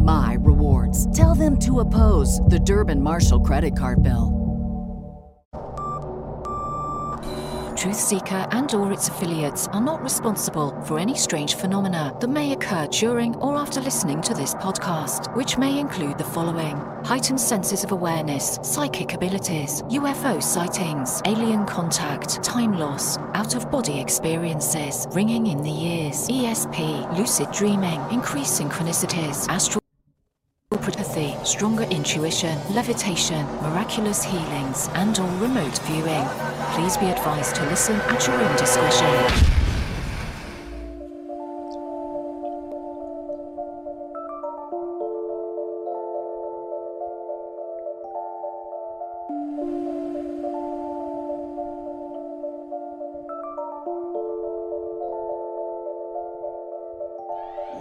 my rewards. Tell them to oppose the Durbin Marshall credit card bill. Truthseeker and or its affiliates are not responsible for any strange phenomena that may occur during or after listening to this podcast, which may include the following: heightened senses of awareness, psychic abilities, UFO sightings, alien contact, time loss, out-of-body experiences, ringing in the ears, ESP, lucid dreaming, increased synchronicities, astral propathy, stronger intuition, levitation, miraculous healings, and or remote viewing. Please be advised to listen at your own discretion.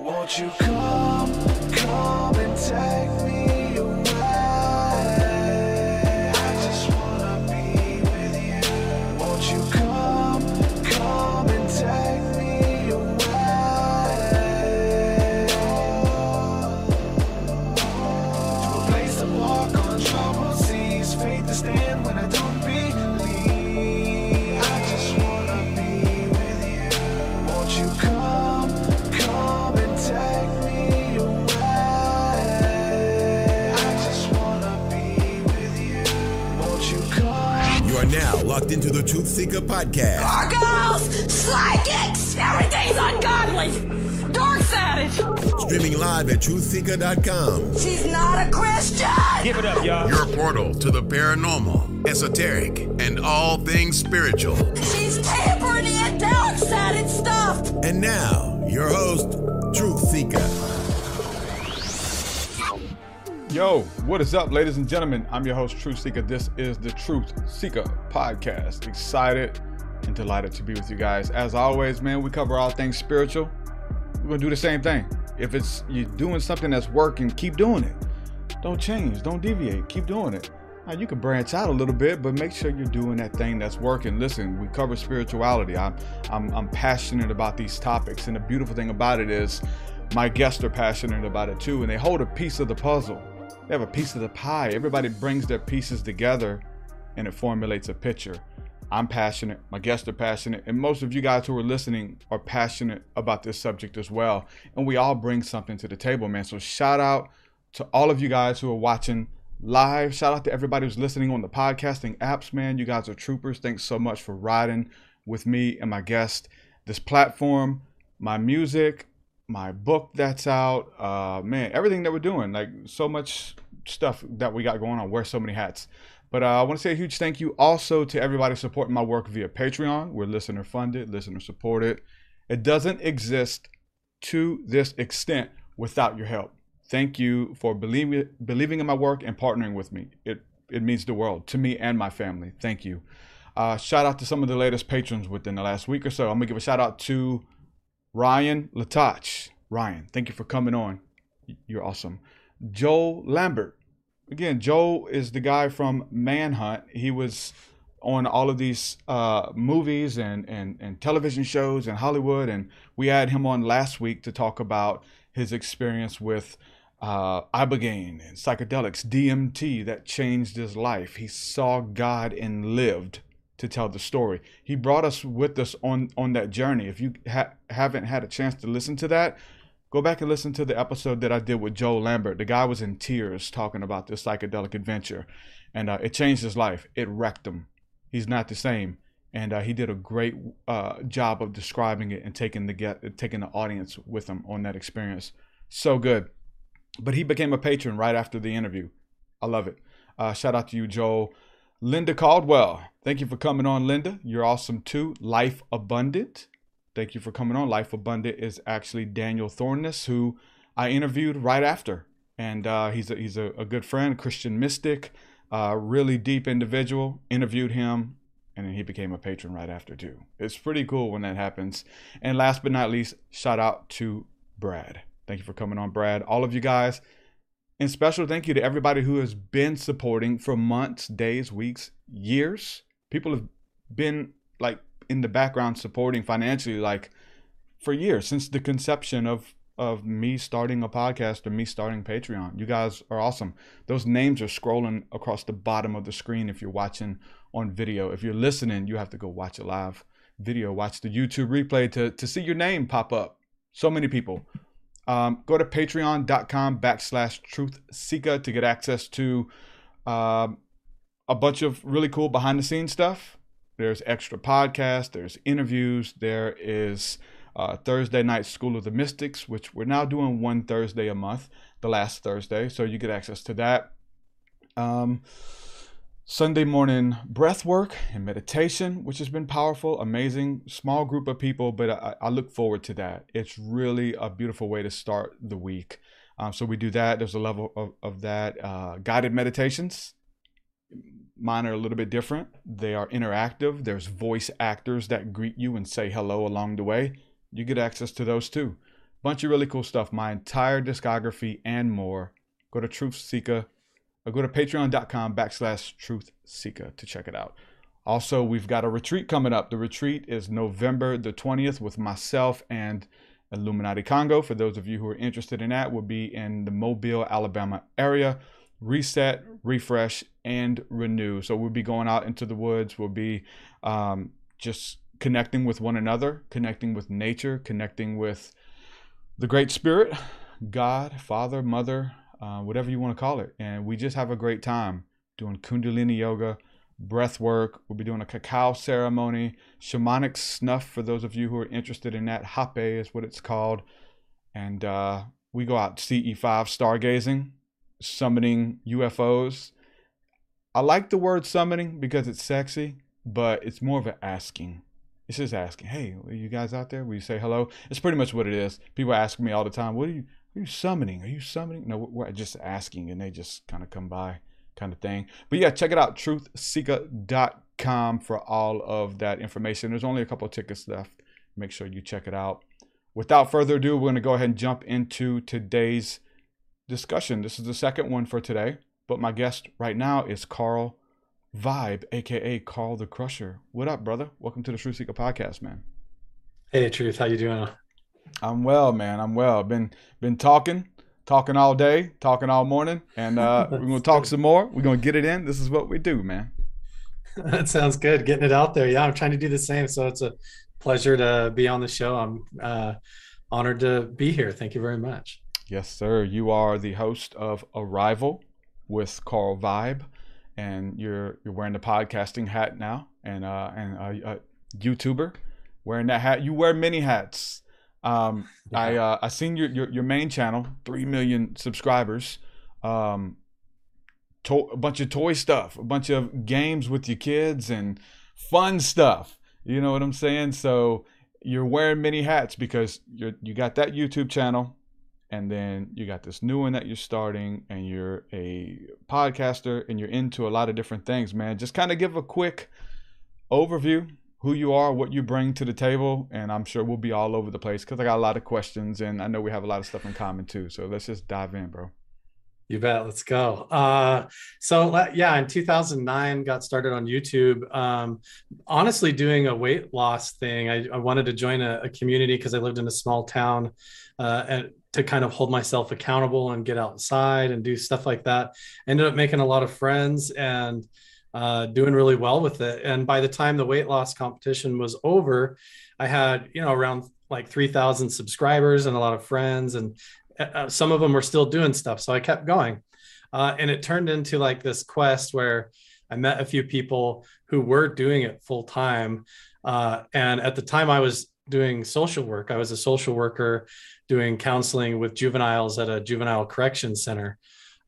Won't you come, come take locked into the Truth Seeker podcast. Gargoyles, psychics, everything's ungodly. Dark Savage. Streaming live at truthseeker.com. She's not a Christian. Give it up, y'all. Your portal to the paranormal, esoteric, and all things spiritual. She's tampering in dark sided stuff. And now, your host, Truth Seeker. Yo, what is up, ladies and gentlemen? I'm your host, Truth Seeker. This is the Truth Seeker podcast. Excited and delighted to be with you guys. As always, man, we cover all things spiritual. We're gonna do the same thing. If it's you're doing something that's working, keep doing it. Don't change, don't deviate, keep doing it. Now you can branch out a little bit, but make sure you're doing that thing that's working. Listen, we cover spirituality. I'm I'm I'm passionate about these topics, and the beautiful thing about it is my guests are passionate about it too, and they hold a piece of the puzzle. They have a piece of the pie. Everybody brings their pieces together and it formulates a picture. I'm passionate, my guests are passionate, and most of you guys who are listening are passionate about this subject as well. And we all bring something to the table, man. So shout out to all of you guys who are watching live. Shout out to everybody who's listening on the podcasting apps, man. You guys are troopers. Thanks so much for riding with me and my guest. This platform, my music, my book that's out, uh, man, everything that we're doing, like so much stuff that we got going on. Wear so many hats. But uh, I want to say a huge thank you also to everybody supporting my work via Patreon. We're listener funded, listener supported. It doesn't exist to this extent without your help. Thank you for believing believing in my work and partnering with me. It it means the world to me and my family. Thank you. Uh, shout out to some of the latest patrons within the last week or so. I'm gonna give a shout out to Ryan Latach. Ryan, thank you for coming on. You're awesome. Joel Lambert. Again, Joel is the guy from Manhunt. He was on all of these uh, movies and, and, and television shows in Hollywood. And we had him on last week to talk about his experience with uh, Ibogaine and psychedelics, DMT, that changed his life. He saw God and lived to tell the story. He brought us with us on, on that journey. If you ha- haven't had a chance to listen to that, go back and listen to the episode that I did with Joe Lambert. The guy was in tears talking about this psychedelic adventure, and uh, it changed his life. It wrecked him he's not the same. And uh, he did a great uh, job of describing it and taking the get taking the audience with him on that experience. So good. But he became a patron right after the interview. I love it. Uh, shout out to you, Joel. Linda Caldwell, thank you for coming on, Linda. You're awesome too. Life Abundant, thank you for coming on. Life Abundant is actually Daniel Thorness, who I interviewed right after, and uh, he's a, he's a, a good friend, Christian mystic uh, really deep individual. Interviewed him, and then he became a patron right after too. It's pretty cool when that happens. And last but not least, shout out to Brad. Thank you for coming on, Brad. All of you guys. And special thank you to everybody who has been supporting for months, days, weeks, years. People have been like in the background supporting financially, like for years since the conception of of me starting a podcast or me starting Patreon. You guys are awesome. Those names are scrolling across the bottom of the screen if you're watching on video. If you're listening, you have to go watch a live video, watch the YouTube replay to, to see your name pop up. So many people. Um, go to patreon.com backslash truth seeker to get access to uh, a bunch of really cool behind the scenes stuff. There's extra podcasts, there's interviews, there is uh, Thursday night School of the Mystics, which we're now doing one Thursday a month, the last Thursday. So you get access to that. Um, Sunday morning breath work and meditation, which has been powerful, amazing, small group of people, but I, I look forward to that. It's really a beautiful way to start the week. Um, so we do that. There's a level of, of that. Uh, guided meditations. Mine are a little bit different. They are interactive. There's voice actors that greet you and say hello along the way you get access to those too. Bunch of really cool stuff. My entire discography and more. Go to Truth Seeker or go to patreon.com backslash Truth Seeker to check it out. Also, we've got a retreat coming up. The retreat is November the 20th with myself and Illuminati Congo. For those of you who are interested in that, we'll be in the Mobile, Alabama area. Reset, refresh, and renew. So we'll be going out into the woods. We'll be um, just connecting with one another, connecting with nature, connecting with the Great Spirit, God, Father, Mother, uh, whatever you want to call it. And we just have a great time doing Kundalini yoga, breath work. We'll be doing a cacao ceremony, shamanic snuff for those of you who are interested in that. Hape is what it's called. And uh, we go out CE5 stargazing, summoning UFOs. I like the word summoning because it's sexy, but it's more of an asking it's just asking, hey, are you guys out there? Will you say hello? It's pretty much what it is. People ask me all the time, what are you, are you summoning? Are you summoning? No, we're just asking, and they just kind of come by, kind of thing. But yeah, check it out, truthseeker.com for all of that information. There's only a couple of tickets left. Make sure you check it out. Without further ado, we're going to go ahead and jump into today's discussion. This is the second one for today, but my guest right now is Carl Vibe, aka Carl the Crusher. What up, brother? Welcome to the Truth Seeker podcast, man. Hey, Truth, how you doing? I'm well, man. I'm well. Been been talking, talking all day, talking all morning, and uh, we're gonna talk some more. We're gonna get it in. This is what we do, man. that sounds good. Getting it out there. Yeah, I'm trying to do the same. So it's a pleasure to be on the show. I'm uh, honored to be here. Thank you very much. Yes, sir. You are the host of Arrival with Carl Vibe and you're you're wearing the podcasting hat now, and uh, and a, a YouTuber wearing that hat. You wear many hats. Um, yeah. I uh, I seen your, your your main channel, three million subscribers. Um, to- a bunch of toy stuff, a bunch of games with your kids, and fun stuff. You know what I'm saying? So you're wearing many hats because you're you got that YouTube channel, and then you got this new one that you're starting and you're a podcaster and you're into a lot of different things man just kind of give a quick overview who you are what you bring to the table and i'm sure we'll be all over the place because i got a lot of questions and i know we have a lot of stuff in common too so let's just dive in bro You bet. Let's go. Uh, so yeah, in 2009, got started on YouTube. Um, honestly, doing a weight loss thing. I, I wanted to join a, a community because I lived in a small town, uh, and to kind of hold myself accountable and get outside and do stuff like that. Ended up making a lot of friends and uh, doing really well with it. And by the time the weight loss competition was over, I had you know around like 3,000 subscribers and a lot of friends and uh, some of them were still doing stuff. So I kept going. Uh, and it turned into like this quest where I met a few people who were doing it full time. Uh, and at the time, I was doing social work. I was a social worker doing counseling with juveniles at a juvenile correction center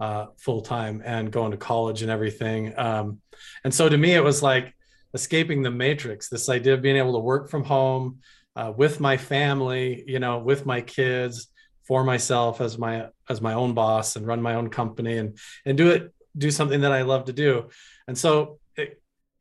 uh, full time and going to college and everything. Um, and so to me, it was like escaping the matrix this idea of being able to work from home uh, with my family, you know, with my kids for myself as my as my own boss and run my own company and and do it do something that I love to do. And so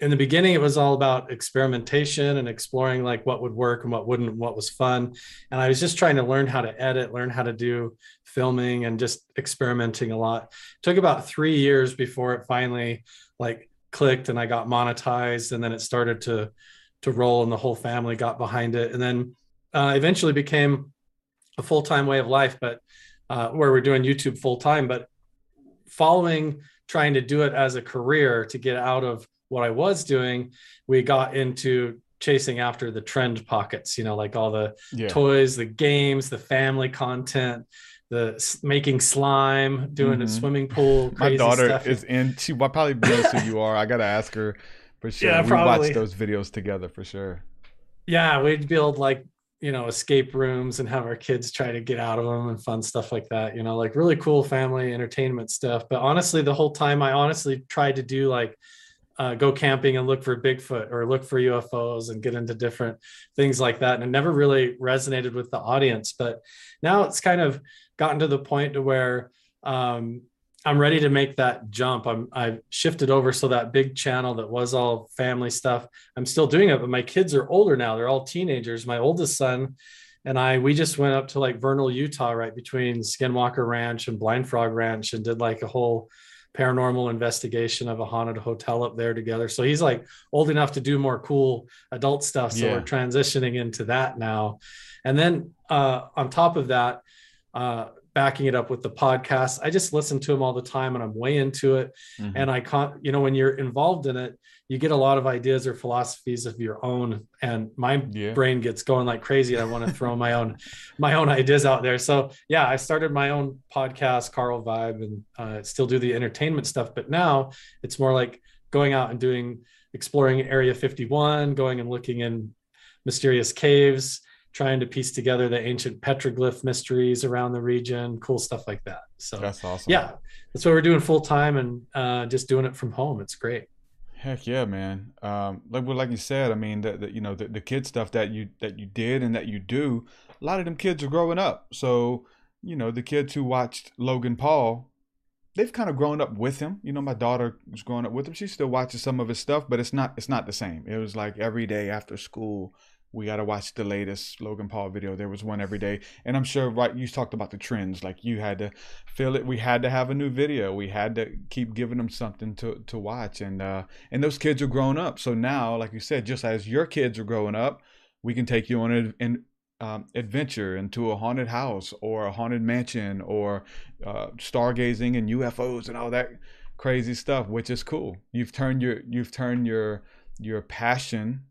in the beginning it was all about experimentation and exploring like what would work and what wouldn't what was fun. And i was just trying to learn how to edit learn how to do filming and just experimenting a lot. It took about three years before it finally like clicked and i got monetized and then it started to to roll and the whole family got behind it. And then uh, eventually became a full-time way of life but uh, where we're doing youtube full-time but following trying to do it as a career to get out of what i was doing we got into chasing after the trend pockets you know like all the Yeah. toys the games the family content the making slime doing a Mhm. swimming pool My daughter stuff. is in. She probably knows who you are. I gotta ask her for sure. Yeah, we probably. watch those videos together for sure. yeah we'd build like you know escape rooms and have our kids try to get out of them and fun stuff like that you know like really cool family entertainment stuff but honestly the whole time i honestly tried to do like uh, go camping and look for bigfoot or look for ufos and get into different things like that and it never really resonated with the audience but now it's kind of gotten to the point to where um, I'm ready to make that jump. I'm I've shifted over so that big channel that was all family stuff. I'm still doing it, but my kids are older now. They're all teenagers. My oldest son and I we just went up to like Vernal, Utah, right between Skinwalker Ranch and Blind Frog Ranch, and did like a whole paranormal investigation of a haunted hotel up there together. So he's like old enough to do more cool adult stuff. So Yeah. we're transitioning into that now. And then uh, on top of that, uh, backing it up with the podcast, I just listen to them all the time and I'm way into it. Mhm. And I can't, you know, when you're involved in it, you get a lot of ideas or philosophies of your own. And my Yeah. brain gets going like crazy. I want to throw my own, my own ideas out there. So yeah, I started my own podcast, Carl Vibe, and uh, still do the entertainment stuff. But now it's more like going out and doing, exploring Area 51, going and looking in mysterious caves, trying to piece together the ancient petroglyph mysteries around the region, cool stuff like that. So That's awesome. yeah, that's what we're doing full time and uh, just doing it from home. It's great. Heck yeah, man. Um, like well, like you said, I mean, the, you know the, the kid stuff that you that you did and that you do, a lot of them kids are growing up. So you know the kids who watched Logan Paul, they've kind of grown up with him. You know, my daughter was growing up with him. She still watches some of his stuff, but it's not it's not the same. It was like every day after school, we got to watch the latest Logan Paul video. There was one every day, and I'm sure right. You talked about the trends, like you had to feel it. We had to have a new video. We had to keep giving them something to to watch, and uh, and those kids are grown up. So now, like you said, just as your kids are growing up, we can take you on an, an um, adventure into a haunted house or a haunted mansion or uh, stargazing and UFOs and all that crazy stuff, which is cool. You've turned your you've turned your your passion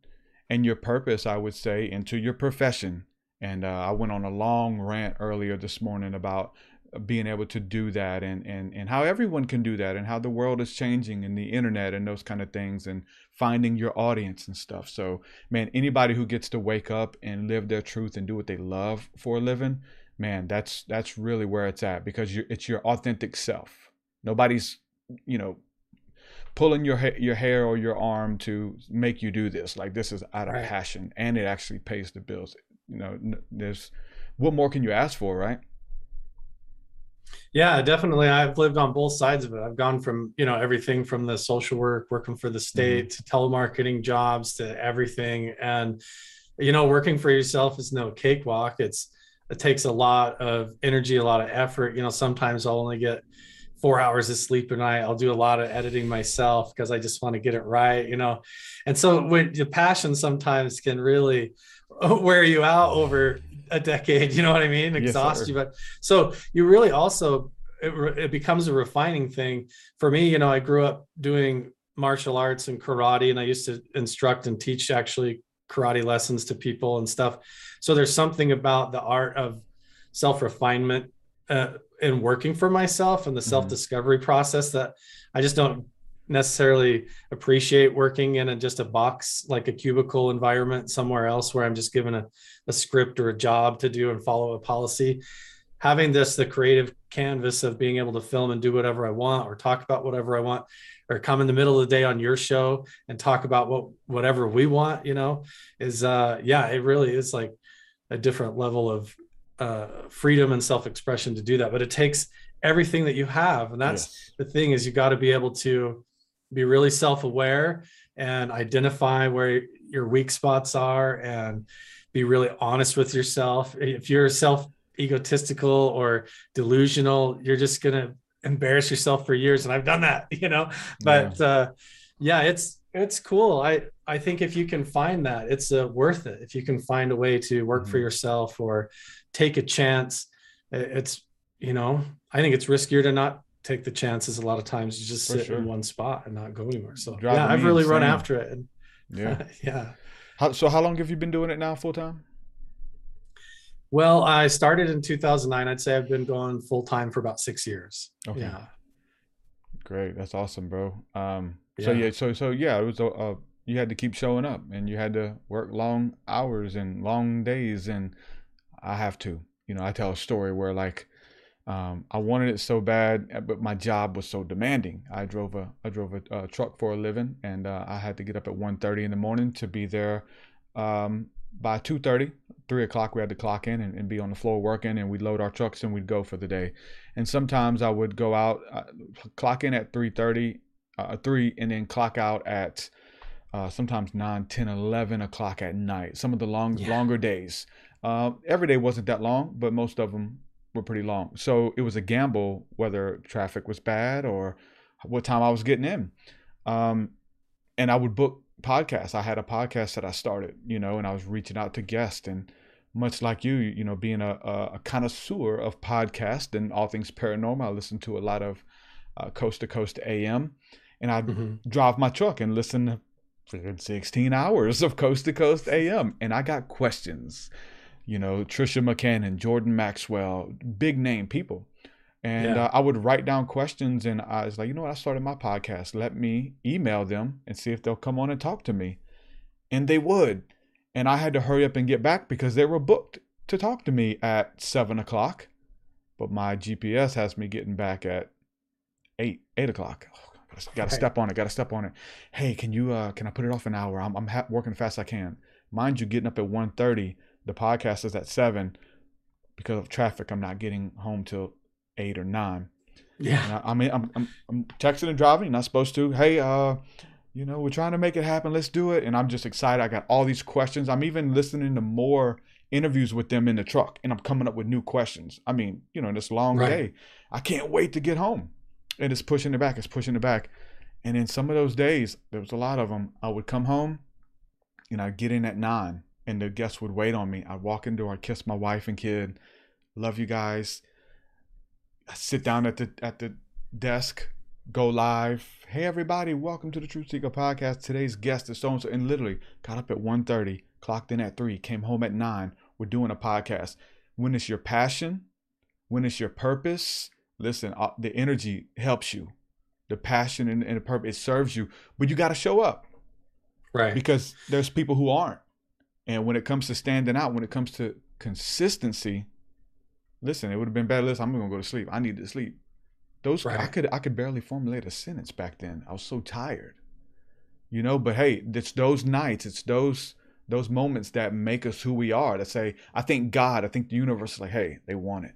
and your purpose, I would say, into your profession. And uh, I went on a long rant earlier this morning about being able to do that and, and, and how everyone can do that and how the world is changing and the internet and those kind of things and finding your audience and stuff. So, man, anybody who gets to wake up and live their truth and do what they love for a living, man, that's that's really where it's at because it's your authentic self. Nobody's, you know, pulling your ha- your hair or your arm to make you do this. Like this is out of Right. passion and it actually pays the bills. You know, there's what more can you ask for, right? Yeah, definitely. I've lived on both sides of it. I've gone from, you know, everything from the social work, working for the mm-hmm. state to telemarketing jobs to everything. And, you know, working for yourself is no cakewalk. It's, it takes a lot of energy, a lot of effort. You know, sometimes I'll only get four hours of sleep a night. I'll do a lot of editing myself because I just want to get it right, you know. And so when the passion sometimes can really wear you out over a decade, you know what I mean? Exhaust Yes, you. But so you really also it, it becomes a refining thing for me. You know, I grew up doing martial arts and karate, and I used to instruct and teach actually karate lessons to people and stuff. So there's something about the art of self refinement uh, and working for myself and the self discovery process that I just don't necessarily appreciate working in a, just a box like a cubicle environment somewhere else where I'm just given a, a script or a job to do and follow a policy. Having this, the creative canvas of being able to film and do whatever I want or talk about whatever I want or come in the middle of the day on your show and talk about what whatever we want, you know, is uh yeah, it really is like a different level of uh freedom and self-expression to do that. But it takes everything that you have. And that's Yes. the thing is you got to be able to be really self-aware and identify where your weak spots are and be really honest with yourself if you're self egotistical or delusional you're just going to embarrass yourself for years and i've done that you know but uh yeah it's it's cool i i think if you can find that it's uh, worth it if you can find a way to work for Mhm. yourself or take a chance it's you know i think it's riskier to not take the chances a lot of times you just For sit sure. in one spot and not go anywhere so Driving yeah i've really run after it and Yeah. yeah How, so how long have you been doing it now, full time? well i started in 2009 i'd say i've been going full time for about six years Okay. yeah Great, that's awesome, bro. Um, so Yeah. yeah, so so yeah, it was a, a you had to keep showing up, and you had to work long hours and long days, and I have to. You know, I tell a story where like um, I wanted it so bad, uh, but my job was so demanding. I drove a I drove a, uh truck for a living, and uh, I had to get up at 1.30 in the morning to be there um, by 2.30 3 o'clock we had to clock in and, and be on the floor working and we'd load our trucks and we'd go for the day and sometimes i would go out uh, clock in at 3.30 uh, 3 and then clock out at uh, sometimes 9 10 11 o'clock at night some of the long Yeah. longer days uh, every day wasn't that long but most of them were pretty long. So it was a gamble whether traffic was bad or what time i was getting in. Um, and i would book podcasts. I had a podcast that i started you know and i was reaching out to guests. And much like you you know being a, a, a connoisseur of podcasts and all things paranormal i listened to a lot of uh, coast to coast am and i'd Mhm. drive my truck and listen to 16 hours of coast to coast am and i got questions you know Tricia McCannon jordan maxwell big name people and Yeah. uh, I would write down questions, and I was like, you know what? I started my podcast. Let me email them and see if they'll come on and talk to me. And they would. And I had to hurry up and get back because they were booked to talk to me at seven o'clock. But my GPS has me getting back at eight, eight o'clock. Oh, gotta, gotta Right. step on it. Gotta step on it. Hey, can you? Uh, can I put it off an hour? I'm, I'm ha- working fast I can. Mind you, getting up at 1.30, The podcast is at seven. Because of traffic, I'm not getting home till eight or nine. yeah I, I mean, I'm, I'm I'm texting and driving. You're not supposed to. Hey, uh, you know, we're trying to make it happen. Let's do it. And I'm just excited. I got all these questions. I'm even listening to more interviews with them in the truck, and I'm coming up with new questions. I mean, you know, this long Right. day, I can't wait to get home. And it's pushing it back. It's pushing it back. And in some of those days, there was a lot of them. I would come home, and I'd get in at nine, and the guests would wait on me. I'd walk in the door, I'd kiss my wife and kid. Love you guys. I sit down at the at the desk, go live. Hey everybody, welcome to the Truth Seeker podcast. Today's guest is so and so, and literally got up at 1.30, clocked in at three, came home at nine. We're doing a podcast. When it's your passion, when it's your purpose, listen, uh, the energy helps you. The passion and, and the purpose it serves you, but you got to show up right because there's people who aren't. And when it comes to standing out, when it comes to consistency, listen, it would have been better. Listen, I'm gonna go to sleep. I need to sleep. Those I could I could barely formulate a sentence back then. I was so tired. You know, but hey, it's those nights, it's those those moments that make us who we are. That say, I think God, I think the universe is like, hey, they want it.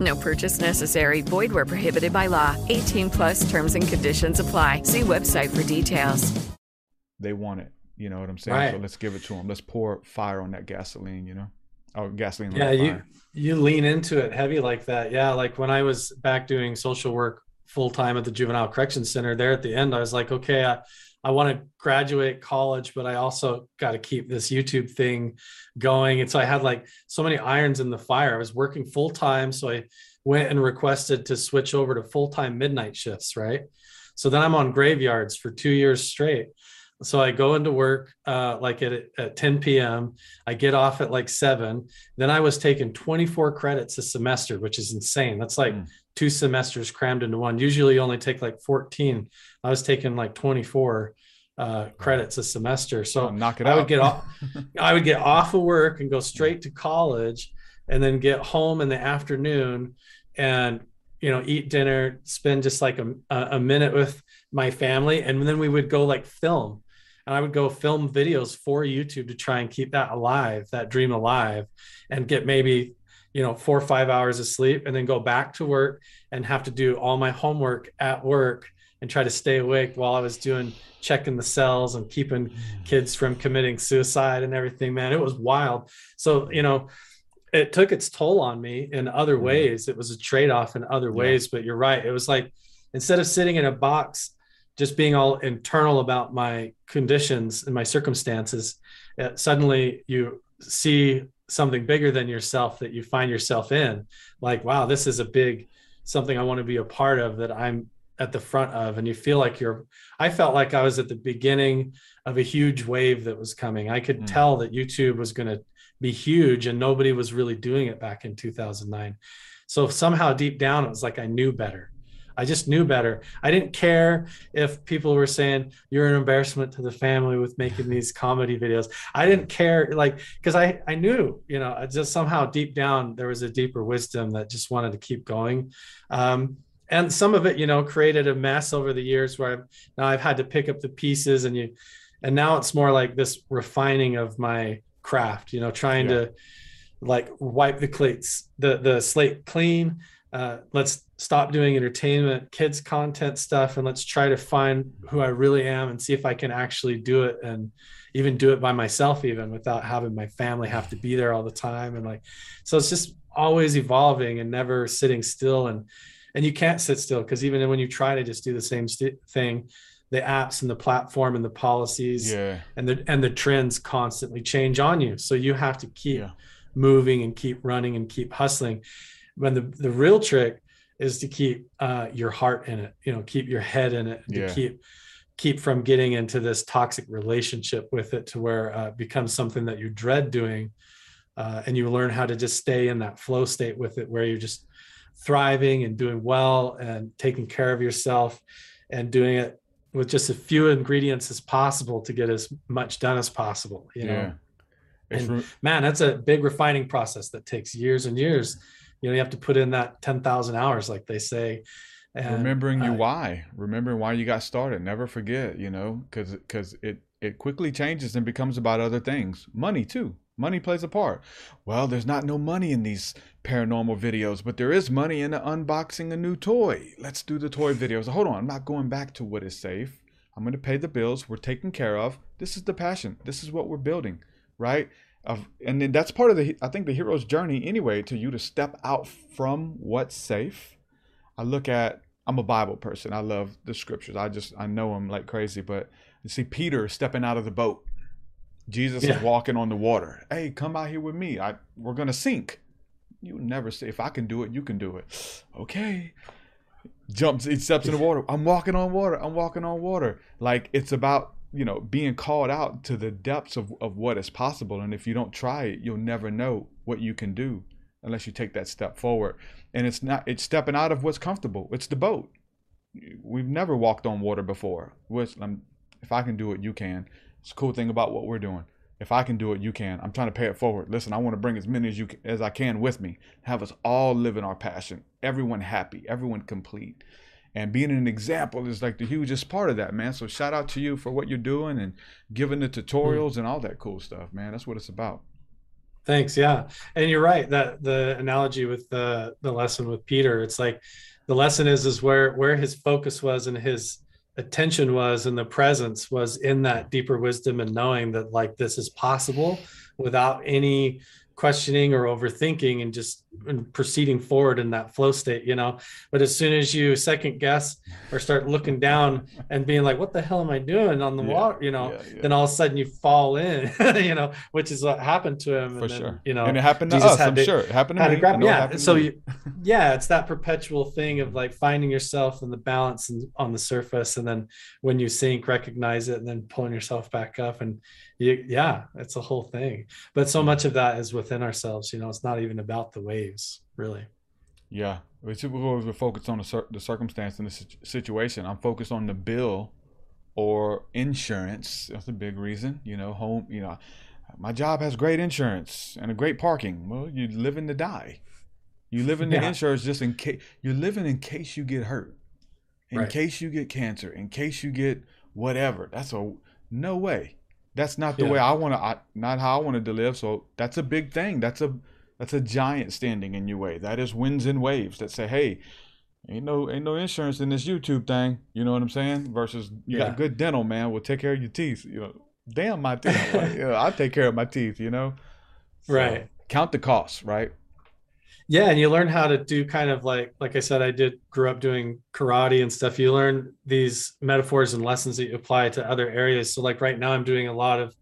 No purchase necessary. Void where prohibited by law. 18 plus terms and conditions apply. See website for details. They want it. You know what I'm saying? Right. So let's give it to them. Let's pour fire on that gasoline. You know, oh gasoline. yeah you fire. you lean into it heavy like that yeah like when i was back doing social work full time at the juvenile correction center there at the end i was like okay i i want to graduate college but i also got to keep this youtube thing going and so i had like so many irons in the fire i was working full time so i went and requested to switch over to full time midnight shifts right so then i'm on graveyards for two years straight so I go into work uh, like at, at 10 p.m. I get off at like seven. Then I was taking 24 credits a semester, which is insane. That's like Mm. two semesters crammed into one. Usually you only take like 14. I was taking like 24 uh, credits a semester. So Oh, knock it I out. would get off. I would get off of work and go straight to college, and then get home in the afternoon, and you know eat dinner, spend just like a, a a minute with my family, and then we would go like film, and I would go film videos for YouTube to try and keep that alive, that dream alive, and get maybe you know four or five hours of sleep, and then go back to work and have to do all my homework at work and try to stay awake while I was doing checking the cells and keeping kids from committing suicide and everything man. It was wild. So you know it took its toll on me in other ways. It was a trade-off in other ways but you're right. It was like instead of sitting in a box just being all internal about my conditions and my circumstances uh, suddenly you see something bigger than yourself that you find yourself in. Like wow this is a big something i want to be a part of that i'm at the front of and you feel like you're i felt like i was at the beginning of a huge wave that was coming. I could Mm. tell that youtube was going to be huge and nobody was really doing it back in 2009 so somehow deep down it was like i knew better. I just knew better. I didn't care if people were saying you're an embarrassment to the family with making these comedy videos. I didn't care like because i i knew you know just somehow deep down there was a deeper wisdom that just wanted to keep going. Um, and some of it you know created a mess over the years where I've, now i've had to pick up the pieces and you and now it's more like this refining of my craft you know trying Yeah. to like wipe the cleats the the slate clean uh, let's stop doing entertainment kids content stuff and let's try to find who i really am and see if i can actually do it and even do it by myself even without having my family have to be there all the time and like so it's just always evolving and never sitting still and and you can't sit still because even when you try to just do the same st- thing the apps and the platform and the policies Yeah. and the and the trends constantly change on you so you have to keep Yeah. moving and keep running and keep hustling when the the real trick is to keep uh, your heart in it you know keep your head in it and Yeah. to keep keep from getting into this toxic relationship with it to where uh, it becomes something that you dread doing uh, and you learn how to just stay in that flow state with it where you're just thriving and doing well and taking care of yourself and doing it with just as few ingredients as possible to get as much done as possible you know? Yeah. And re- man that's a big refining process that takes years and years. You know you have to put in that 10,000 hours like they say. And remembering your I- why remembering why you got started. Never forget you know because because it it quickly changes and becomes about other things. Money too money plays a part. Well there's not no money in these paranormal videos but there is money in unboxing a new toy. Let's do the toy videos. Hold on i'm not going back to what is safe. I'm going to pay the bills we're taken care of. This is the passion. This is what we're building right? Of and then that's part of the i think the hero's journey anyway to you to step out from what's safe. I look at I'm a Bible person. I love the scriptures. I just I know them like crazy, but You see Peter stepping out of the boat. Jesus Yeah. is walking on the water. Hey, come out here with me. I we're gonna sink. You never say if I can do it, you can do it. Okay. Jumps, he steps in the water. I'm walking on water. I'm walking on water. Like it's about, you know, being called out to the depths of, of what is possible. And if you don't try it, you'll never know what you can do unless you take that step forward. And it's not it's stepping out of what's comfortable. It's the boat. We've never walked on water before. Which um, if I can do it, you can. It's a cool thing about what we're doing. If I can do it, you can. I'm trying to pay it forward. Listen, I want to bring as many as you as I can with me. Have us all living our passion. Everyone happy. Everyone complete. And being an example is like the hugest part of that, man. So shout out to you for what you're doing and giving the tutorials and all that cool stuff, man. That's what it's about. Thanks. Yeah. And you're right that the analogy with the the lesson with Peter, it's like the lesson is is where where his focus was and his attention was and the presence was in that deeper wisdom and knowing that like this is possible without any questioning or overthinking and just proceeding forward in that flow state you know but as soon as you second guess or start looking down and being like what the hell am i doing on the Yeah, water you know yeah, yeah. then all of a sudden you fall in you know which is what happened to him For and then, sure. you know and it happened to Jesus us, I'm to- sure. It happened to me. to grab I know it yeah so you. yeah it's that perpetual thing of like finding yourself and the balance and on the surface and then when you sink recognize it and then pulling yourself back up and you yeah it's a whole thing but so much of that is within ourselves you know it's not even about the waves really Yeah, we should we're we're focused on the, cir- the circumstance and the situ- situation. I'm focused on the bill or insurance. That's a big reason. You know, home. You know, my job has great insurance and a great parking. Well, you're living to die. You live in the Yeah. insurance just in case. You're living in case you get hurt, in Right. case you get cancer, in case you get whatever. That's a no way. That's not the Yeah. way I want to. Not how I wanted to live. So that's a big thing. That's a that's a giant standing in your way. That is winds and waves that say, "Hey, ain't no ain't no insurance in this YouTube thing." You know what I'm saying? Versus you Yeah. got good dental, man. Will take care of your teeth. You know, damn my teeth. Like, yeah, I take care of my teeth. You know, So, Right. Count the costs, right? yeah and you learn how to do kind of like like i said i did grew up doing karate and stuff you learn these metaphors and lessons that you apply to other areas so like right now i'm doing a lot of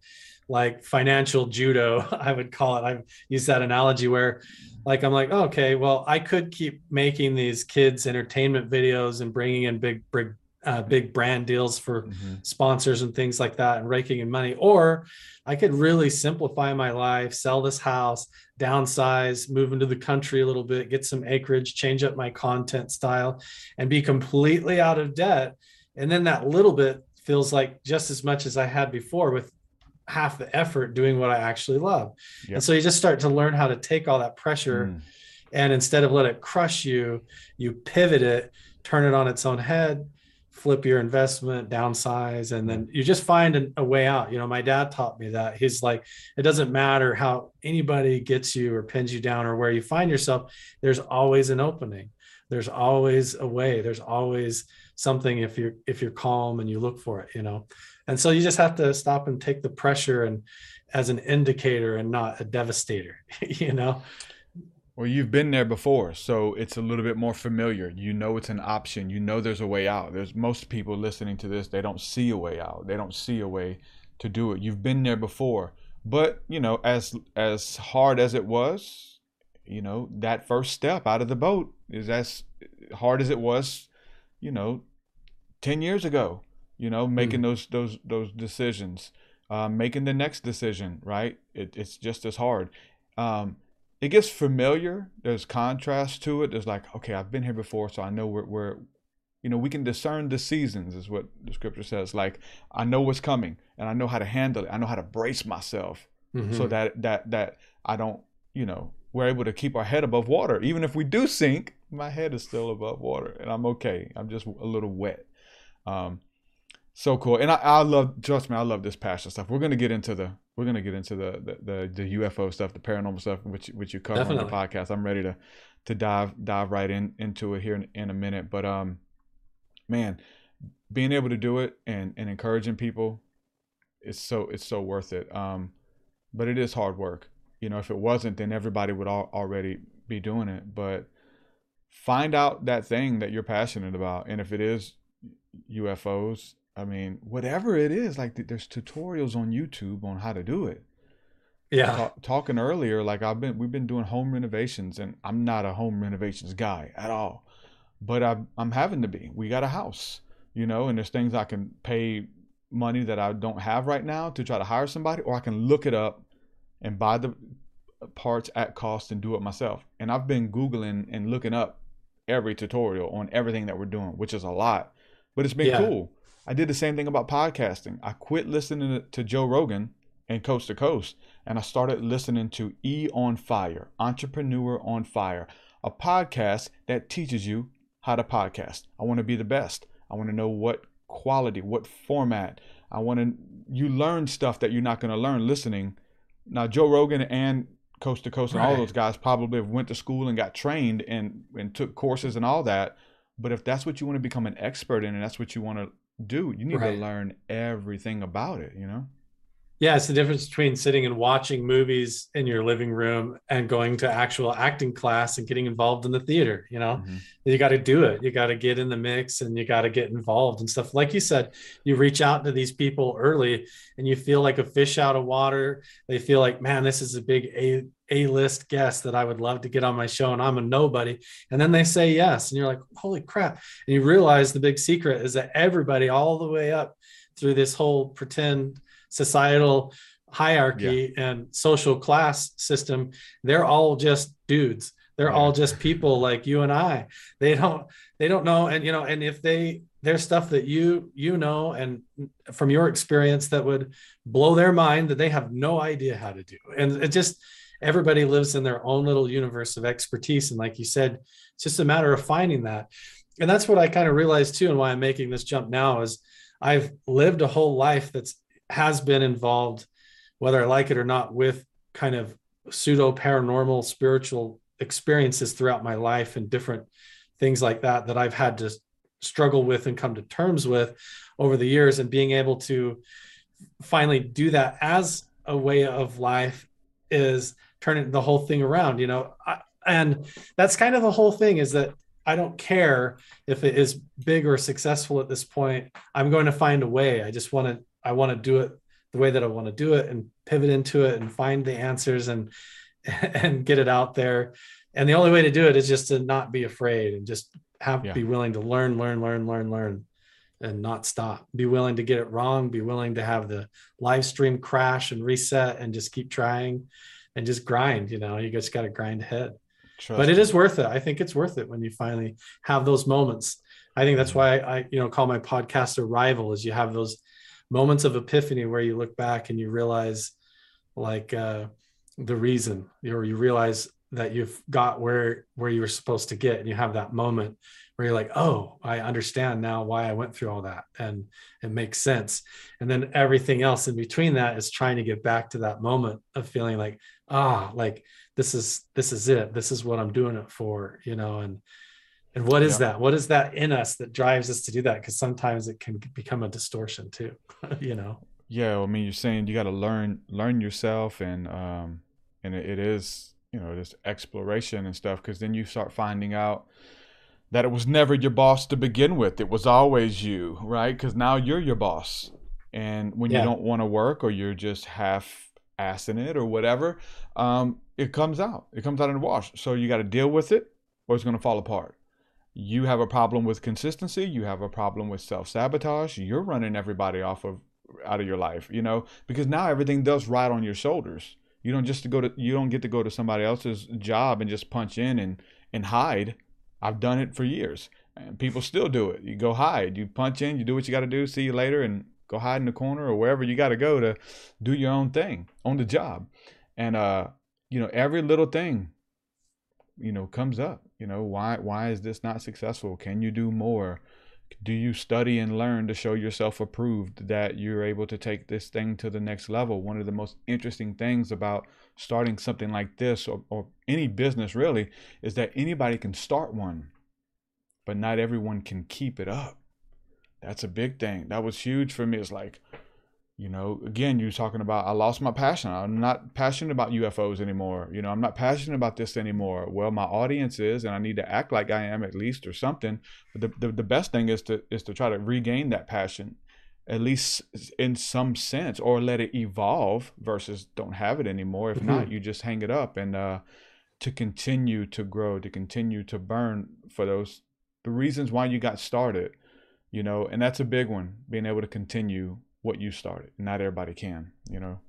like financial judo i would call it. I've used that analogy where like i'm like oh, okay well i could keep making these kids entertainment videos and bringing in big big uh, big brand deals for Mhm. sponsors and things like that and raking in money. Or i could really simplify my life sell this house downsize move into the country a little bit get some acreage change up my content style and be completely out of debt. And then that little bit feels like just as much as i had before with half the effort doing what i actually love. Yep. and so you just start to learn how to take all that pressure Mm. and instead of let it crush you you pivot it turn it on its own head flip your investment downsize and then you just find an- a way out. You know my dad taught me that. He's like it doesn't matter how anybody gets you or pins you down or where you find yourself there's always an opening. There's always a way. There's always something if you're if you're calm and you look for it you know and so you just have to stop and take the pressure and as an indicator and not a devastator you know Well, you've been there before, so it's a little bit more familiar. You know it's an option. You know there's a way out. There's most people listening to this, they don't see a way out. They don't see a way to do it. You've been there before. But, you know, as as hard as it was, you know, that first step out of the boat is as hard as it was, you know, 10 years ago, you know, making those those those decisions, um, making the next decision, right? It, it's just as hard. Um, it gets familiar. There's contrast to it. There's like, okay, I've been here before, so I know where, where you know, we can discern the seasons, is what the scripture says. Like, I know what's coming, and I know how to handle it. I know how to brace myself so Mhm. that that that I don't, you know, we're able to keep our head above water. Even if we do sink, my head is still above water, and I'm okay. I'm just a little wet. Um, so cool, and I, I love. Trust me, I love this passion stuff. We're gonna get into the we're gonna get into the the the, the UFO stuff, the paranormal stuff, which which you cover on the podcast. I'm ready to to dive dive right in into it here in, in a minute. But um, man, being able to do it and and encouraging people, it's so it's so worth it. Um, but it is hard work. You know, if it wasn't, then everybody would all, already be doing it. But find out that thing that you're passionate about, and if it is UFOs, I mean, whatever it is, like th- there's tutorials on YouTube on how to do it. Yeah. Ta- talking earlier, like I've been, we've been doing home renovations, and I'm not a home renovations guy at all, but I'm, I'm having to be. We got a house, you know, and there's things I can pay money that I don't have right now to try to hire somebody, or I can look it up and buy the parts at cost and do it myself. And I've been Googling and looking up every tutorial on everything that we're doing, which is a lot, but it's been Yeah. cool. I did the same thing about podcasting. I quit listening to- Joe Rogan and Coast to Coast, and I started listening to E on Fire, Entrepreneur on Fire, a podcast that teaches you how to podcast. I want to be the best. I want to know what quality, what format. I want to you learn stuff that you're not going to learn listening. Now Joe Rogan and Coast to Coast and all those guys probably went to school and got trained and and took courses and all that. But if that's what you want to become an expert in and that's what you want to do, you need Right. to learn everything about it, you know? Yeah, it's the difference between sitting and watching movies in your living room and going to actual acting class and getting involved in the theater. You know, Mhm. you got to do it. You got to get in the mix and you got to get involved and stuff. Like you said, you reach out to these people early and you feel like a fish out of water. They feel like, man, this is a big A A list guest that I would love to get on my show, and I'm a nobody. And then they say yes, and you're like, holy crap! And you realize the big secret is that everybody, all the way up through this whole pretend societal hierarchy and social class system they're all just dudes. They're all just people like you and i. They don't they don't know and you know and if they there's stuff that you you know and from your experience that would blow their mind that they have no idea how to do. And it just everybody lives in their own little universe of expertise and like you said it's just a matter of finding that. And that's what i kind of realized too and why i'm making this jump now is i've lived a whole life that's has been involved whether i like it or not with kind of pseudo paranormal spiritual experiences throughout my life and different things like that that i've had to struggle with and come to terms with over the years and being able to finally do that as a way of life is turning the whole thing around you know? I, and that's kind of the whole thing is that i don't care if it is big or successful at this point. I'm going to find a way. I just want to i want to do it the way that i want to do it and pivot into it and find the answers and and get it out there. And the only way to do it is just to not be afraid and just have Yeah. be willing to learn learn learn learn learn and not stop. Be willing to get it wrong. Be willing to have the live stream crash and reset and just keep trying and just grind you know you just got to grind ahead. Trust but it me. is worth it. I think it's worth it when you finally have those moments. I think that's why i you know call my podcast arrival is you have those moments of epiphany where you look back and you realize like uh the reason or you realize that you've got where where you were supposed to get and you have that moment where you're like oh i understand now why i went through all that and it makes sense. And then everything else in between that is trying to get back to that moment of feeling like ah like this is this is it this is what i'm doing it for you know and and what is Yeah. that what is that in us that drives us to do that because sometimes it can become a distortion too you know Yeah, I mean, you're saying you got to learn learn yourself, and um, and it, it is you know this exploration and stuff, because then you start finding out that it was never your boss to begin with. It was always you, right? Because now you're your boss, and when Yeah. you don't want to work or you're just half assing it or whatever, um, it comes out. It comes out in the wash. So you got to deal with it, or it's going to fall apart. You have a problem with consistency. You have a problem with self sabotage. You're running everybody off of out of your life, you know, because now everything does ride on your shoulders. You don't just go to you don't get to go to somebody else's job and just punch in and and hide. I've done it for years, and people still do it. You go hide, you punch in, you do what you got to do. See you later, and go hide in the corner or wherever you got to go to do your own thing on the job. And uh, you know, every little thing, you know, comes up. You know, why why is this not successful? Can you do more? do you study and learn to show yourself approved that you're able to take this thing to the next level one of the most interesting things about starting something like this or, or any business really is that anybody can start one but not everyone can keep it up that's a big thing. That was huge for me. It's like you know again you're talking about i lost my passion. I'm not passionate about ufos anymore. You know i'm not passionate about this anymore. Well my audience is and i need to act like i am at least or something. But the, the, the best thing is to is to try to regain that passion at least in some sense, or let it evolve versus don't have it anymore. If not, Mhm. you just hang it up and uh, to continue to grow, to continue to burn for those the reasons why you got started, you know, and that's a big one, being able to continue what you started. Not everybody can, you know.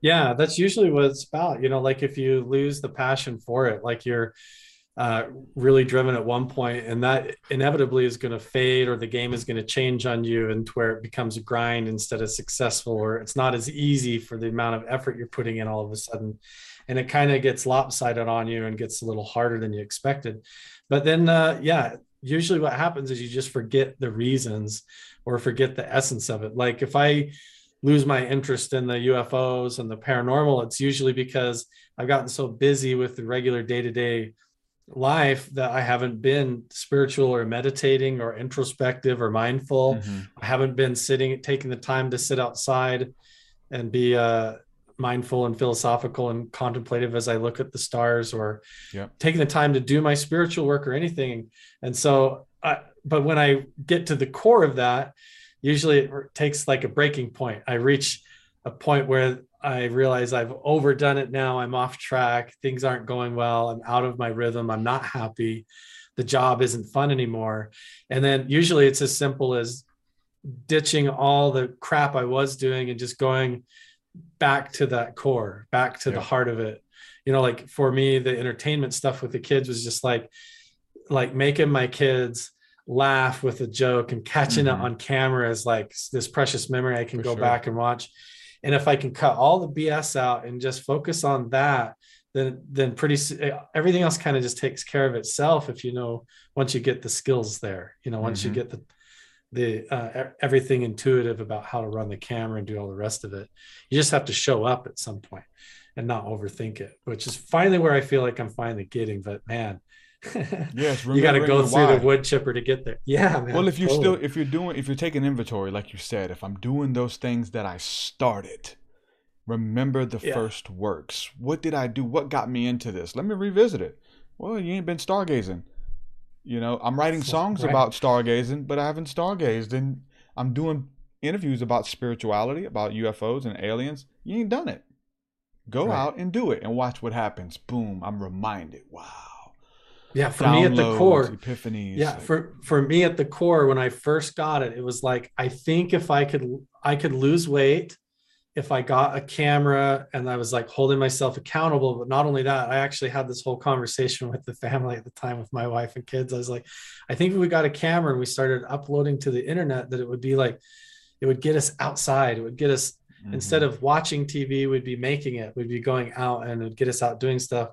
Yeah, that's usually what it's about. You know, like if you lose the passion for it, like you're uh, really driven at one point, and that inevitably is going to fade, or the game is going to change on you, and to where it becomes a grind instead of successful, or it's not as easy for the amount of effort you're putting in all of a sudden, and it kind of gets lopsided on you and gets a little harder than you expected. But then, uh, yeah, usually what happens is you just forget the reasons or forget the essence of it. Like if I lose my interest in the UFOs and the paranormal, it's usually because I've gotten so busy with the regular day to day life that I haven't been spiritual or meditating or introspective or mindful. Mhm. I haven't been sitting, taking the time to sit outside and be uh, mindful and philosophical and contemplative as I look at the stars or Yep. taking the time to do my spiritual work or anything. And so, I, but when I get to the core of that, usually it takes like a breaking point. I reach a point where I realize I've overdone it now. I'm off track. Things aren't going well. I'm out of my rhythm. I'm not happy. The job isn't fun anymore. And then usually it's as simple as ditching all the crap I was doing and just going back to that core, back to the heart of it. You know, like for me, the entertainment stuff with the kids was just like, like making my kids laugh with a joke and catching Mhm. it on camera is like this precious memory I can For go sure. back and watch. And if I can cut all the BS out and just focus on that, then then pretty eh, everything else kind of just takes care of itself. If you know once you get the skills there, you know once Mhm. you get the the uh, everything intuitive about how to run the camera and do all the rest of it, you just have to show up at some point and not overthink it, which is finally where I feel like I'm finally getting. But man, Yes, you got to go through why. the wood chipper to get there. Yeah, man. well if you're totally. still if you're doing if you're taking inventory like you said if i'm doing those things that i started remember the Yeah. first works what did i do what got me into this let me revisit it well you ain't been stargazing you know i'm writing songs Right. about stargazing but i haven't stargazed and i'm doing interviews about spirituality about ufos and aliens. You ain't done it. Go Right. out and do it and watch what happens. Boom i'm reminded. Wow. Yeah, for me at the core, epiphanies yeah like- for for me at the core when i first got it it was like i think if i could i could lose weight if i got a camera and i was like holding myself accountable but not only that i actually had this whole conversation with the family at the time with my wife and kids. I was like i think if we got a camera and we started uploading to the internet that it would be like it would get us outside. It would get us mm-hmm. instead of watching tv we'd be making it. We'd be going out and it would get us out doing stuff.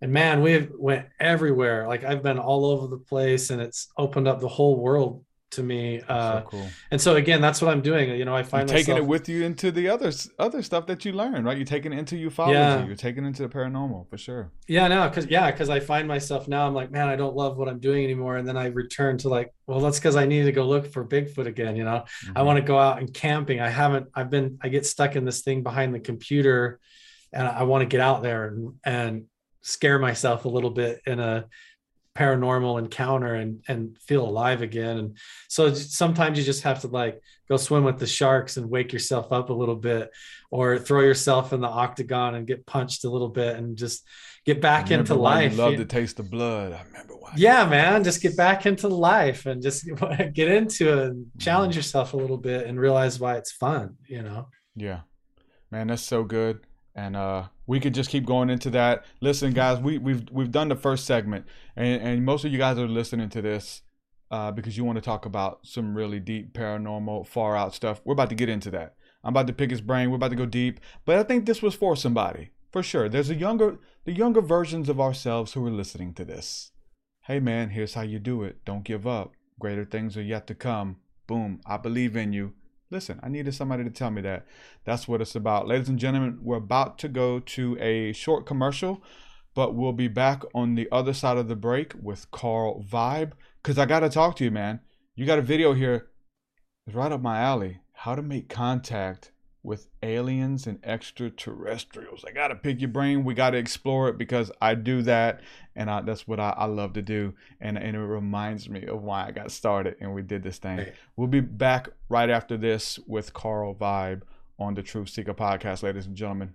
And man we went everywhere. Like i've been all over the place and it's opened up the whole world to me uh so cool and so again that's what i'm doing you know i You're find taking myself, it with you into the other other stuff that you learn, right? You're taking it into ufology. Yeah. You're taking it into the paranormal for sure. yeah no because yeah because i find myself now i'm like man i don't love what i'm doing anymore and then i return to like well that's because i need to go look for bigfoot again you know I Mhm. want to go out and camping. I haven't, I've been, I get stuck in this thing behind the computer and I want to get out there and, and scare myself a little bit in a paranormal encounter and, and feel alive again. And so sometimes you just have to like go swim with the sharks and wake yourself up a little bit or throw yourself in the octagon and get punched a little bit and just get back into life. love You- the taste of blood. I remember why. yeah man just get back into life and just get into it and challenge Mm-hmm. yourself a little bit and realize why it's fun you know Yeah. Man, that's so good. And uh we could just keep going into that. Listen, guys, we we've we've done the first segment and, and most of you guys are listening to this uh because you want to talk about some really deep paranormal, far out stuff. We're about to get into that. I'm about to pick his brain. We're about to go deep. But I think this was for somebody. For sure. There's a younger the younger versions of ourselves who are listening to this. Hey man, here's how you do it. Don't give up. Greater things are yet to come. Boom. I believe in you. Listen, I needed somebody to tell me that. That's what it's about. Ladies and gentlemen, we're about to go to a short commercial, but we'll be back on the other side of the break with Carl Vibe. Because I got to talk to you, man. You got a video here. It's right up my alley. How to make contact with aliens and extraterrestrials. I got to pick your brain. We got to explore it because I do that. And I, that's what I, I, love to do. And, and it reminds me of why I got started and we did this thing. We'll be back right after this with Carl Vibe on the Truth Seeker podcast, ladies and gentlemen.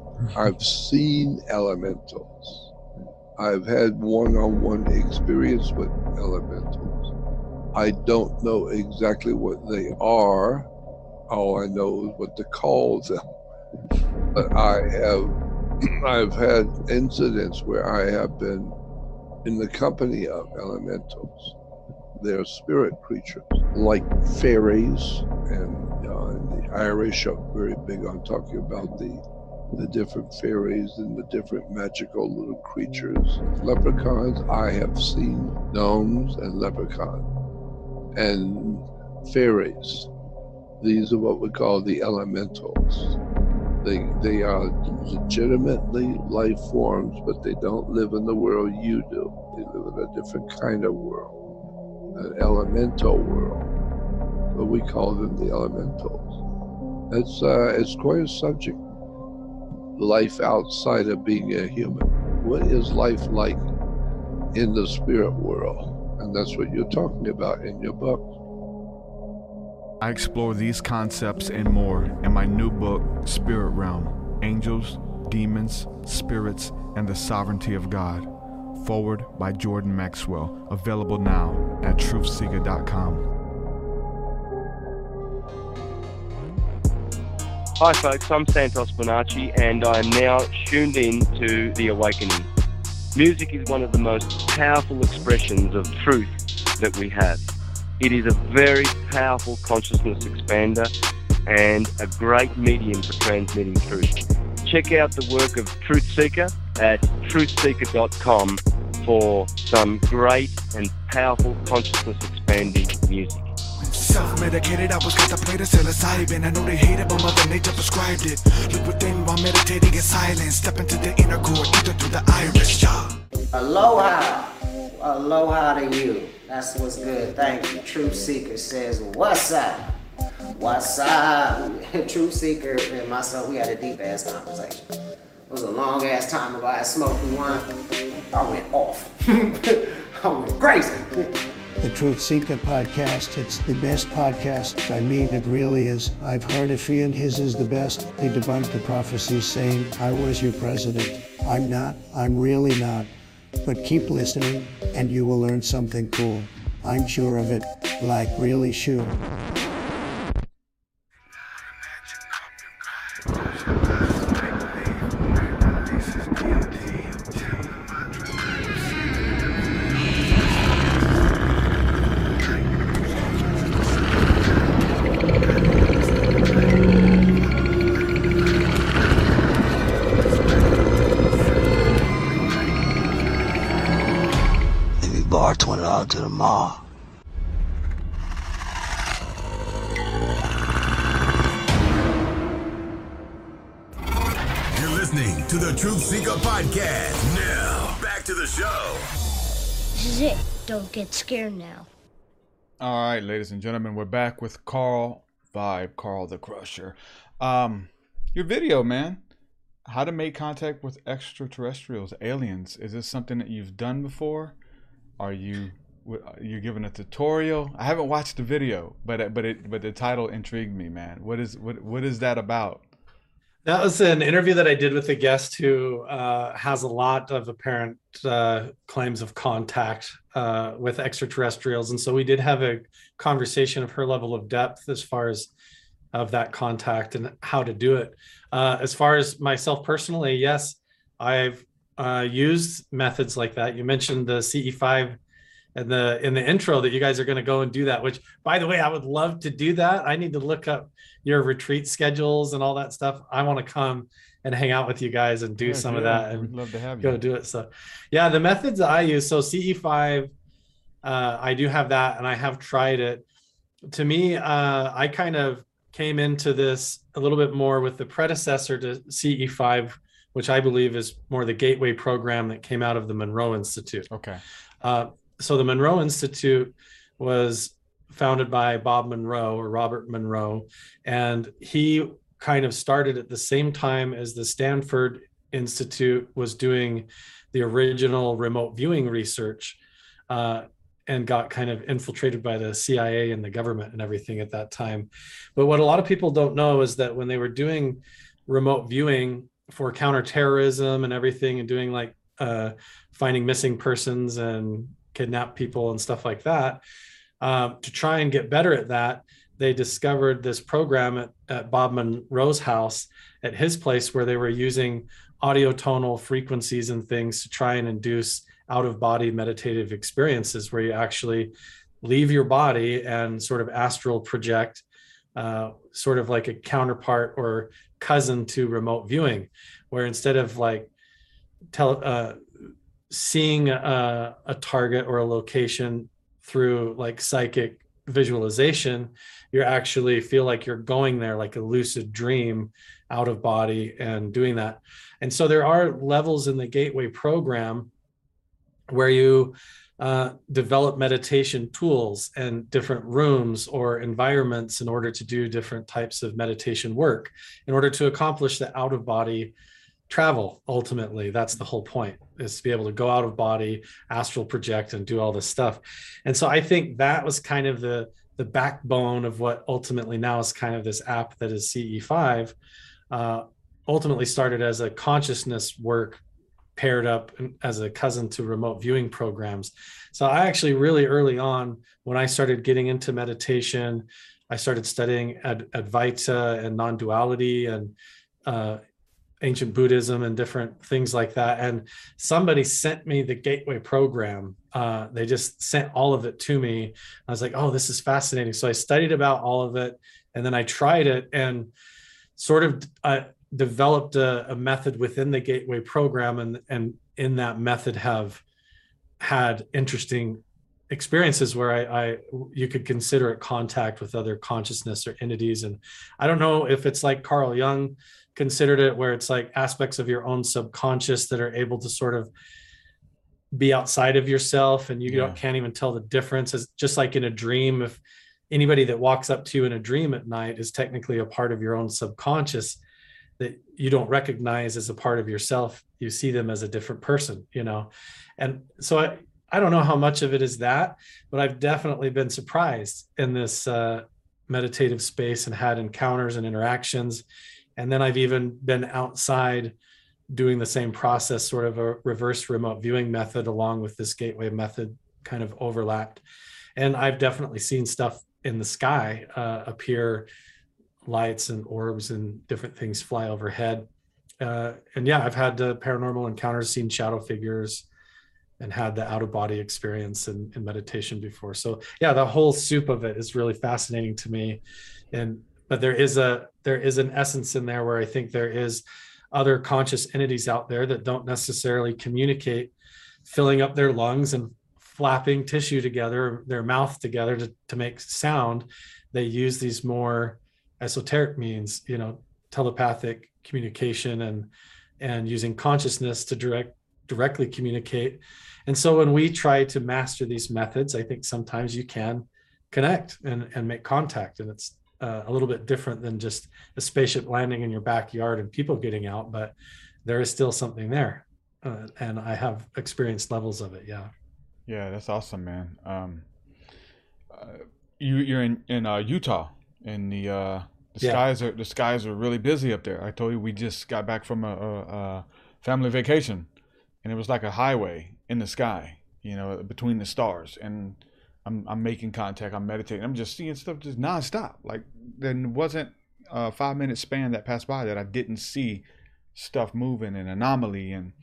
I've seen elementals. I've had one-on-one experience with elementals. I don't know exactly what they are. All I know is what to call them. But I have I've had incidents where I have been in the company of elementals. They're spirit creatures like fairies, and uh, the Irish are very big on talking about the the different fairies and the different magical little creatures. Leprechauns, I have seen gnomes and leprechauns, and fairies. These are what we call the elementals. They, they are legitimately life forms, but they don't live in the world you do. They live in a different kind of world, an elemental world. But we call them the elementals. It's, uh, it's quite a subject. Life outside of being a human. What is life like in the spirit world? And that's what you're talking about in your book. I explore these concepts and more in my new book, Spirit Realm Angels, Demons, Spirits, and the Sovereignty of God. Foreword by Jordan Maxwell. Available now at truthseeker.com. Hi, folks. I'm Santos Bonacci, and I am now tuned in to The Awakening. Music is one of the most powerful expressions of truth that we have. It is a very powerful consciousness expander and a great medium for transmitting truth. Check out the work of Truth Seeker at truthseeker.com for some great and powerful consciousness expanding music. Self-medicated, I was contemplating psilocybin I know they hate it, but Mother Nature prescribed it Look within while meditating in silence Step into the inner core, enter through the iris, yeah Aloha, aloha to you. That's what's good. Thank you. Truth Seeker says, What's up? What's up? Truth Seeker and myself, we had a deep ass conversation. It was a long ass time ago. I smoked one. I went off. I went crazy. The Truth Seeker podcast, it's the best podcast. I mean, it really is. I've heard a few, and his is the best. They debunked the prophecies saying, I was your president. I'm not. I'm really not. But keep listening, and you will learn something cool. I'm sure of it, like really sure. Dollars to the mall. You're listening to the Truth Seeker podcast. Now, back to the show. This is it. Don't get scared now. All right, ladies and gentlemen, we're back with Carl Vibe, Carl the Crusher. Um, your video, man. How to make contact with extraterrestrials, aliens. Is this something that you've done before? Are you what- you're giving a tutorial. I haven't watched the video, but but it but the title intrigued me, man. What is what what is that about? That was an interview that I did with a guest who uh, has a lot of apparent uh, claims of contact uh, with extraterrestrials, and so we did have a conversation of her level of depth as far as of that contact and how to do it. Uh, as far as myself personally, yes, I've uh, used methods like that. You mentioned the CE5 and the in the intro that you guys are going to go and do that. Which, by the way, I would love to do that. I need to look up your retreat schedules and all that stuff. I want to come and hang out with you guys and do Yeah, some of that and love to have go you. do it. So, yeah, the methods that I use. So CE5, uh, I do have that, and I have tried it. To me, uh, I kind of came into this a little bit more with the predecessor to CE5, which I believe is more the gateway program that came out of the Monroe Institute. Okay. Uh, so the Monroe Institute was founded by Bob Monroe or Robert Monroe, and he kind of started at the same time as the Stanford Institute was doing the original remote viewing research. Uh, and got kind of infiltrated by the CIA and the government and everything at that time. But what a lot of people don't know is that when they were doing remote viewing for counterterrorism and everything, and doing like uh, finding missing persons and kidnap people and stuff like that, um, to try and get better at that, they discovered this program at, at Bob Monroe's house at his place where they were using audio tonal frequencies and things to try and induce out of body meditative experiences where you actually leave your body and sort of astral project uh, sort of like a counterpart or cousin to remote viewing where instead of like tell uh, seeing a, a target or a location through like psychic visualization you actually feel like you're going there like a lucid dream out of body and doing that. And so there are levels in the gateway program where you uh, develop meditation tools and different rooms or environments in order to do different types of meditation work in order to accomplish the out of body travel ultimately. That's the whole point is to be able to go out of body astral project and do all this stuff and so i think that was kind of the the backbone of what ultimately now is kind of this app that is ce5 uh, ultimately started as a consciousness work paired up as a cousin to remote viewing programs. So I actually really early on, when I started getting into meditation, I started studying Ad- Advaita and non-duality and uh, ancient Buddhism and different things like that. And somebody sent me the Gateway program. Uh, they just sent all of it to me. I was like, oh, this is fascinating. So I studied about all of it, and then I tried it and sort of. Uh, developed a, a, method within the gateway program and and in that method have had interesting experiences where I, I you could consider it contact with other consciousness or entities and i don't know if it's like carl jung considered it where it's like aspects of your own subconscious that are able to sort of be outside of yourself and you Yeah. can't even tell the difference. It's just like in a dream if anybody that walks up to you in a dream at night is technically a part of your own subconscious that you don't recognize as a part of yourself. You see them as a different person you know? And so i i don't know how much of it is that but i've definitely been surprised in this uh, meditative space and had encounters and interactions and then i've even been outside doing the same process sort of a reverse remote viewing method along with this gateway method kind of overlapped and i've definitely seen stuff in the sky uh, appear lights and orbs and different things fly overhead. Uh, and yeah, I've had uh, paranormal encounters, seen shadow figures, and had the out of body experience in, in meditation before. So yeah, the whole soup of it is really fascinating to me. And but there is a there is an essence in there where I think there is other conscious entities out there that don't necessarily communicate, filling up their lungs and flapping tissue together, their mouth together to, to make sound. They use these more esoteric means you know telepathic communication and and using consciousness to direct directly communicate and so when we try to master these methods i think sometimes you can connect and and make contact and it's uh, a little bit different than just a spaceship landing in your backyard and people getting out but there is still something there uh, and i have experienced levels of it yeah Yeah, that's awesome, man. Um, uh, you you're in in uh, Utah, and the uh, the Yeah. skies are the skies are really busy up there. I told you we just got back from a, a, a family vacation, and it was like a highway in the sky, you know, between the stars. And I'm I'm making contact. I'm meditating. I'm just seeing stuff just nonstop. Like there wasn't a five minute span that passed by that I didn't see stuff moving and anomaly and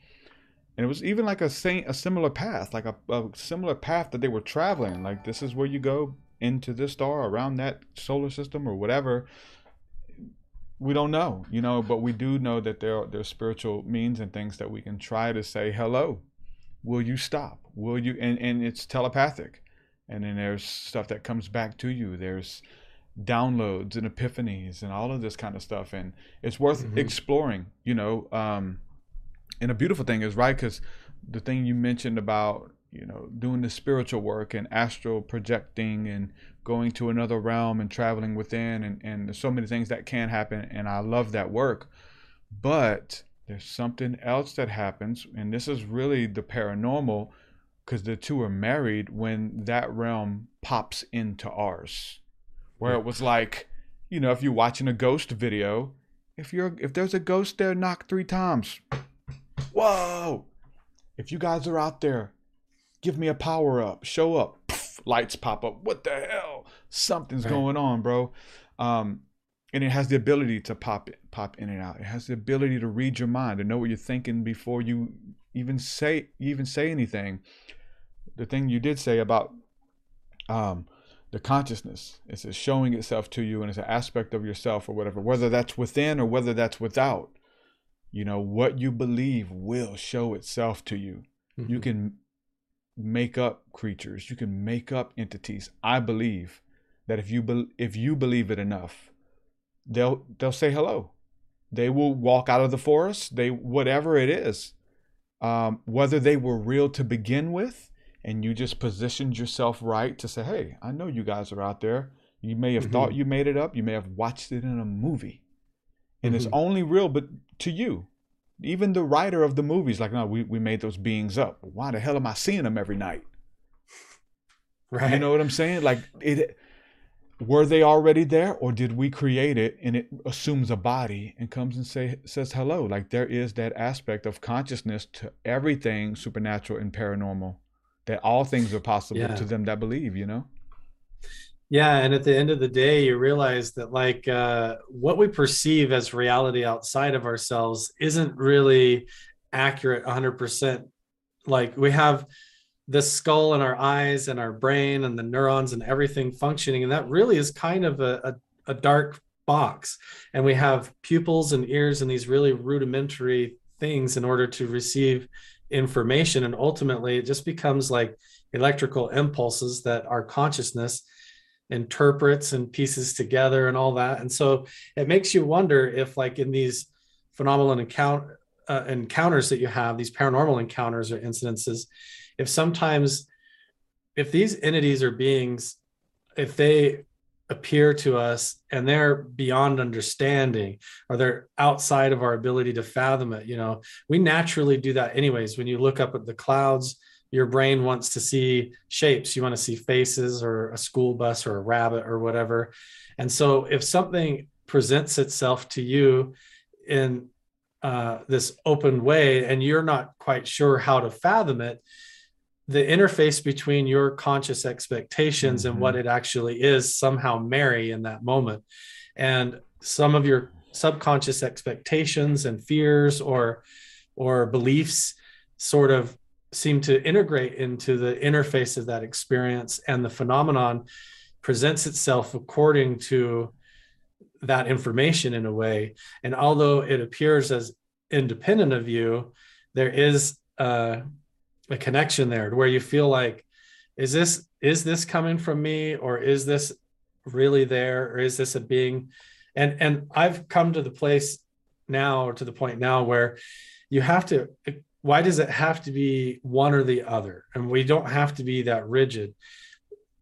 and it was even like a same a similar path like a, a similar path that they were traveling like this is where you go into this star around that solar system or whatever we don't know you know but we do know that there are there's spiritual means and things that we can try to say hello will you stop will you and and it's telepathic and then there's stuff that comes back to you. There's downloads and epiphanies and all of this kind of stuff. And it's worth Mhm. exploring you know um and a beautiful thing is right because the thing you mentioned about you know doing the spiritual work and astral projecting and going to another realm and traveling within and, and there's so many things that can happen and i love that work. But there's something else that happens and this is really the paranormal because the two are married when that realm pops into ours. Where it was like you know if you're watching a ghost video if you're if there's a ghost there knock three times. Whoa! If you guys are out there give me a power up show up lights pop up. What the hell? Something's Right. going on bro. Um and it has the ability to pop it pop in and out. It has the ability to read your mind to know what you're thinking before you even say even say anything the thing you did say about um the consciousness. It's showing itself to you and it's an aspect of yourself or whatever whether that's within or whether that's without. You know what you believe will show itself to you. You Mhm. can make up creatures. You can make up entities. I believe that if you be, if you believe it enough they'll they'll say hello. They will walk out of the forest. They whatever it is um, whether they were real to begin with and you just positioned yourself right to say hey i know you guys are out there. You may have thought Mhm. you made it up. You may have watched it in a movie. And it's Mhm. only real but to you. Even the writer of the movies like no we, we made those beings up. Why the hell am i seeing them every night? Right. you know what i'm saying? Like it were they already there or did we create it and it assumes a body and comes and say says hello? Like there is that aspect of consciousness to everything supernatural and paranormal that all things are possible Yeah. to them that believe you know Yeah, and at the end of the day, you realize that like uh, what we perceive as reality outside of ourselves isn't really accurate 100%. Like we have the skull and our eyes and our brain and the neurons and everything functioning, and that really is kind of a, a, a dark box. And we have pupils and ears and these really rudimentary things in order to receive information. And ultimately, it just becomes like electrical impulses that our consciousness interprets and pieces together and all that. And so it makes you wonder if, like, in these phenomenal encounter, uh, encounters that you have, these paranormal encounters or incidences, if sometimes, if these entities or beings, if they appear to us and they're beyond understanding or they're outside of our ability to fathom it, you know, we naturally do that anyways. When you look up at the clouds, your brain wants to see shapes. You want to see faces or a school bus or a rabbit or whatever. And so if something presents itself to you in uh, this open way and you're not quite sure how to fathom it the interface between your conscious expectations and what it actually is somehow marry in that moment. And some of your subconscious expectations and fears or or beliefs sort of seem to integrate into the interface of that experience. And the phenomenon presents itself according to that information in a way. And although it appears as independent of you there is uh, a connection there where you feel like is this is this coming from me or is this really there or is this a being? And and i've come to the place now or to the point now where you have to why does it have to be one or the other? And we don't have to be that rigid.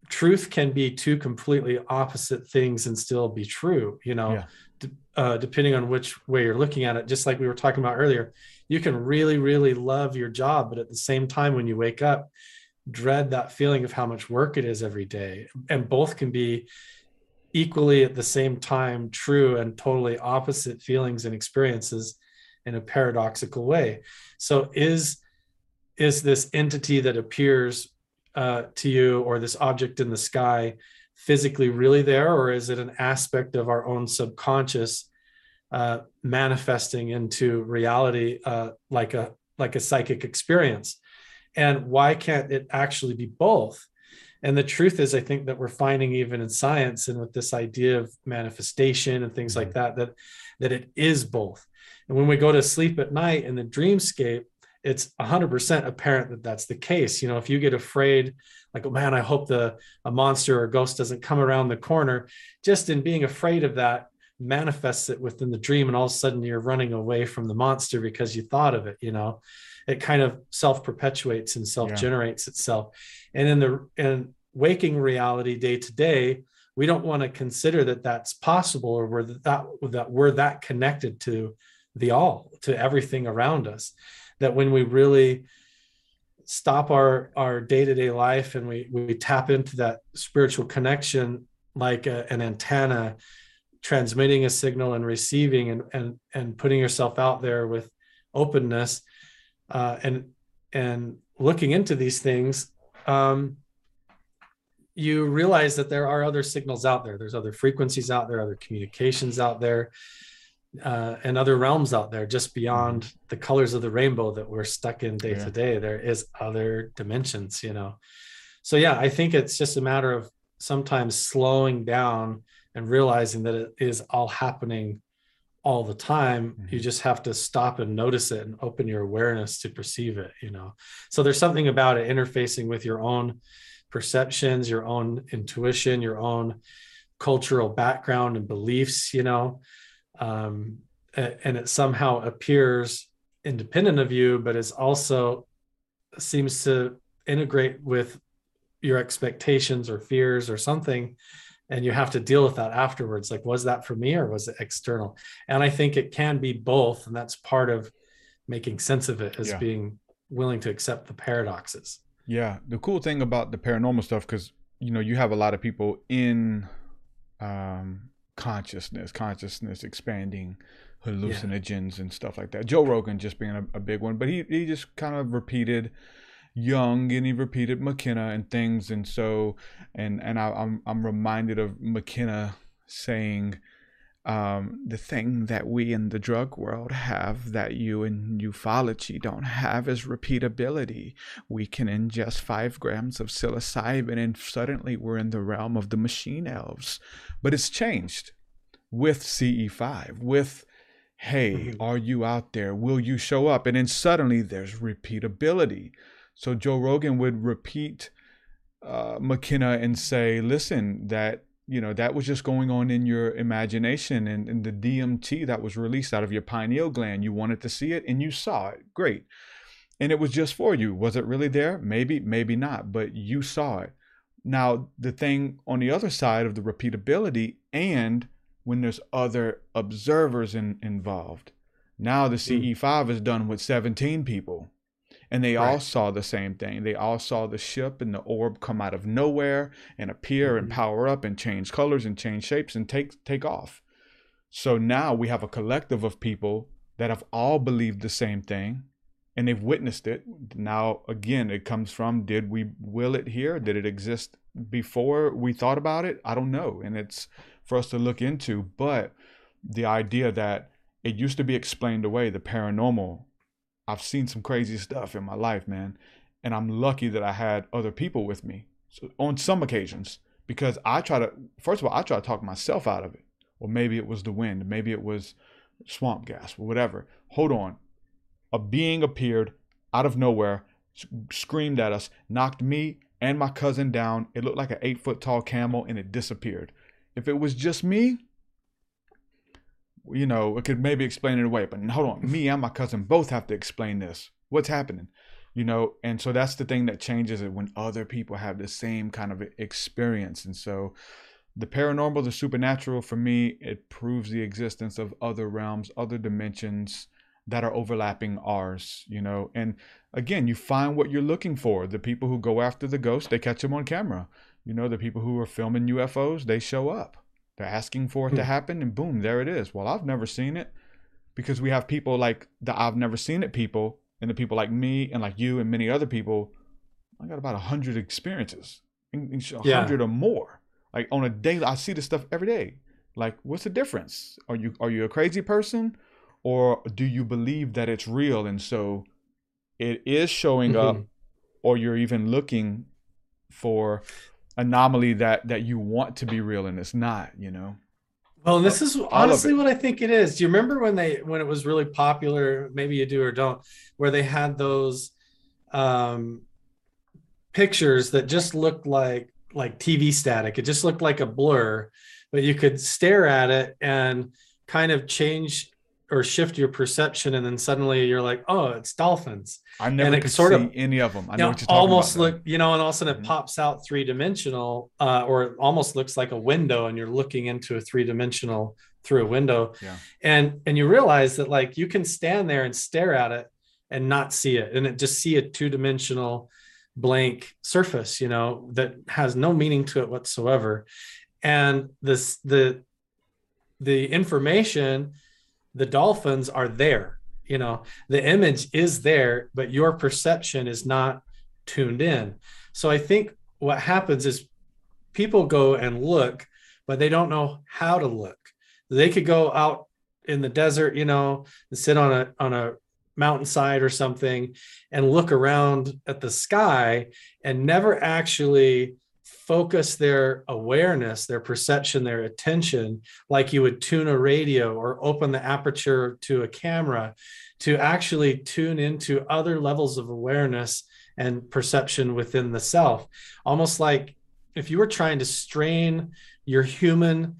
Truth can be two completely opposite things and still be true you know Yeah. d- uh, depending on which way you're looking at it. Just like we were talking about earlier you can really really love your job but at the same time when you wake up dread that feeling of how much work it is every day. And both can be equally at the same time true and totally opposite feelings and experiences in a paradoxical way. So is is this entity that appears uh, to you or this object in the sky physically really there or is it an aspect of our own subconscious uh, manifesting into reality uh, like a like a psychic experience. And why can't it actually be both? And the truth is i think that we're finding even in science and with this idea of manifestation and things like that that that it is both. And when we go to sleep at night in the dreamscape it's 100% apparent that that's the case. You know if you get afraid like oh man i hope the a monster or ghost doesn't come around the corner just in being afraid of that manifests it within the dream and all of a sudden you're running away from the monster because you thought of it you know? It kind of self perpetuates and self generates yeah. itself. And in the in waking reality day to day we don't want to consider that that's possible or we're that that we're that connected to the all to everything around us. That when we really stop our our day-to-day life and we we tap into that spiritual connection like a, an antenna transmitting a signal and receiving and and and putting yourself out there with openness uh, and and looking into these things um, you realize that there are other signals out there. There's other frequencies out there other communications out there uh, and other realms out there just beyond the colors of the rainbow that we're stuck in day yeah. to day. There is other dimensions you know? So yeah i think it's just a matter of sometimes slowing down and realizing that it is all happening all the time mm-hmm. you just have to stop and notice it and open your awareness to perceive it you know so there's something about it interfacing with your own perceptions your own intuition your own cultural background and beliefs you know um, and it somehow appears independent of you but is also seems to integrate with your expectations or fears or something and you have to deal with that afterwards like was that for me or was it external and i think it can be both and that's part of making sense of it as yeah. being willing to accept the paradoxes yeah the cool thing about the paranormal stuff because you know you have a lot of people in um consciousness consciousness expanding hallucinogens yeah. and stuff like that joe rogan just being a, a big one but he, he just kind of repeated Jung and he repeated McKenna and things and so and and I, am I'm, I'm reminded of McKenna saying um, the thing that we in the drug world have that you in ufology don't have is repeatability. We can ingest five grams of psilocybin and suddenly we're in the realm of the machine elves. But it's changed with CE5, with hey, mm-hmm. are you out there? Will you show up? And then suddenly there's repeatability. So Joe Rogan would repeat uh, McKenna and say, listen, that you know that was just going on in your imagination and, and the DMT that was released out of your pineal gland. You wanted to see it and you saw it. Great. And it was just for you. Was it really there? Maybe, maybe not, but you saw it. Now, the thing on the other side of the repeatability and when there's other observers in, involved. Now the mm. CE5 is done with 17 people and they right. all saw the same thing. They all saw the ship and the orb come out of nowhere and appear mm-hmm. and power up and change colors and change shapes and take take off. So now we have a collective of people that have all believed the same thing and they've witnessed it. Now again, it comes from did we will it here? Did it exist before we thought about it? I don't know. And it's for us to look into, but the idea that it used to be explained away, the paranormal I've seen some crazy stuff in my life, man. And I'm lucky that I had other people with me so on some occasions because I try to, first of all, I try to talk myself out of it. Or maybe it was the wind, maybe it was swamp gas, or whatever. Hold on. A being appeared out of nowhere, screamed at us, knocked me and my cousin down. It looked like an eight foot tall camel and it disappeared. If it was just me, you know, it could maybe explain it away. But hold on, me and my cousin both have to explain this. What's happening? You know, and so that's the thing that changes it when other people have the same kind of experience. And so the paranormal, the supernatural, for me, it proves the existence of other realms, other dimensions that are overlapping ours, you know. And again, you find what you're looking for. The people who go after the ghost, they catch them on camera. You know, the people who are filming UFOs, they show up. They're asking for it to Hmm. happen, and boom, there it is. Well, I've never seen it because we have people like the I've never seen it people, and the people like me and like you and many other people. I got about a hundred experiences, a Yeah. hundred or more. Like on a daily, I see this stuff every day. Like, what's the difference? Are you are you a crazy person, or do you believe that it's real and so it is showing up, Mhm. or you're even looking for anomaly that that you want to be real and it's not? You know. Well, and this is honestly what I think it is. Do you remember when they when it was really popular? Maybe you do or don't, where they had those um, pictures that just looked like like TV static. It just looked like a blur, but you could stare at it and kind of change or shift your perception, and then suddenly you're like, "Oh, it's dolphins." I never and it could sort see of any of them. I know know, what you're almost about. though. look, you know, and all of a sudden it pops out three dimensional, uh, or it almost looks like a window, and you're looking into a three dimensional through a window, Yeah. and and you realize that like you can stand there and stare at it and not see it, and it just see a two dimensional blank surface, you know, that has no meaning to it whatsoever, and this the the information the dolphins are there you know the image is there but your perception is not tuned in. So i think what happens is people go and look but they don't know how to look. They could go out in the desert you know and sit on a on a mountainside or something and look around at the sky and never actually focus their awareness their perception their attention like you would tune a radio or open the aperture to a camera to actually tune into other levels of awareness and perception within the self. Almost like if you were trying to strain your human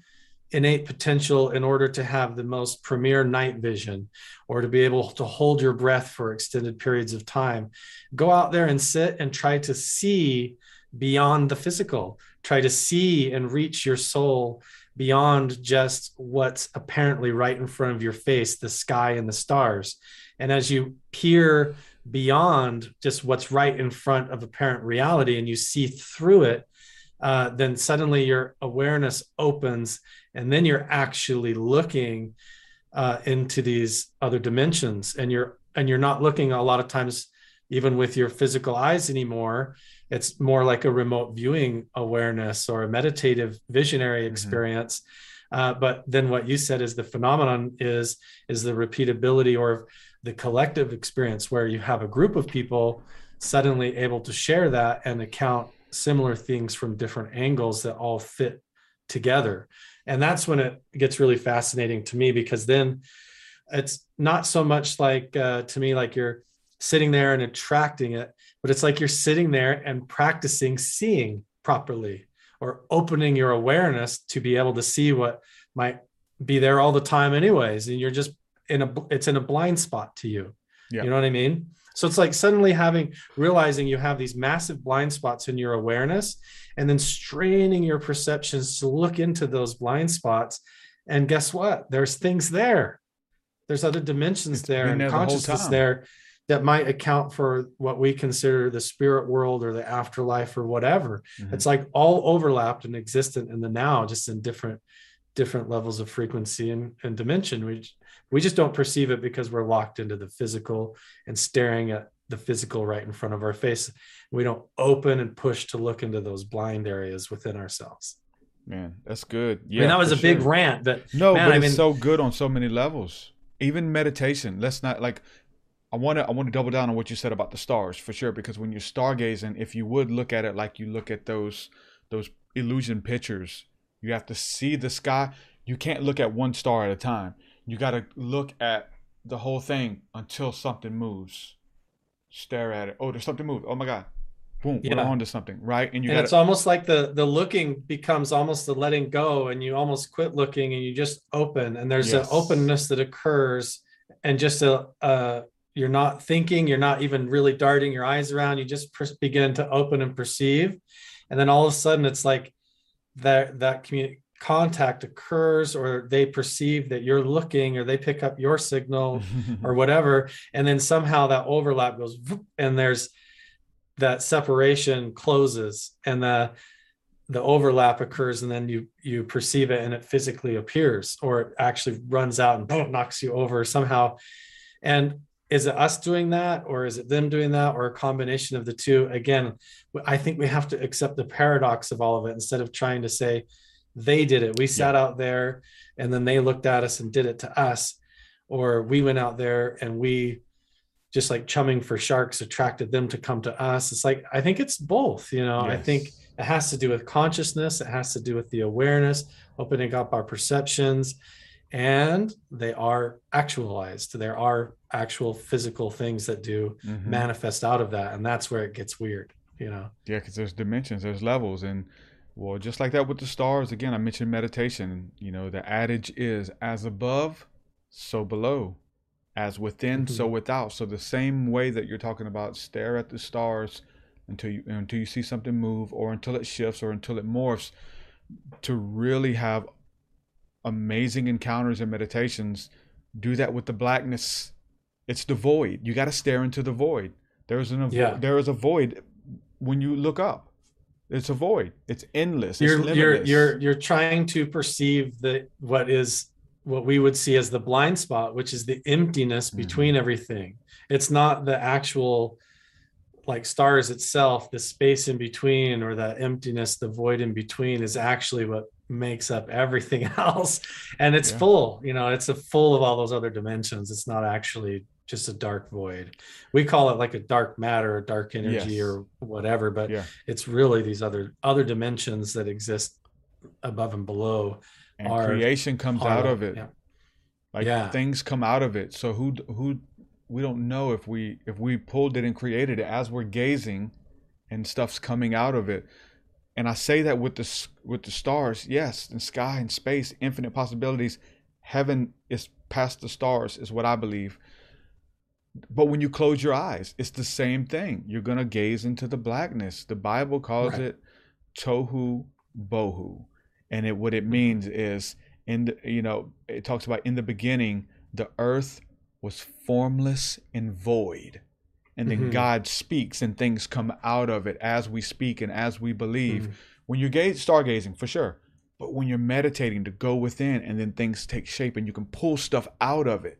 innate potential in order to have the most premier night vision or to be able to hold your breath for extended periods of time go out there and sit and try to see beyond the physical. Try to see and reach your soul beyond just what's apparently right in front of your face the sky and the stars. And as you peer beyond just what's right in front of apparent reality and you see through it uh, then suddenly your awareness opens and then you're actually looking uh, into these other dimensions and you're and you're not looking a lot of times even with your physical eyes anymore it's more like a remote viewing awareness or a meditative visionary experience. Uh, but then what you said is the phenomenon is is the repeatability or the collective experience where you have a group of people suddenly able to share that and account similar things from different angles that all fit together. And that's when it gets really fascinating to me because then it's not so much like uh, to me like you're sitting there and attracting it but it's like you're sitting there and practicing seeing properly or opening your awareness to be able to see what might be there all the time anyways. And you're just in a it's in a blind spot to you. Yeah. you know what i mean? So it's like suddenly having realizing you have these massive blind spots in your awareness and then straining your perceptions to look into those blind spots. And guess what? There's things there. There's other dimensions there and there consciousness time. there that might account for what we consider the spirit world or the afterlife or whatever Mhm. it's like all overlapped and existent in the now just in different different levels of frequency and, and dimension we we just don't perceive it because we're locked into the physical and staring at the physical right in front of our face we don't open and push to look into those blind areas within ourselves Man, that's good. I Yeah, mean, that was a big sure. rant, but no, man, but I it's mean- so good on so many levels. Even meditation. Let's not like. I want to. I want to double down on what you said about the stars for sure. Because when you're stargazing, if you would look at it like you look at those those illusion pictures, you have to see the sky. You can't look at one star at a time. You got to look at the whole thing until something moves. Stare at it. Oh, there's something moved. Oh my god. Boom. We're Yeah. on to something, right? And you and got it's almost like the the looking becomes almost the letting go and you almost quit looking and you just open and there's Yes. an openness that occurs and just a uh you're not thinking you're not even really darting your eyes around you just begin to open and perceive. And then all of a sudden it's like that that commu- contact occurs or they perceive that you're looking or they pick up your signal or whatever. And then somehow that overlap goes and there's that separation closes and the the overlap occurs and then you you perceive it and it physically appears or it actually runs out and boom, knocks you over somehow. And is it us doing that or is it them doing that or a combination of the two again i think we have to accept the paradox of all of it instead of trying to say they did it we sat yeah. out there and then they looked at us and did it to us or we went out there and we just like chumming for sharks attracted them to come to us it's like i think it's both you know yes. i think it has to do with consciousness it has to do with the awareness opening up our perceptions and they are actualized there are actual physical things that do mm-hmm. manifest out of that and that's where it gets weird you know yeah because there's dimensions there's levels and well just like that with the stars again i mentioned meditation you know the adage is as above so below as within mm-hmm. so without so the same way that you're talking about stare at the stars until you until you see something move or until it shifts or until it morphs to really have amazing encounters and meditations do that with the blackness. It's the void. You got to stare into the void. There's an yeah. there is a void when you look up. It's a void. It's endless. You're it's you're you're you're trying to perceive the what is what we would see as the blind spot which is the emptiness mm-hmm. between mm-hmm. everything. It's not the actual like stars itself the space in between or the emptiness the void in between is actually what makes up everything else and it's yeah. full you know it's a full of all those other dimensions it's not actually just a dark void we call it like a dark matter or dark energy yes. or whatever but yeah. it's really these other other dimensions that exist above and below and are, creation comes are, out of it yeah. like yeah. things come out of it so who who we don't know if we if we pulled it and created it as we're gazing and stuff's coming out of it and I say that with the with the stars, yes, in sky and space, infinite possibilities. Heaven is past the stars, is what I believe. But when you close your eyes, it's the same thing. You're gonna gaze into the blackness. The Bible calls right. it tohu bohu, and it what it mm-hmm. means is in the you know it talks about in the beginning the earth was formless and void and then mm-hmm. God speaks and things come out of it as we speak and as we believe. Mm-hmm. When you're gaze, stargazing, for sure, but when you're meditating to go within and then things take shape and you can pull stuff out of it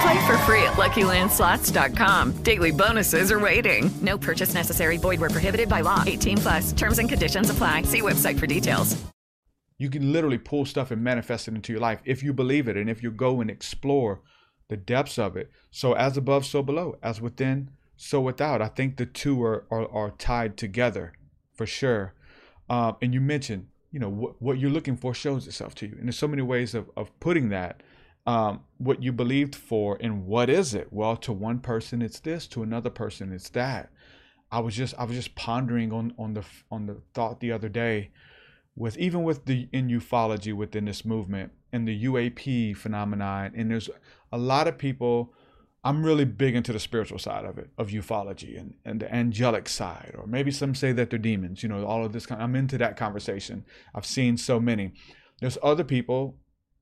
Play for free at LuckyLandSlots.com. Daily bonuses are waiting. No purchase necessary. Void where prohibited by law. 18 plus. Terms and conditions apply. See website for details. You can literally pull stuff and manifest it into your life if you believe it and if you go and explore the depths of it. So as above, so below. As within, so without. I think the two are are, are tied together for sure. Um, and you mentioned, you know, what, what you're looking for shows itself to you. And there's so many ways of, of putting that um, what you believed for and what is it? Well to one person it's this to another person it's that. I was just i was just pondering on on the on the thought the other day with even with the in ufology within this movement and the uap phenomenon and there's a lot of people i'm really big into the spiritual side of it of ufology and, and the angelic side or maybe some say that they're demons you know all of this kind i'm into that conversation. I've seen so many. There's other people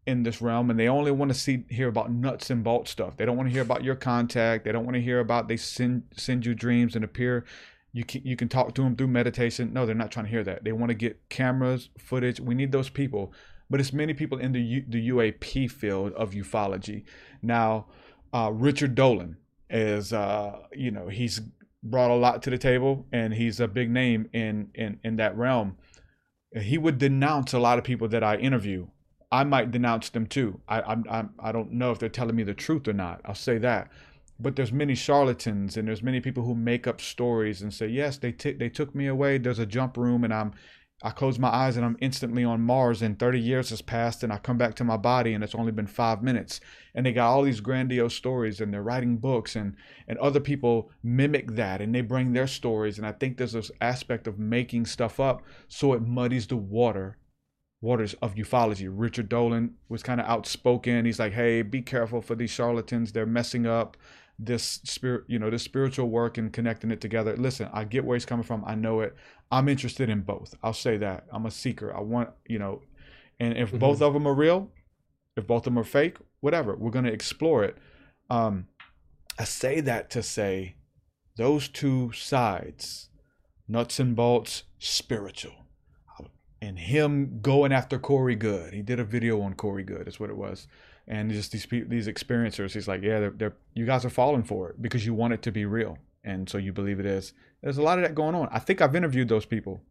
in this realm and they only want to see hear about nuts and bolts stuff. They don't want to hear about your contact. They don't want to hear about they send send you dreams and appear you can you can talk to them through meditation. No, they're not trying to hear that. They want to get cameras, footage. We need those people. But it's many people in the U, the UAP field of ufology. Now, uh, Richard Dolan is uh, you know, he's brought a lot to the table, and he's a big name in in in that realm. He would denounce a lot of people that I interview. I might denounce them too. I I'm, I don't know if they're telling me the truth or not. I'll say that. But there's many charlatans and there's many people who make up stories and say yes they t- they took me away. There's a jump room and I'm I close my eyes and I'm instantly on Mars and 30 years has passed and I come back to my body and it's only been five minutes. And they got all these grandiose stories and they're writing books and, and other people mimic that and they bring their stories. And I think there's this aspect of making stuff up so it muddies the water, waters of ufology. Richard Dolan was kind of outspoken. He's like, hey, be careful for these charlatans. They're messing up this spirit, you know, this spiritual work and connecting it together. Listen, I get where he's coming from. I know it. I'm interested in both. I'll say that. I'm a seeker. I want, you know, and if mm-hmm. both of them are real, if both of them are fake, whatever, we're going to explore it. Um, I say that to say those two sides, nuts and bolts, spiritual, and him going after Corey Goode. He did a video on Corey Goode. That's what it was and just these these experiencers. He's like, yeah, they're, they're, you guys are falling for it because you want it to be real, and so you believe it is. There's a lot of that going on. I think I've interviewed those people.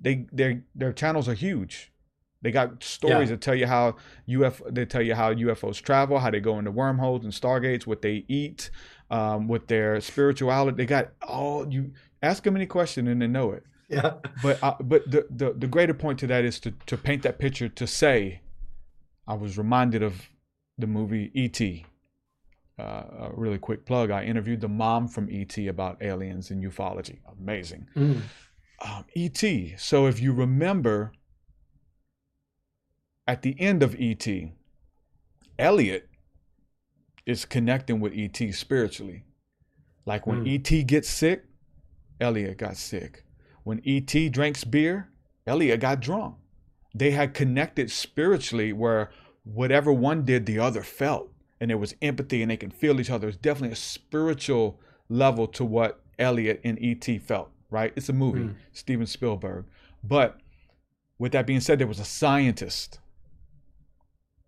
They their their channels are huge. They got stories yeah. that tell you how UFO. They tell you how UFOs travel, how they go into wormholes and stargates, what they eat, um, with their spirituality. They got all you ask them any question and they know it. Yeah. But uh, but the, the the greater point to that is to to paint that picture to say, I was reminded of the movie E.T. Uh, a really quick plug. I interviewed the mom from E.T. about aliens and ufology. Amazing. Mm. Um, E.T. So if you remember, at the end of E.T., Elliot is connecting with E.T. spiritually. Like when mm. E.T. gets sick, Elliot got sick. When E.T. drinks beer, Elliot got drunk. They had connected spiritually where whatever one did, the other felt. And there was empathy and they can feel each other. There's definitely a spiritual level to what Elliot and E.T. felt, right? It's a movie, mm. Steven Spielberg. But with that being said, there was a scientist.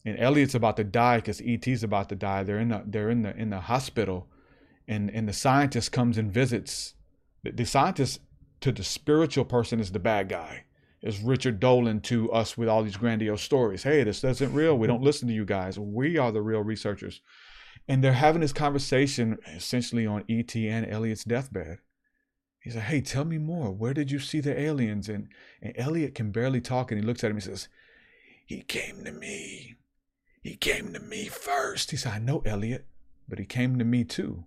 And Elliot's about to die because E.T.'s about to die. They're in the they're in the in the hospital. And and the scientist comes and visits. The, the scientist to the spiritual person is the bad guy is Richard Dolan to us with all these grandiose stories. Hey, this isn't real. We don't listen to you guys. We are the real researchers. And they're having this conversation essentially on E.T. and Elliot's deathbed. He's like, hey, tell me more. Where did you see the aliens? And, and Elliot can barely talk and he looks at him and he says, he came to me. He came to me first. He said, I know Elliot, but he came to me too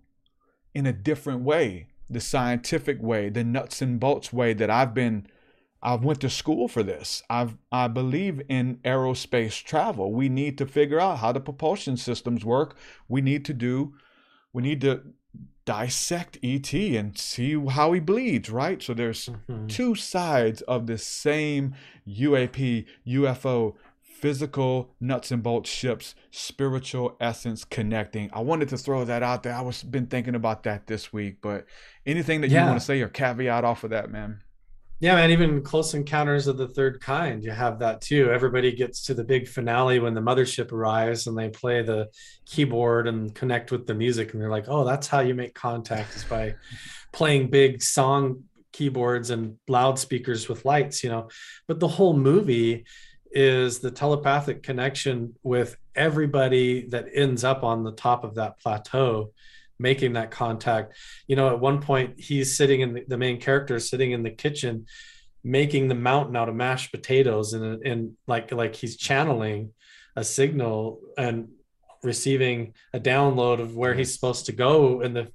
in a different way, the scientific way, the nuts and bolts way that I've been – I've went to school for this. I've I believe in aerospace travel. We need to figure out how the propulsion systems work. We need to do we need to dissect ET and see how he bleeds, right? So there's mm-hmm. two sides of the same UAP, UFO, physical nuts and bolts ships, spiritual essence connecting. I wanted to throw that out there. I was been thinking about that this week, but anything that you want to say or caveat off of that, man? Yeah, man, even Close Encounters of the Third Kind, you have that too. Everybody gets to the big finale when the mothership arrives and they play the keyboard and connect with the music. And they're like, oh, that's how you make contact is by playing big song keyboards and loudspeakers with lights, you know. But the whole movie is the telepathic connection with everybody that ends up on the top of that plateau making that contact. You know at one point he's sitting in the, the main character is sitting in the kitchen making the mountain out of mashed potatoes and and like like he's channeling a signal and receiving a download of where he's supposed to go in the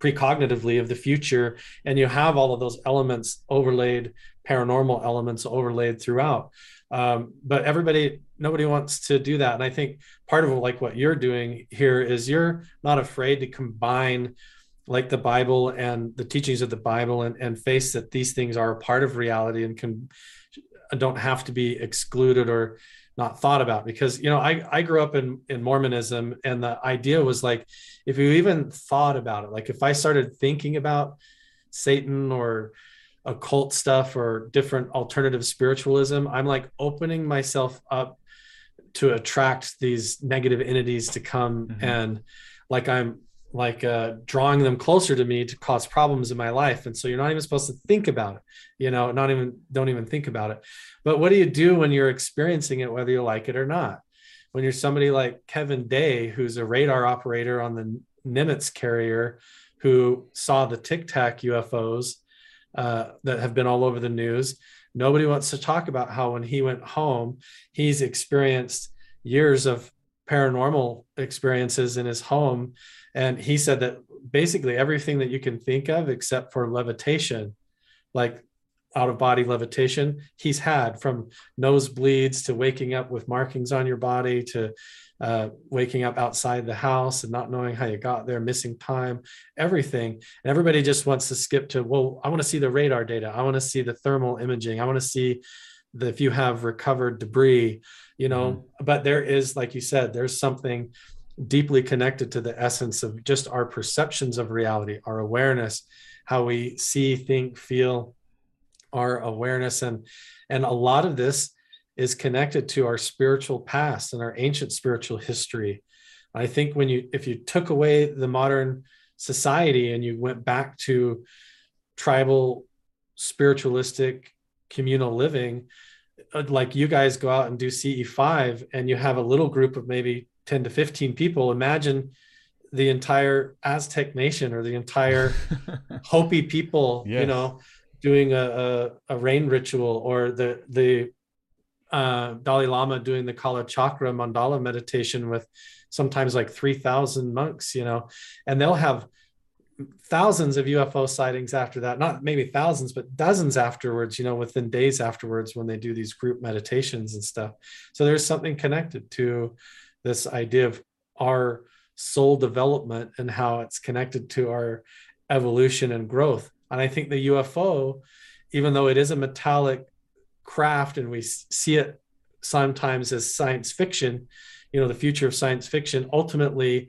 precognitively of the future. And you have all of those elements overlaid paranormal elements overlaid throughout um, but everybody nobody wants to do that. And i think part of like what you're doing here is you're not afraid to combine like the bible and the teachings of the bible and, and face that these things are a part of reality and can don't have to be excluded or not thought about. Because you know i i grew up in in mormonism and the idea was like if you even thought about it like if i started thinking about satan or occult stuff or different alternative spiritualism i'm like opening myself up to attract these negative entities to come mm-hmm. and like i'm like uh, drawing them closer to me to cause problems in my life. And so you're not even supposed to think about it you know not even don't even think about it. But what do you do when you're experiencing it whether you like it or not? When you're somebody like kevin day who's a radar operator on the nimitz carrier who saw the tic tac ufos uh, that have been all over the news. Nobody wants to talk about how when he went home he's experienced years of paranormal experiences in his home. And he said that basically everything that you can think of except for levitation like out of body levitation he's had from nosebleeds to waking up with markings on your body to uh, waking up outside the house and not knowing how you got there missing time everything. And everybody just wants to skip to well i want to see the radar data. I want to see the thermal imaging. I want to see the, if you have recovered debris you know? Mm-hmm. but there is like you said there's something deeply connected to the essence of just our perceptions of reality our awareness how we see think feel our awareness. And and a lot of this is connected to our spiritual past and our ancient spiritual history i think when you if you took away the modern society and you went back to tribal spiritualistic communal living uh, like you guys go out and do CE5 and you have a little group of maybe 10 to 15 people, imagine the entire Aztec nation or the entire Hopi people, yes. you know, doing a, a, a, rain ritual or the, the uh, Dalai Lama doing the Kala Chakra mandala meditation with sometimes like 3,000 monks, you know, and they'll have thousands of UFO sightings after that, not maybe thousands, but dozens afterwards, you know, within days afterwards when they do these group meditations and stuff. So there's something connected to this idea of our soul development and how it's connected to our evolution and growth. And I think the UFO, even though it is a metallic craft and we see it sometimes as science fiction, you know, the future of science fiction, ultimately,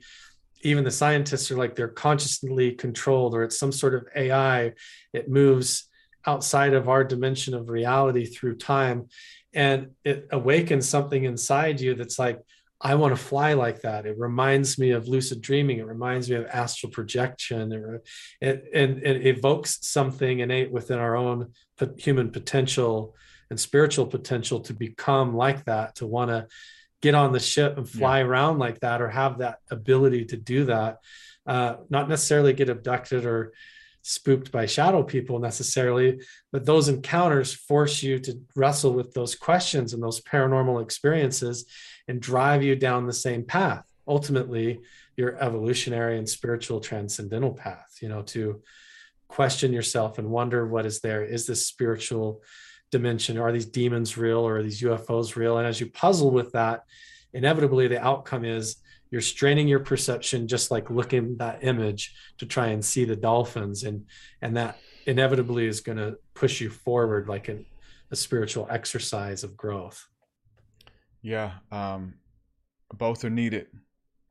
even the scientists are like they're consciously controlled or it's some sort of AI. It moves outside of our dimension of reality through time and it awakens something inside you that's like I want to fly like that. It reminds me of lucid dreaming. It reminds me of astral projection. It, it, and it evokes something innate within our own human potential and spiritual potential to become like that, to want to get on the ship and fly yeah. around like that or have that ability to do that. Uh, not necessarily get abducted or spooked by shadow people necessarily, but those encounters force you to wrestle with those questions and those paranormal experiences and drive you down the same path ultimately your evolutionary and spiritual transcendental path you know to question yourself and wonder what is there is this spiritual dimension are these demons real or are these ufos real and as you puzzle with that inevitably the outcome is you're straining your perception just like looking that image to try and see the dolphins and and that inevitably is going to push you forward like an, a spiritual exercise of growth yeah, um, both are needed.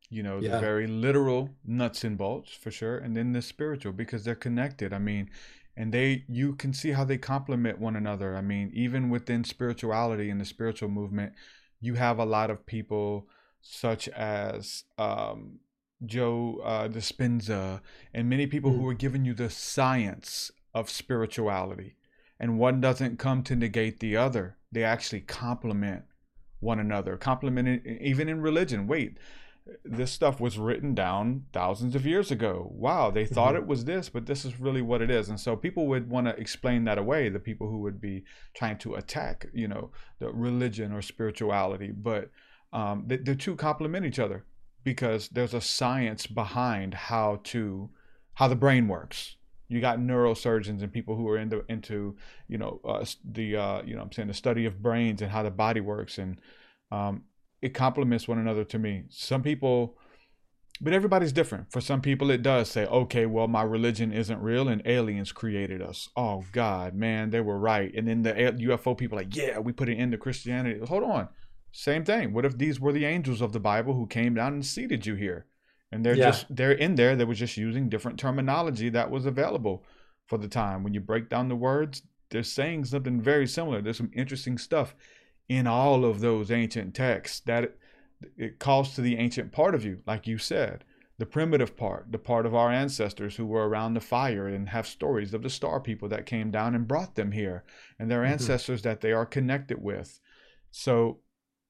You know, yeah. the very literal nuts and bolts for sure, and then the spiritual because they're connected. I mean, and they you can see how they complement one another. I mean, even within spirituality and the spiritual movement, you have a lot of people such as um, Joe uh, Dispenza and many people mm. who are giving you the science of spirituality, and one doesn't come to negate the other. They actually complement one another, complement even in religion. Wait, this stuff was written down thousands of years ago. Wow, they thought mm-hmm. it was this, but this is really what it is. And so people would want to explain that away, the people who would be trying to attack, you know, the religion or spirituality. But um, the, the two complement each other because there's a science behind how to how the brain works you got neurosurgeons and people who are into into you know uh, the uh, you know I'm saying the study of brains and how the body works and um, it complements one another to me. Some people, but everybody's different. For some people, it does say, okay, well, my religion isn't real and aliens created us. Oh God, man, they were right. And then the UFO people like, yeah, we put it into Christianity. Hold on, same thing. What if these were the angels of the Bible who came down and seated you here? and they're yeah. just they're in there. They were just using different terminology that was available for the time. When you break down the words, they're saying something very similar. There's some interesting stuff in all of those ancient texts that it, it calls to the ancient part of you, like you said. the primitive part, the part of our ancestors who were around the fire and have stories of the star people that came down and brought them here and their Mhm. ancestors that they are connected with. So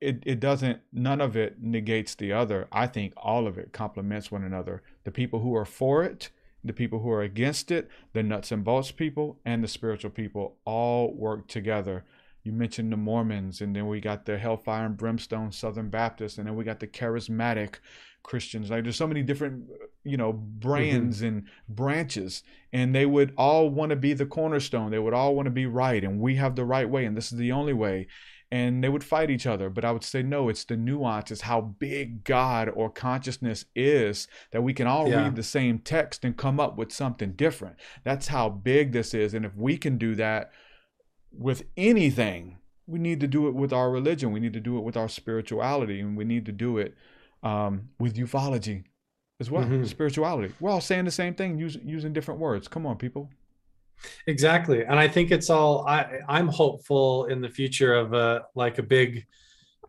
it, it doesn't, none of it negates the other. I think all of it complements one another. The people who are for it, the people who are against it, the nuts and bolts people, and the spiritual people all work together. You mentioned the Mormons, and then we got the Hellfire and Brimstone Southern Baptists, and then we got the charismatic Christians. Like there's so many different, you know, mm-hmm. brands and branches, and they would all want to be the cornerstone. They would all want to be right, and we have the right way, and this is the only way. And they would fight each other. But I would say, no, it's the nuance, it's how big God or consciousness is that we can all Yeah. read the same text and come up with something different. That's how big this is. And if we can do that with anything, we need to do it with our religion. We need to do it with our spirituality, and we need to do it um, with ufology as well. Mhm. Spirituality. We're all saying the same thing, using using different words. Come on, people. Exactly. And I think it's all I I'm hopeful in the future of a like a big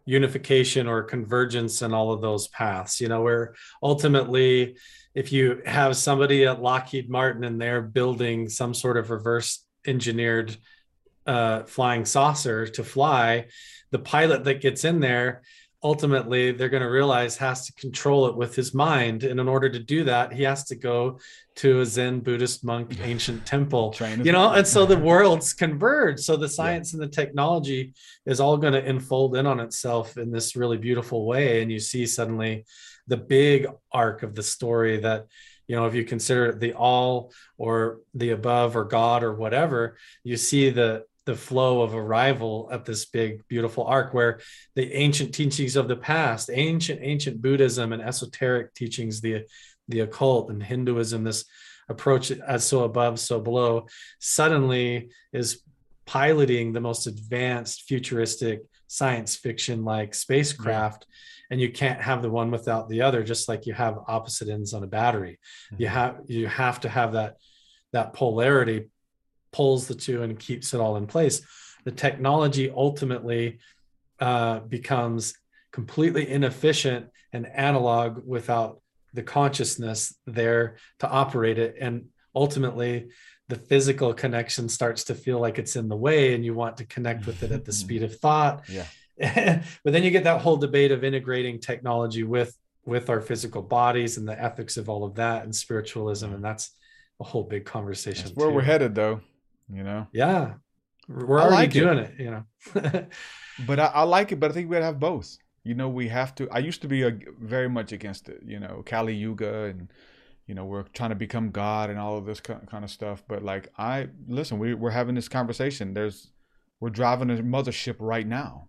unification or convergence in all of those paths, you know, where ultimately if you have somebody at Lockheed Martin and they're building some sort of reverse engineered uh, flying saucer to fly, the pilot that gets in there ultimately they're going to realize has to control it with his mind. And in order to do that he has to go to a zen buddhist monk ancient temple you know? And so the worlds converge. So the science and the technology is all going to enfold in on itself in this really beautiful way. And you see suddenly the big arc of the story that you know if you consider the all or the above or god or whatever you see the the flow of arrival at this big beautiful arc where the ancient teachings of the past ancient ancient buddhism and esoteric teachings the the occult and hinduism this approach as so above so below suddenly is piloting the most advanced futuristic science fiction like spacecraft. And you can't have the one without the other just like you have opposite ends on a battery. You mm-hmm. have you have to have that that polarity pulls the two and keeps it all in place the technology ultimately uh, becomes completely inefficient and analog without the consciousness there to operate it and ultimately the physical connection starts to feel like it's in the way and you want to connect with it at the speed of thought Yeah. but then you get that whole debate of integrating technology with with our physical bodies and the ethics of all of that and spiritualism and that's a whole big conversation That's where too. we're headed, though. You know. yeah we're already like doing it. you know But I, I like it. But I think we'd have both. You know, we have to. I used to be a, very much against it. You know, Kali Yuga and you know we're trying to become God and all of this kind of stuff. But like I listen, we we're having this conversation. There's we're driving a mothership right now.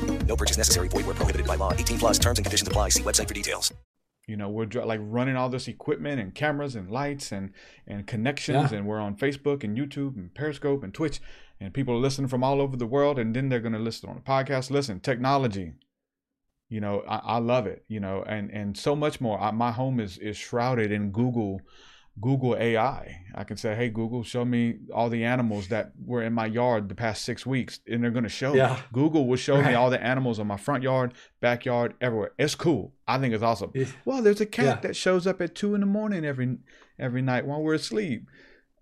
No purchase necessary. Void where prohibited by law. 18 plus terms and conditions apply. See website for details. You know, we're like running all this equipment and cameras and lights and and connections, Yeah. and we're on Facebook and YouTube and Periscope and Twitch, and people are listening from all over the world, and then they're going to listen on the podcast. Listen, technology. You know, I, I love it. You know, and and so much more. I, my home is is shrouded in Google. Google AI. I can say, "Hey Google, show me all the animals that were in my yard the past six weeks," and they're going to show. me. Yeah. Google will show me all the animals on my front yard, backyard, everywhere. It's cool. I think it's awesome. Well, there's a cat Yeah. that shows up at two in the morning every every night while we're asleep.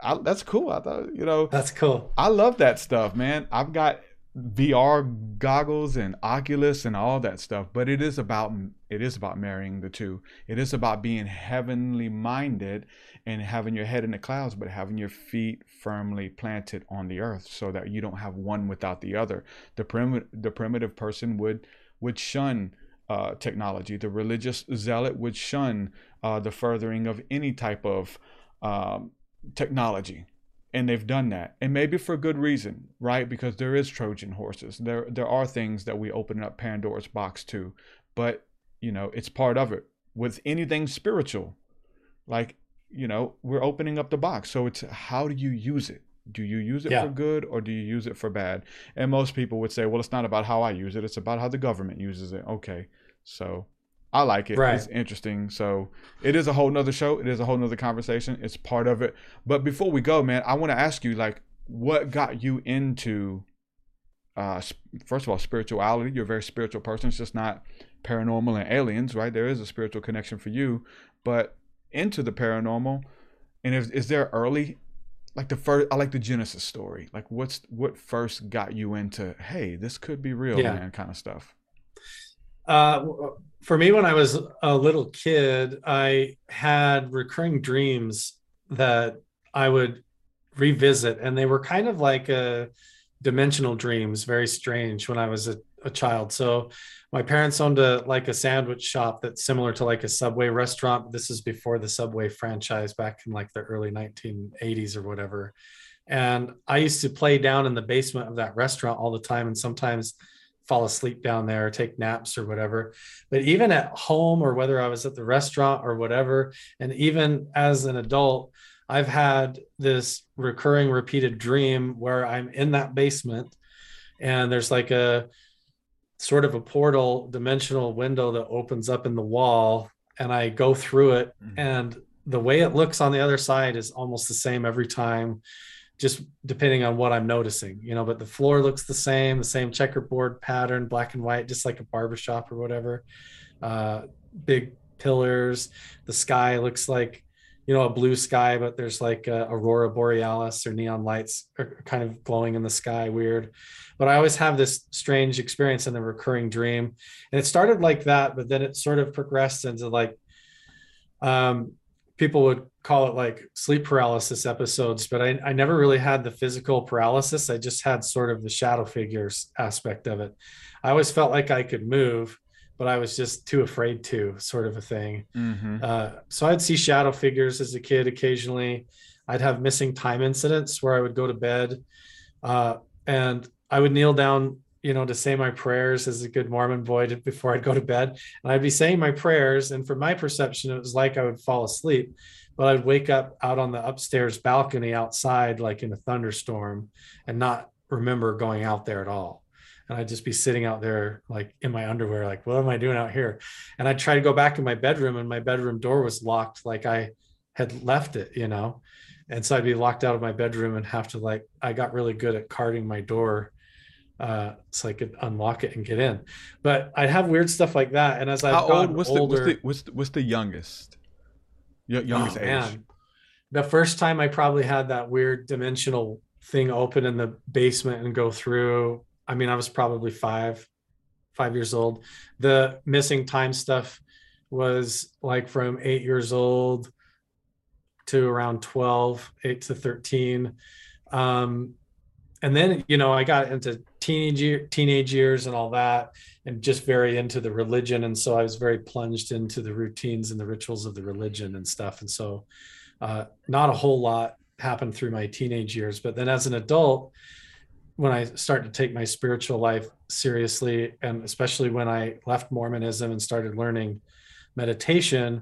I, that's cool. I thought you know that's cool. I love that stuff, man. I've got VR goggles and Oculus and all that stuff, but it is about it is about marrying the two. It is about being heavenly minded and having your head in the clouds, but having your feet firmly planted on the earth, so that you don't have one without the other. The prim- the primitive person would would shun uh, technology. The religious zealot would shun uh, the furthering of any type of um, technology. And they've done that. And maybe for good reason right? Because there is trojan horses. There there are things that we open up pandora's box to. But you know it's part of it. With anything spiritual like you know we're opening up the box so it's how do you use it do you use it yeah. for good or do you use it for bad and most people would say well it's not about how i use it it's about how the government uses it okay so I like it. Right. It's interesting. So it is a whole nother show. It is a whole nother conversation. It's part of it. But before we go, man, I want to ask you, like, what got you into, uh, first of all, spirituality? You're a very spiritual person. It's just not paranormal and aliens, right? There is a spiritual connection for you, but into the paranormal. And if, is there early, like the first, I like the Genesis story. Like, what's what first got you into? Hey, this could be real, yeah. man, kind of stuff. Uh, for me, when I was a little kid, I had recurring dreams that I would revisit, and they were kind of like a uh, dimensional dreams, very strange when I was a, a child. So my parents owned a like a sandwich shop that's similar to like a subway restaurant this is before the subway franchise back in like the early 1980s or whatever and i used to play down in the basement of that restaurant all the time and sometimes fall asleep down there or take naps or whatever. But even at home or whether I was at the restaurant or whatever, and even as an adult, I've had this recurring repeated dream where I'm in that basement and there's like a sort of a portal dimensional window that opens up in the wall and I go through it mm-hmm. and the way it looks on the other side is almost the same every time just depending on what I'm noticing, you know, but the floor looks the same, the same checkerboard pattern, black and white, just like a barbershop or whatever. Uh, big pillars. The sky looks like, you know, a blue sky, but there's like aurora borealis or neon lights are kind of glowing in the sky, weird. But I always have this strange experience in the recurring dream. And it started like that, but then it sort of progressed into like, um, people would call it like sleep paralysis episodes, but I, I never really had the physical paralysis. I just had sort of the shadow figures aspect of it. I always felt like I could move, but I was just too afraid to, sort of a thing. Mm-hmm. Uh, so I'd see shadow figures as a kid occasionally. I'd have missing time incidents where I would go to bed uh, and I would kneel down you know, to say my prayers as a good Mormon boy to, before I'd go to bed. And I'd be saying my prayers. And from my perception, it was like I would fall asleep, but I'd wake up out on the upstairs balcony outside, like in a thunderstorm, and not remember going out there at all. And I'd just be sitting out there, like in my underwear, like, what am I doing out here? And I'd try to go back in my bedroom, and my bedroom door was locked, like I had left it, you know? And so I'd be locked out of my bedroom and have to, like, I got really good at carding my door uh, so I could unlock it and get in. But I'd have weird stuff like that. And as I've How gotten what's older, the, what's, the, what's the youngest? youngest oh, age. Man. The first time I probably had that weird dimensional thing open in the basement and go through. I mean, I was probably five, five years old. The missing time stuff was like from eight years old to around 12, eight to 13. Um, and then, you know, I got into teenage year, teenage years and all that and just very into the religion and so i was very plunged into the routines and the rituals of the religion and stuff and so uh, not a whole lot happened through my teenage years but then as an adult when i started to take my spiritual life seriously and especially when i left mormonism and started learning meditation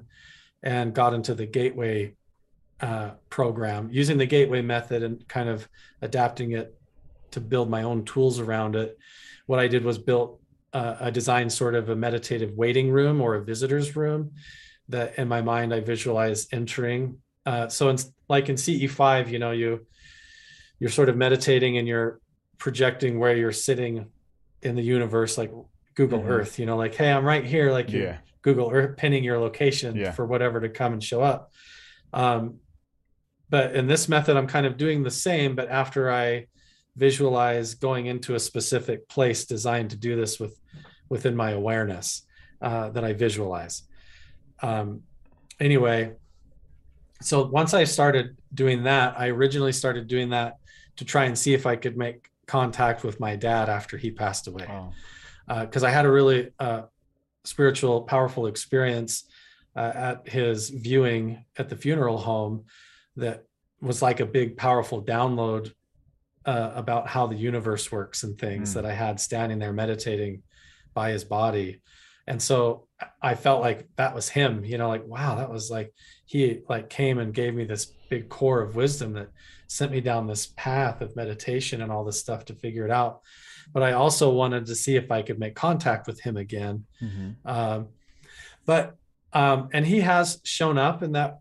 and got into the gateway uh, program using the gateway method and kind of adapting it to build my own tools around it. What I did was built uh, a design sort of a meditative waiting room or a visitor's room that in my mind I visualize entering. Uh, so in, like in CE5, you know, you you're sort of meditating and you're projecting where you're sitting in the universe, like Google mm-hmm. Earth, you know, like, hey, I'm right here, like yeah. Google Earth pinning your location yeah. for whatever to come and show up. Um, but in this method, I'm kind of doing the same, but after I visualize going into a specific place designed to do this with within my awareness uh, that I visualize. Um, anyway, so once I started doing that, I originally started doing that to try and see if I could make contact with my dad after he passed away. Because uh, I had a really uh, spiritual, powerful experience uh, at his viewing at the funeral home that was like a big, powerful download uh, about how the universe works and things Mm. that I had standing there meditating by his body. And so I felt like that was him, you know, like, wow, that was like, he like came and gave me this big core of wisdom that sent me down this path of meditation and all this stuff to figure it out. But I also wanted to see if I could make contact with him again. Mhm. Um, but um, and he has shown up in that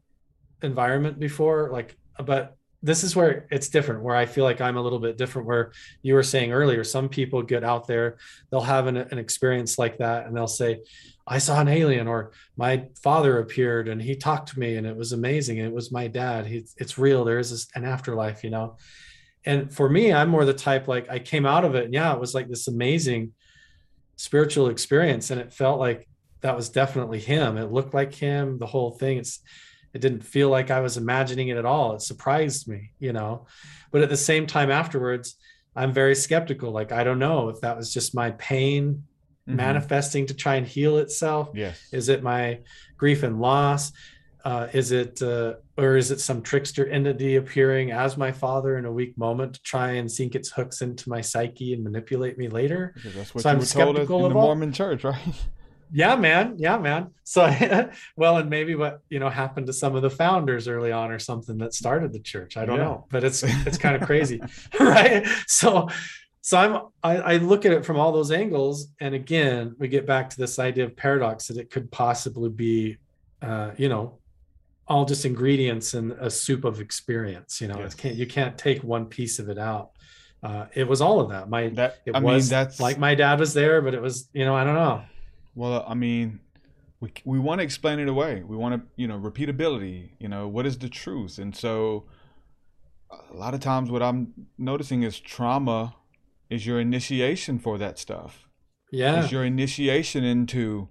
environment before, like, but this is where it's different, where I feel like I'm a little bit different. Where you were saying earlier, some people get out there, they'll have an, an experience like that, and they'll say, I saw an alien, or my father appeared and he talked to me, and it was amazing. It was my dad. He, it's real. There is an afterlife, you know. And for me, I'm more the type like I came out of it, and yeah, it was like this amazing spiritual experience, and it felt like that was definitely him. It looked like him. The whole thing. It's it didn't feel like I was imagining it at all. It surprised me, you know. But at the same time, afterwards, I'm very skeptical. Like I don't know if that was just my pain Mhm. manifesting to try and heal itself. Yes. Is it my grief and loss? Uh, is it, uh, or is it some trickster entity appearing as my father in a weak moment to try and sink its hooks into my psyche and manipulate me later? Because that's what So you I'm were told skeptical in of the all- Mormon church, right? yeah man. Yeah man. So well and maybe what you know happened to some of the founders early on or something that started the church. I don't Yeah. know but it's it's kind of crazy right? So so i'm I, I look at it from all those angles and again we get back to this idea of paradox that it could possibly be uh you know all just ingredients in a soup of experience you know? Yes. it can't you can't take one piece of it out. Uh it was all of that. My That it I mean, was that's like my dad was there but it was you know i don't know Well, I mean, we we want to explain it away. We want to, you know, repeatability. You know, what is the truth? And so, a lot of times, what I'm noticing is trauma is your initiation for that stuff. Yeah. Is your initiation into,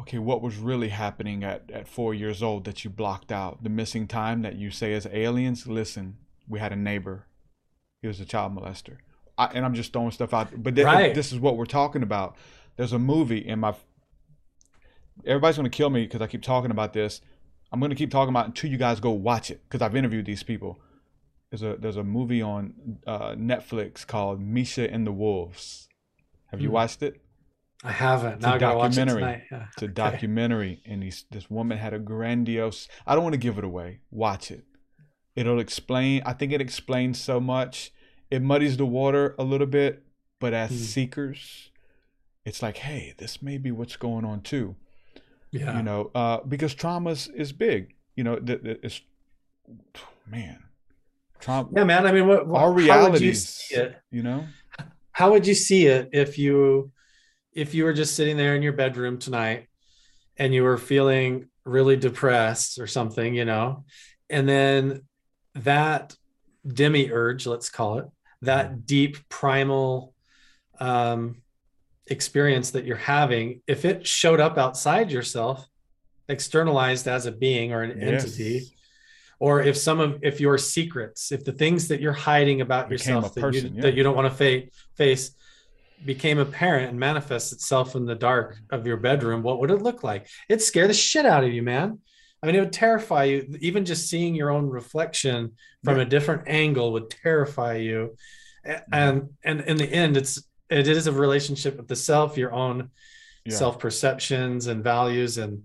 okay, what was really happening at at four years old that you blocked out? The missing time that you say as aliens. Listen, we had a neighbor. He was a child molester. I, and I'm just throwing stuff out. But th- Right. this is what we're talking about. There's a movie in my. Everybody's gonna kill me because I keep talking about this. I'm gonna keep talking about it until you guys go watch it because I've interviewed these people. There's a there's a movie on uh, Netflix called Misha and the Wolves. Have you Hmm. watched it? I haven't. It's Now a watch it tonight. Yeah. It's a Okay. documentary, and these, this woman had a grandiose. I don't want to give it away. Watch it. It'll explain. I think it explains so much. It muddies the water a little bit, but as Hmm. seekers, it's like, hey, this may be what's going on too. Yeah. You know, uh, because trauma is, big. You know, it's man, trauma. Yeah, man. I mean, what, what our you realities. see it? You know. How would you see it if you if you were just sitting there in your bedroom tonight and you were feeling really depressed or something, you know, and then that demiurge, let's call it, that deep primal um, experience that you're having, if it showed up outside yourself, externalized as a being or an Yes. entity, or if some of if your secrets, if the things that you're hiding about Became yourself that, person, you, yeah. that you don't want to fa- face became apparent and manifests itself in the dark of your bedroom, what would it look like? It'd scare the shit out of you, man. I mean, it would terrify you. Even just seeing your own reflection from Yeah. a different angle would terrify you. And and in the end, it's it is a relationship with the self, your own Yeah. self perceptions and values and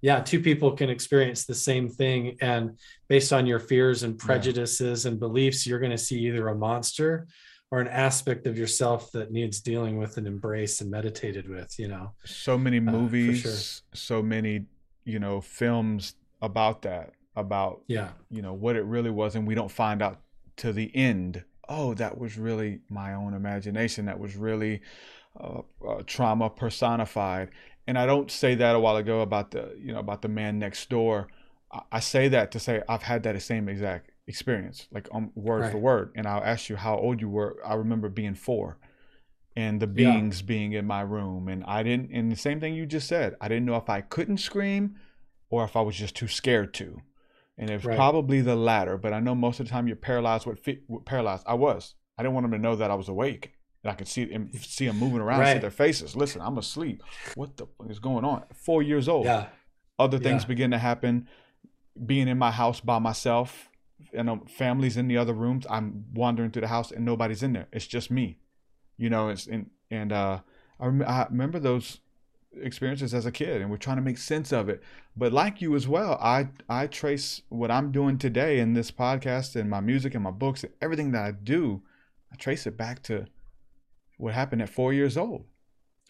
yeah two people can experience the same thing and based on your fears and prejudices and beliefs you're going to see either a monster or an aspect of yourself that needs dealing with and embraced and meditated with you know so many Uh, movies sure. so many you know films about that about Yeah. you know what it really was and we don't find out to the end oh that was really my own imagination that was really uh, uh, trauma personified and i don't say that a while ago about the you know about the man next door I- I say that to say I've had that same exact experience, like um, word Right. for word. And I'll ask you how old you were. I remember being four and the Yeah. beings being in my room. And I didn't, and the same thing you just said, I didn't know if I couldn't scream or if I was just too scared to. And it's Right. probably the latter, but I know most of the time you're paralyzed with, fe- with paralyzed. I was. I didn't want them to know that I was awake. And I could see them, see them moving around, see their faces. Listen, I'm asleep. What the fuck is going on? Four years old. Yeah. Other things Yeah. begin to happen. Being in my house by myself, you know, families in the other rooms. I'm wandering through the house and nobody's in there. It's just me. You know, it's and and uh, I, rem- I remember those experiences as a kid, and we're trying to make sense of it. But like you as well, I I trace what I'm doing today in this podcast and my music and my books and everything that I do. I trace it back to what happened at four years old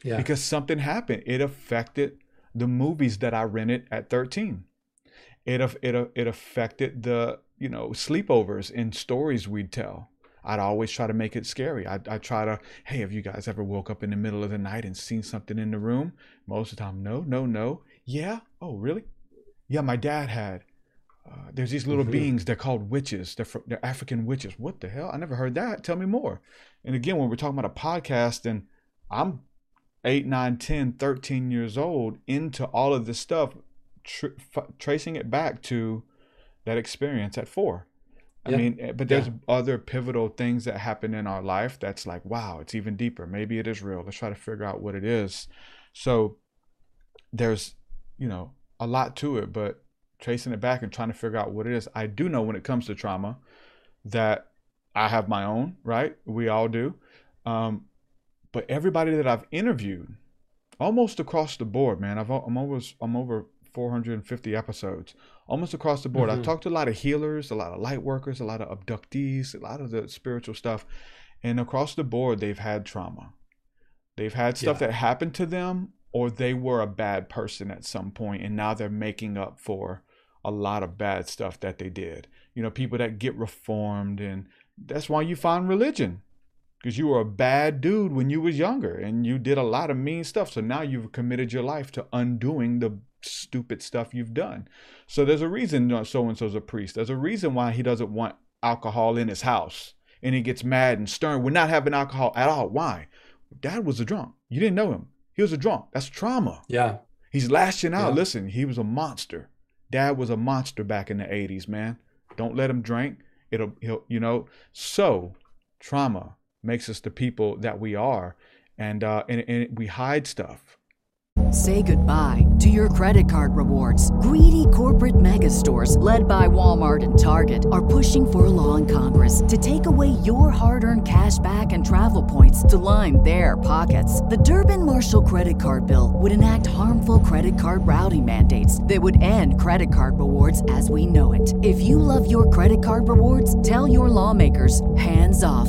Yeah. because something happened. It affected the movies that I rented at 13. It it it affected the you know sleepovers and stories we'd tell. I'd always try to make it scary. I I try to hey, have you guys ever woke up in the middle of the night and seen something in the room? Most of the time, no, no, no. Yeah. Oh, really? Yeah, my dad had. Uh, there's these little Mhm. beings. They're called witches. They're fr- they're African witches. What the hell? I never heard that. Tell me more. And again, when we're talking about a podcast, and I'm 8, 9, 10, 13 years old into all of this stuff, tr- f- tracing it back to that experience at four. I Yeah. mean, eh, but there's Yeah. other pivotal things that happen in our life that's like, wow, it's even deeper. Maybe it is real. Let's try to figure out what it is. So there's, you know, a lot to it, but tracing it back and trying to figure out what it is. I do know when it comes to trauma that I have my own, right? We all do. Um, but everybody that I've interviewed, almost across the board, man, I've, I'm always, I'm over 450 episodes, almost across the board. I've Mhm. talked to a lot of healers, a lot of light workers, a lot of abductees, a lot of the spiritual stuff, and across the board, they've had trauma. They've had stuff Yeah. that happened to them, or they were a bad person at some point, and now they're making up for a lot of bad stuff that they did. You know, people that get reformed, and that's why you find religion because you were a bad dude when you was younger and you did a lot of mean stuff so now you've committed your life to undoing the stupid stuff you've done so there's a reason so and so's a priest there's a reason why he doesn't want alcohol in his house and he gets mad and stern we're not having alcohol at all why dad was a drunk you didn't know him he was a drunk that's trauma Yeah. He's lashing out. Yeah. Listen, he was a monster. Dad was a monster back in the 80s, man. Don't let him drink. It'll he'll you know. So trauma makes us the people that we are. And uh and, and we hide stuff. Say goodbye to your credit card rewards. Greedy corporate mega stores, led by Walmart and Target, are pushing for a law in Congress to take away your hard earned cash back and travel points to line their pockets. The Durbin Marshall credit card bill would enact harmful credit card routing mandates that would end credit card rewards as we know it. If you love your credit card rewards, tell your lawmakers hands off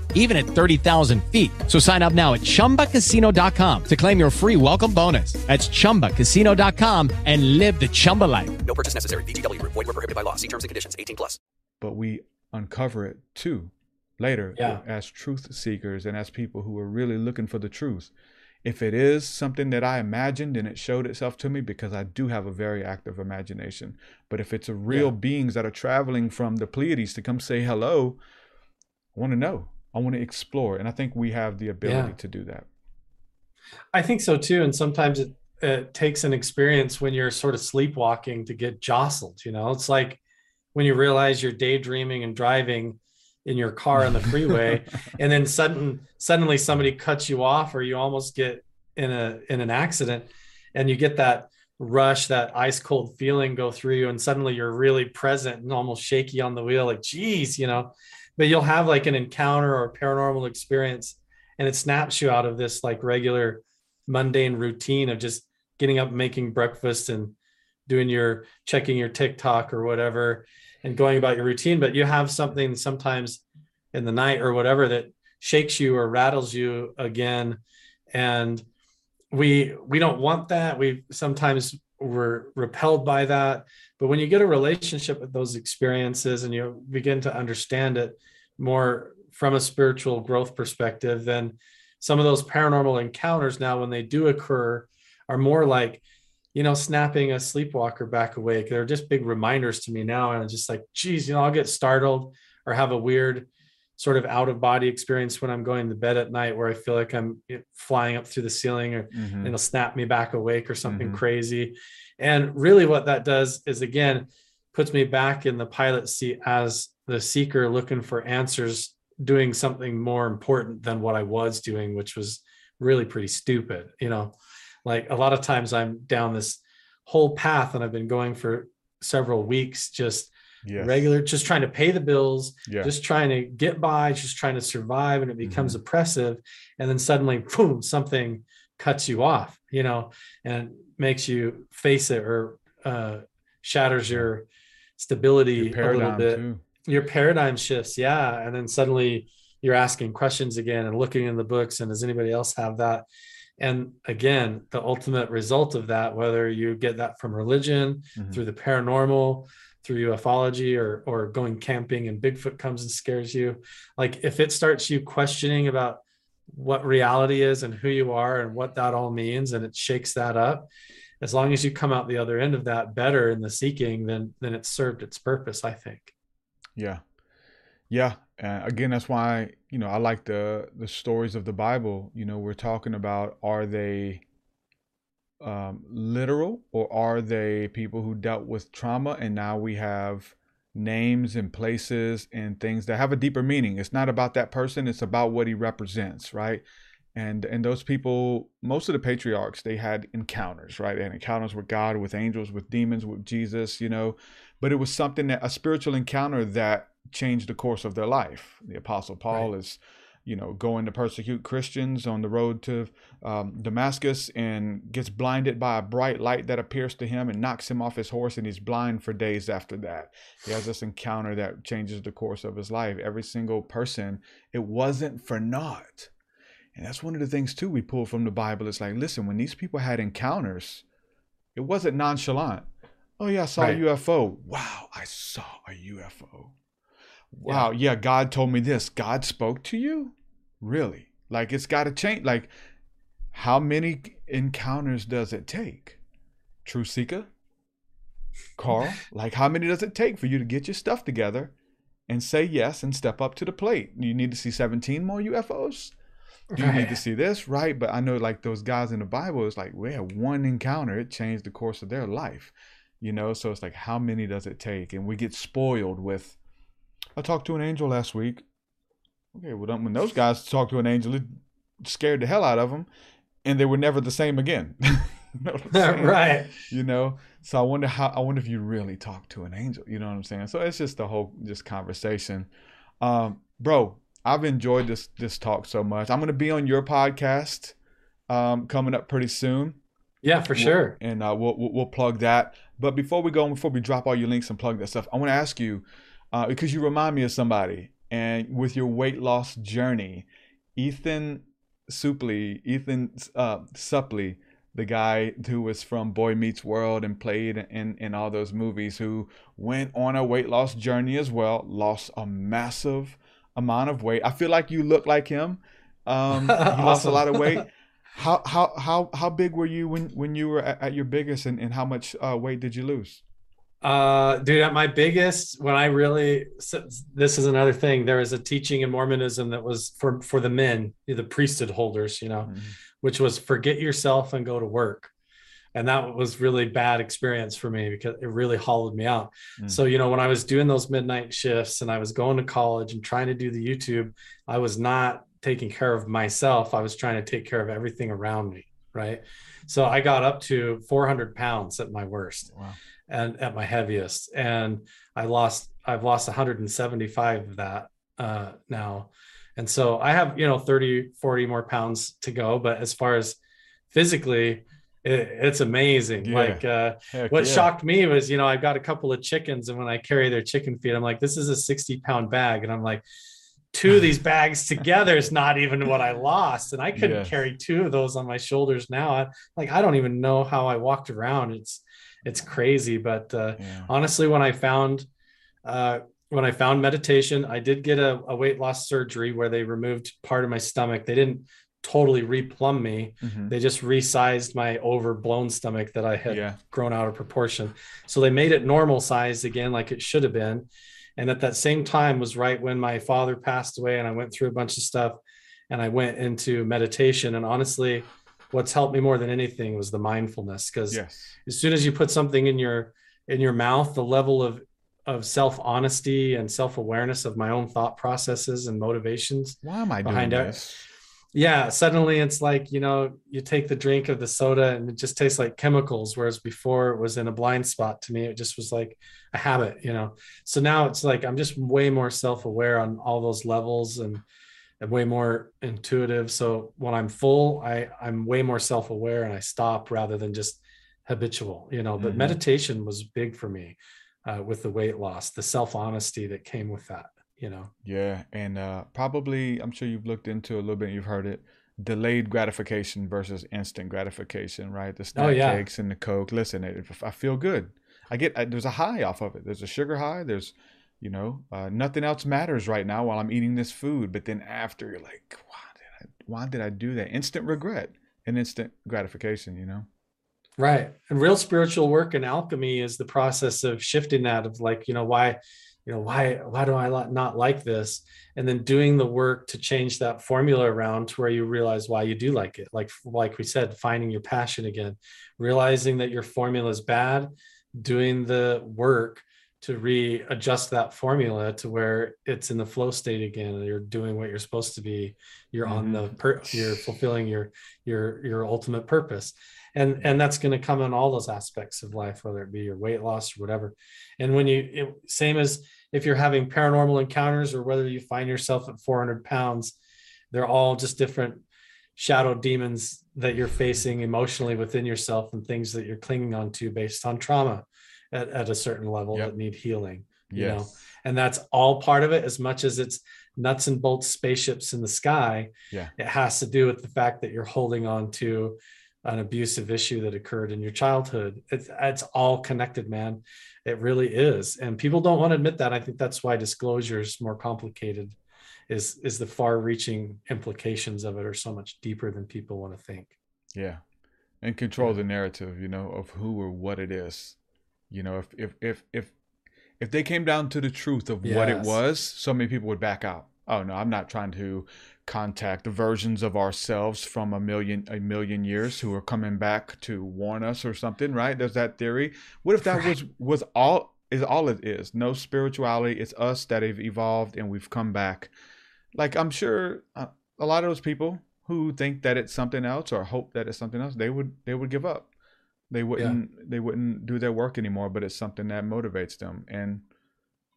even at 30,000 feet. So sign up now at ChumbaCasino.com to claim your free welcome bonus. That's ChumbaCasino.com and live the Chumba life. No purchase necessary. VGW Group. Void were prohibited by law. See terms and conditions. 18 plus. But we uncover it too later Yeah. as truth seekers and as people who are really looking for the truth. If it is something that I imagined and it showed itself to me, because I do have a very active imagination, but if it's a real Yeah. beings that are traveling from the Pleiades to come say hello, I want to know. I want to explore. And I think we have the ability Yeah. to do that. I think so too. And sometimes it, it takes an experience when you're sort of sleepwalking to get jostled. You know, it's like when you realize you're daydreaming and driving in your car on the freeway, and then sudden suddenly somebody cuts you off, or you almost get in a in an accident, and you get that rush, that ice cold feeling go through you, and suddenly you're really present and almost shaky on the wheel, like geez, you know. But you'll have like an encounter or paranormal experience, and it snaps you out of this like regular mundane routine of just getting up making breakfast and doing your checking your tiktok or whatever and going about your routine. But you have something sometimes in the night or whatever that shakes you or rattles you again and we we don't want that. We sometimes we're repelled by that. But when you get a relationship with those experiences and you begin to understand it more from a spiritual growth perspective then some of those paranormal encounters now when they do occur are more like you know snapping a sleepwalker back awake they're just big reminders to me now and it's just like geez you know i'll get startled or have a weird sort of out of body experience when i'm going to bed at night where i feel like i'm flying up through the ceiling or Mhm. it'll snap me back awake or something Mhm. crazy and really what that does is again puts me back in the pilot seat as the seeker looking for answers doing something more important than what i was doing which was really pretty stupid you know like a lot of times i'm down this whole path and i've been going for several weeks just Yes. regular just trying to pay the bills Yeah. just trying to get by just trying to survive and it becomes Mm-hmm. oppressive and then suddenly boom something cuts you off you know and makes you face it or uh, shatters your stability a little bit too. your paradigm shifts yeah and then suddenly you're asking questions again and looking in the books and does anybody else have that and again the ultimate result of that whether you get that from religion Mhm. through the paranormal through ufology or or going camping and bigfoot comes and scares you like if it starts you questioning about what reality is and who you are and what that all means and it shakes that up as long as you come out the other end of that better in the seeking then then it's served its purpose i think Yeah, yeah. Uh, again, that's why you know I like the the stories of the Bible. You know, we're talking about are they um, literal or are they people who dealt with trauma and now we have names and places and things that have a deeper meaning. It's not about that person; it's about what he represents, right? And and those people, most of the patriarchs, they had encounters, right? Had encounters with God, with angels, with demons, with Jesus, you know. But it was something that a spiritual encounter that changed the course of their life. The Apostle Paul is, you know, going to persecute Christians on the road to um, Damascus and gets blinded by a bright light that appears to him and knocks him off his horse, and he's blind for days after that. He has this encounter that changes the course of his life. Every single person, it wasn't for naught. And that's one of the things too we pull from the Bible. It's like, listen, when these people had encounters, it wasn't nonchalant. Oh yeah, I saw Right. a UFO. Wow, I saw a UFO. Wow, yeah. God told me this. God spoke to you? Really? Like it's got to change. Like, how many encounters does it take? True Seeker? Carl? like, how many does it take for you to get your stuff together and say yes and step up to the plate? You need to see 17 more UFOs? You need to see this? Right. But I know, like, those guys in the Bible, it's like, we had one encounter, it changed the course of their life. You know, so it's like, how many does it take? And we get spoiled with. I talked to an angel last week. Okay, well, when those guys talked to an angel, it scared the hell out of them, and they were never the same again. you know what I'm saying? Right. You know, so I wonder how. I wonder if you really talk to an angel. You know what I'm saying? So it's just the whole just conversation, um, bro. I've enjoyed this this talk so much. I'm gonna be on your podcast um, coming up pretty soon. Yeah, for We'll- sure. and uh, we'll, we'll we'll plug that. But before we go, and before we drop all your links and plug that stuff, I want to ask you uh, because you remind me of somebody, and with your weight loss journey, Ethan Suplee, Ethan uh, Suplee, the guy who was from Boy Meets World and played in in all those movies, who went on a weight loss journey as well, lost a massive amount of weight. I feel like you look like him. Um, he lost a lot of weight. How how how how big were you when when you were at, at your biggest, and, and how much uh, weight did you lose? Uh, dude, at my biggest, when I really, this is another thing. There is a teaching in Mormonism that was for for the men, the priesthood holders, you know, Mm-hmm. which was forget yourself and go to work, and that was really bad experience for me because it really hollowed me out. Mm. So you know, when I was doing those midnight shifts and I was going to college and trying to do the YouTube, I was not taking care of myself. I was trying to take care of everything around me, right? So I got up to 400 pounds at my worst Wow. and at my heaviest and i lost i've lost 175 of that uh now and so i have you know 30 40 more pounds to go but as far as physically it, it's amazing Yeah. like uh Heck what yeah. shocked me was you know i've got a couple of chickens and when i carry their chicken feed i'm like this is a 60 pound bag and i'm like two of these bags together is not even what I lost. And I couldn't carry two of those on my shoulders now. I, like I don't even know how I walked around. It's it's crazy. But uh, honestly, when I found uh, when I found meditation, I did get a, a weight loss surgery where they removed part of my stomach. They didn't totally replumb me. Mhm. They just resized my overblown stomach that I had Yeah. grown out of proportion. So they made it normal sized again, like it should have been. And at that same time was right when my father passed away, and I went through a bunch of stuff and I went into meditation. And honestly, what's helped me more than anything was the mindfulness. Because Yes. as soon as you put something in your in your mouth, the level of of self honesty and self awareness of my own thought processes and motivations. Why am I doing behind it- this? Yeah suddenly it's like you know you take the drink of the soda and it just tastes like chemicals whereas before it was in a blind spot. To me it just was like a habit you know? So now it's like i'm just way more self-aware on all those levels and, and way more intuitive. So when i'm full i i'm way more self-aware and i stop rather than just habitual you know? But Mhm. meditation was big for me uh, with the weight loss the self-honesty that came with that you know Yeah, and uh, probably I'm sure you've looked into a little bit. You've heard it: delayed gratification versus instant gratification, right? The snack Oh, yeah. cakes and the coke. Listen, if I feel good, I get I, there's a high off of it. There's a sugar high. There's, you know, uh, nothing else matters right now while I'm eating this food. But then after, you're like, why did I? Why did I do that? Instant regret and instant gratification. You know. Right. And real spiritual work and alchemy is the process of shifting that of like, you know, why, you know, why, why do I not like this? And then doing the work to change that formula around to where you realize why you do like it. Like, like we said, finding your passion again, realizing that your formula is bad, doing the work to readjust that formula to where it's in the flow state again and you're doing what you're supposed to be you're on the mm-hmm. per- you're fulfilling your your your ultimate purpose and and that's going to come in all those aspects of life whether it be your weight loss or whatever. And when you it, same as if you're having paranormal encounters or whether you find yourself at 400 pounds they're all just different shadow demons that you're facing emotionally within yourself and things that you're clinging on to based on trauma at, at a certain level that need healing you know? And that's all part of it as much as it's nuts and bolts spaceships in the sky Yeah. it has to do with the fact that you're holding on to an abusive issue that occurred in your childhood. It's, it's all connected man. It really is. And people don't want to admit that. I think that's why disclosure is more complicated is is the far reaching implications of it are so much deeper than people want to think. Yeah. And control the narrative, you know, of who or what it is. You know, if if if if if they came down to the truth of what it was, so many people would back out. Oh no, I'm not trying to contact the versions of ourselves from a million a million years who are coming back to warn us or something, right? There's that theory. What if that was was all is all it is? No spirituality. It's us that have evolved and we've come back. Like I'm sure uh, a lot of those people who think that it's something else or hope that it's something else, they would they would give up. They wouldn't they wouldn't do their work anymore, but it's something that motivates them. And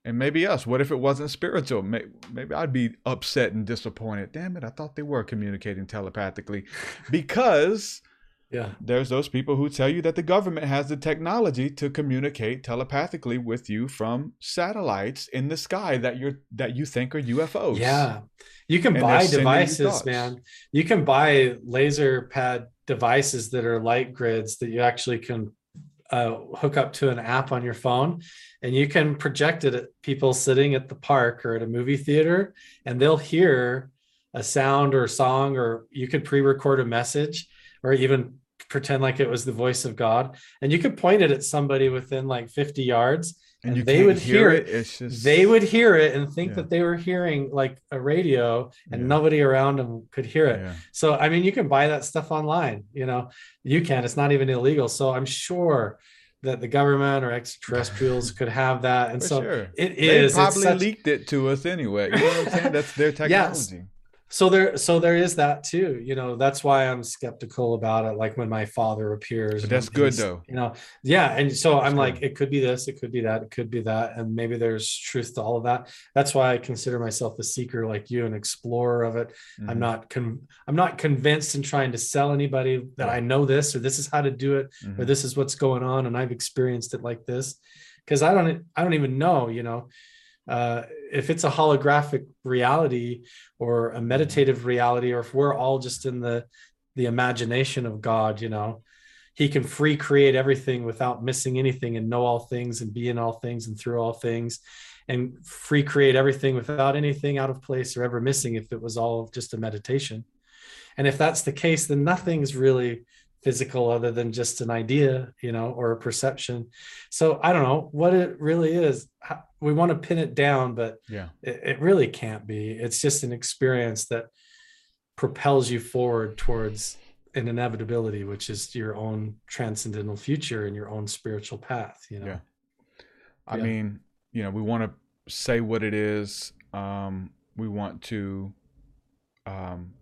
and maybe us. What if it wasn't spiritual? May- Maybe I'd be upset and disappointed. Damn it, I thought they were communicating telepathically. Because yeah, there's those people who tell you that the government has the technology to communicate telepathically with you from satellites in the sky that you're that you think are UFOs. Yeah. You can And buy you devices, man. You can buy laser pad devices that are light grids that you actually can uh, hook up to an app on your phone and you can project it at people sitting at the park or at a movie theater and they'll hear a sound or song or you could pre-record a message or even pretend like it was the voice of god. And you could point it at somebody within like 50 yards And and, you they would hear hear it, just- they would hear it and think Yeah. that they were hearing like a radio and Yeah. nobody around them could hear it Yeah. so i mean you can buy that stuff online you know you can it's not even illegal so i'm sure that the government or extraterrestrials could have that and For so sure. it They is probably such- leaked it to us anyway. You know what I'm saying? That's their Yes. So there so there is that too you know that's why i'm skeptical about it like when my father appears But that's good, though. you know yeah and so i'm good. like it could be this it could be that it could be that and maybe there's truth to all of that that's why i consider myself a seeker like you an explorer of it i'm Mhm. not con- i'm not convinced in trying to sell anybody that i know this or this is how to do it or Mhm. this is what's going on and i've experienced it like this because i don't i don't even know you know uh, if it's a holographic reality or a meditative reality, or if we're all just in the the imagination of God, you know, He can free create everything without missing anything and know all things and be in all things and through all things, and free create everything without anything out of place or ever missing if it was all just a meditation. And if that's the case, then nothing's really physical other than just an idea, you know, or a perception. So I don't know what it really is. We want to pin it down, but yeah, it, it really can't be. It's just an experience that propels you forward towards an inevitability, which is your own transcendental future and your own spiritual path, you know. Yeah. I Yeah. mean, you know, we want to say what it is. Um, we want to um,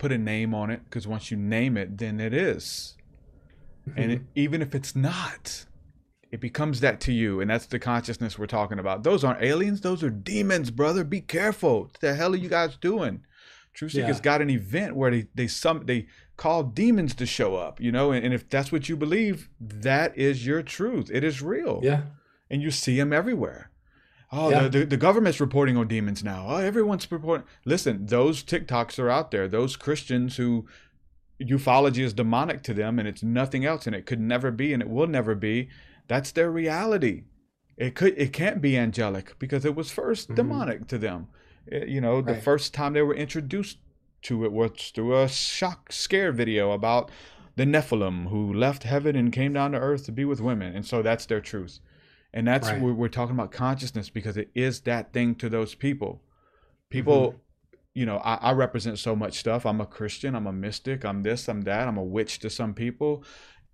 put a name on it because once you name it, then it is. And mm-hmm. it, even if it's not, it becomes that to you. And that's the consciousness we're talking about. Those aren't aliens, those are demons, brother. Be careful. What the hell are you guys doing? True Seekers Yeah. got an event where they they some they call demons to show up, you know, and, and if that's what you believe, that is your truth. It is real. Yeah. And you see them everywhere. Oh, Yeah. the, the, the government's reporting on demons now. Oh, everyone's reporting. Listen, those TikToks are out there. Those Christians who ufology is demonic to them and it's nothing else and it could never be and it will never be. That's their reality. It could it can't be angelic because it was 1st demonic to them. Eh, you know, the Right. first time they were introduced to it was through a shock scare video about the Nephilim who left heaven and came down to earth to be with women. And so that's their truth. And that's Right. where we're talking about consciousness because it is that thing to those people. People, mm-hmm. you know, I, I represent so much stuff. I'm a Christian, I'm a mystic, I'm this, I'm that, I'm a witch to some people.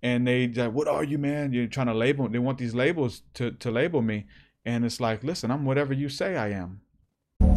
And they like, what are you, man? You're trying to label they want these labels to, to label me. And it's like, listen, I'm whatever you say I am.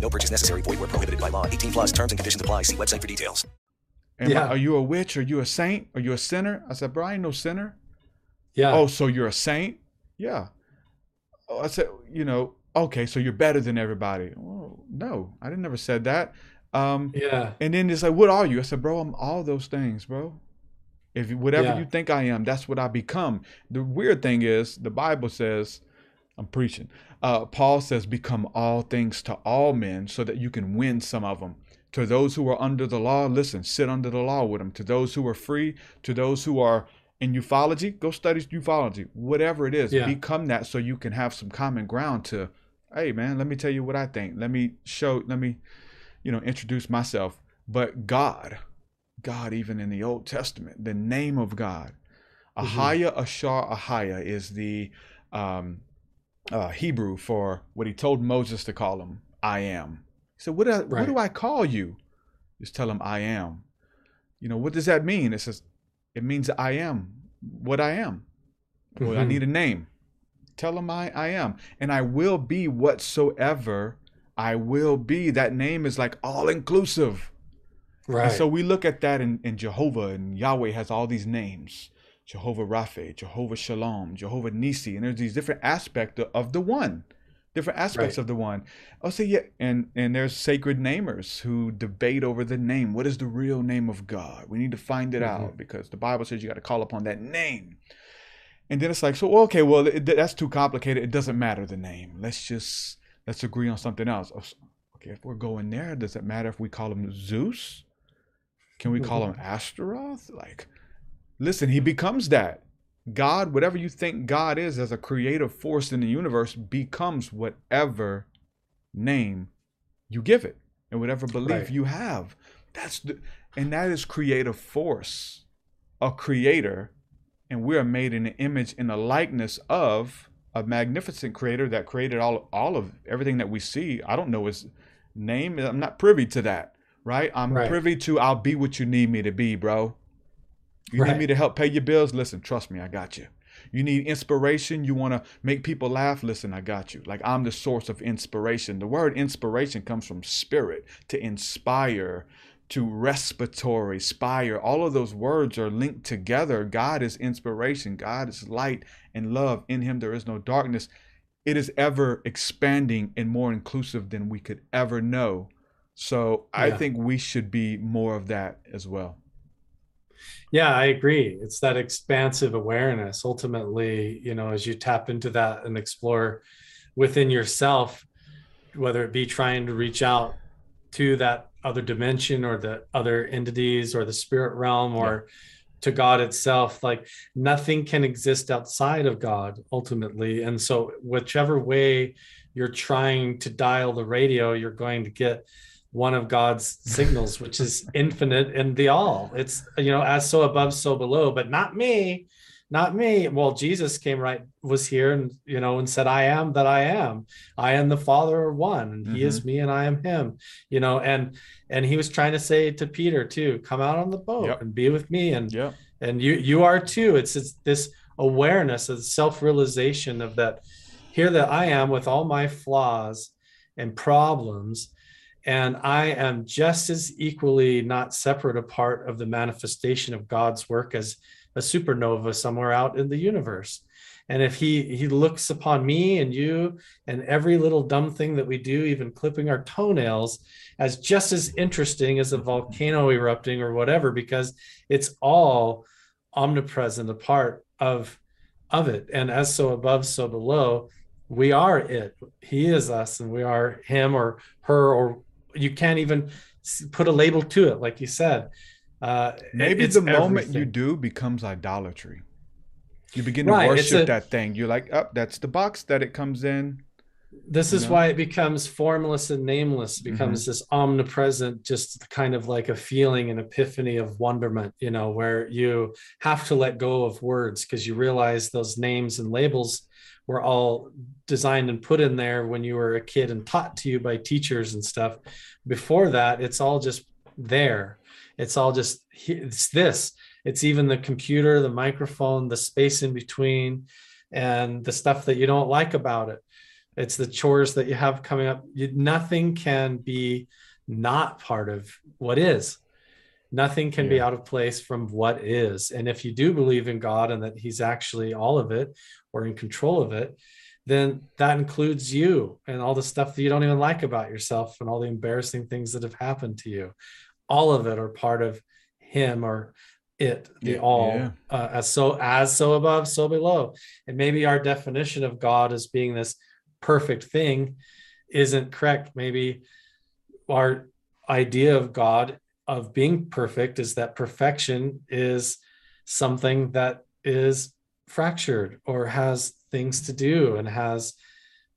No purchase necessary. Void where prohibited by law. 18 plus terms and conditions apply. See website for details. Am I- Yeah. are you a witch? Are you a saint? Are you a sinner? I said, bro, I ain't no sinner. Yeah. Oh, so you're a saint? Yeah. Oh, I said, you know, okay, so you're better than everybody. Well, no, I didn't never said that. Um, Yeah. And then it's like, what are you? I said, bro, I'm all those things, bro. If whatever Yeah. you think I am, that's what I become. The weird thing is, the Bible says, I'm preaching. Uh, Paul says, become all things to all men so that you can win some of them. To those who are under the law, listen, sit under the law with them. To those who are free, to those who are in ufology, go study ufology. Whatever it is, Yeah. become that so you can have some common ground to, hey man, let me tell you what I think. Let me show, let me, you know, introduce myself. But God, God, even in the Old Testament, the name of God, Ahaya Ashar Ahaya is the um, uh, Hebrew for what he told Moses to call him. I am. He said, "What, do I- what do I call you?" Just tell him I am. You know what does that mean? It says it means I am what I am. Well, I Mhm. need a name. Tell him I, I am, and I will be whatsoever I will be. That name is like all inclusive. Right. And so we look at that in, in Jehovah, and Yahweh has all these names Jehovah Rapha, Jehovah Shalom, Jehovah Nissi, and there's these different aspects of the one, different aspects Right. of the one. Oh, I'll say, yeah, and, and there's sacred namers who debate over the name. What is the real name of God? We need to find it mm-hmm. out because the Bible says you got to call upon that name. And then it's like, so okay, well, it, that's too complicated. It doesn't matter the name. Let's just let's agree on something else. Oh, Okay, if we're going there, does it matter if we call him Zeus? Can we mm-hmm. call him Astaroth? Like, listen, he becomes that. God, whatever you think God is as a creative force in the universe, becomes whatever name you give it. and whatever belief Right. you have. That's the and that is creative force, a creator, and we are made in the image and the likeness of a magnificent creator that created all all of everything that we see. I don't know his name. I'm not privy to that, right? I'm Right. privy to I'll be what you need me to be, bro. You Right. need me to help pay your bills? Listen, trust me, I got you. You need inspiration, you want to make people laugh? Listen, I got you. Like I'm the source of inspiration. The word inspiration comes from spirit, to inspire, to respiratory, spire. All of those words are linked together. God is inspiration, God is light and love. In him there is no darkness. It is ever expanding and more inclusive than we could ever know. So I think we should be more of that as well. Yeah, I agree. It's that expansive awareness. Ultimately, you know, as you tap into that and explore within yourself, whether it be trying to reach out to that other dimension or the other entities or the spirit realm or to God itself, like nothing can exist outside of God ultimately. And so, whichever way you're trying to dial the radio, you're going to get one of God's signals, which is infinite in the all. It's, you know, as so above, so below, but not me, not me. Well, Jesus came right, was here and, you know, and said, I am that I am. I am the Father are one, and he is mm-hmm. me and I am him, you know, and, and he was trying to say to Peter too, come out on the boat Yep. and be with me. And, Yep. and you, you are too. It's, it's this awareness of self-realization of that here that I am with all my flaws and problems and I am just as equally not separate a part of the manifestation of God's work as a supernova somewhere out in the universe. And if he he looks upon me and you and every little dumb thing that we do, even clipping our toenails, as just as interesting as a volcano erupting or whatever, because it's all omnipresent, a part of of it. And as so above, so below, we are it. He is us, and we are him or her, or you can't even put a label to it, like you said. Uh, Maybe the moment you do becomes idolatry. You begin to Right, worship a- that thing. You're like, up, that's the box that it comes in. this you is know? why it becomes formless and nameless it becomes this omnipresent just kind of like a feeling an epiphany of wonderment you know where you have to let go of words because you realize those names and labels were all designed and put in there when you were a kid and taught to you by teachers and stuff. Before that it's all just there. It's all just it's this. It's even the computer the microphone the space in between and the stuff that you don't like about it. It's the chores that you have coming up. You, nothing can be not part of what is. Nothing can be out of place from what is. And if you do believe in god and that he's actually all of it or in control of it then that includes you and all the stuff that you don't even like about yourself and all the embarrassing things that have happened to you. All of it are part of him or it the Yeah, all yeah. uh, as so as so above so below. And maybe our definition of god as being this perfect thing isn't correct. Maybe our idea of god of being perfect is that perfection is something that is fractured or has things to do and has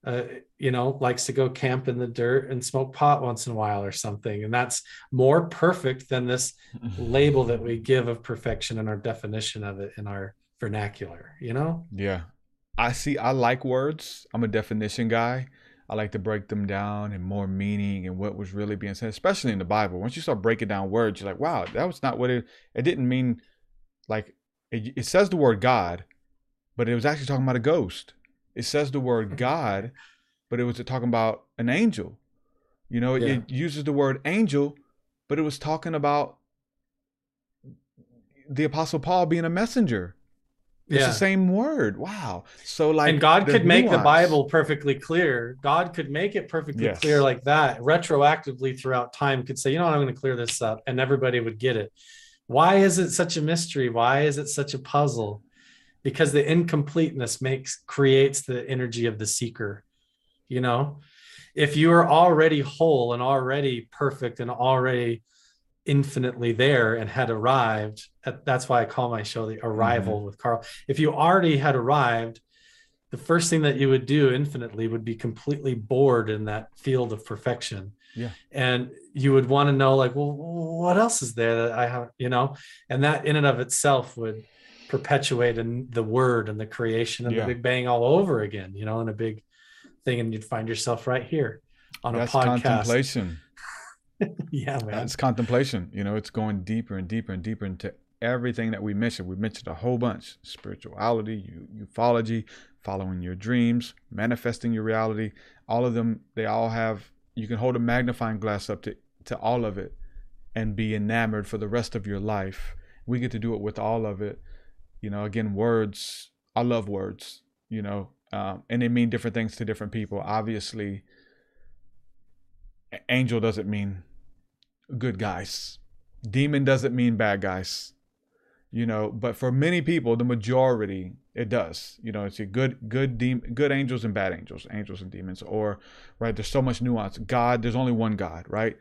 uh, you know likes to go camp in the dirt and smoke pot once in a while or something and that's more perfect than this label that we give of perfection and our definition of it in our vernacular you know Yeah. I see, I like words. I'm a definition guy. I like to break them down and more meaning and what was really being said, especially in the Bible. Once you start breaking down words, you're like, wow, that was not what it, it didn't mean. Like, it, it says the word God, but it was actually talking about a ghost. It says the word mm-hmm. God, but it was talking about an angel. You know, it, Yeah. it uses the word angel, but it was talking about the Apostle Paul being a messenger. It's Yeah. the same word. Wow. So like and God could make the. Bible perfectly clear. God could make it perfectly Yes. clear like that, retroactively throughout time, could say, you know what, I'm going to clear this up, and everybody would get it. Why is it such a mystery? Why is it such a puzzle? Because the incompleteness makes creates the energy of the seeker. You know, if you are already whole and already perfect and already infinitely there and had arrived at, that's why i call my show the arrival mm-hmm. with carl if you already had arrived the first thing that you would do infinitely would be completely bored in that field of perfection Yeah. And you would want to know, like, well, what else is there that I have, you know? And that in and of itself would perpetuate in the word and the creation and Yeah. the Big Bang all over again, you know, in a big thing. And you'd find yourself right here on That's a podcast. contemplation. yeah, man. It's contemplation. You know, it's going deeper and deeper and deeper into everything that we mentioned. We mentioned a whole bunch: spirituality, ufology, following your dreams, manifesting your reality. All of them, they all have. You can hold a magnifying glass up to to all of it, and be enamored for the rest of your life. We get to do it with all of it. You know, again, words. I love words. You know, um, and they mean different things to different people. Obviously, angel doesn't mean good guys. Demon doesn't mean bad guys. You know, but for many people, the majority, it does. You know, it's a good, good, dem- good angels and bad angels, angels and demons, or right. There's so much nuance. God, there's only one God, right?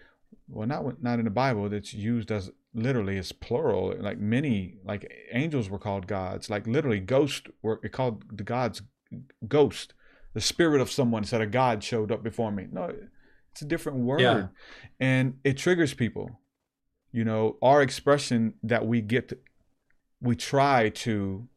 Well, not not in the Bible. That's used as literally as plural. Like many, like angels were called gods. Like literally, ghost were it called the gods ghost. The spirit of someone said a god showed up before me. No, it's a different word, Yeah. and it triggers people. You know, our expression that we get, to, we try to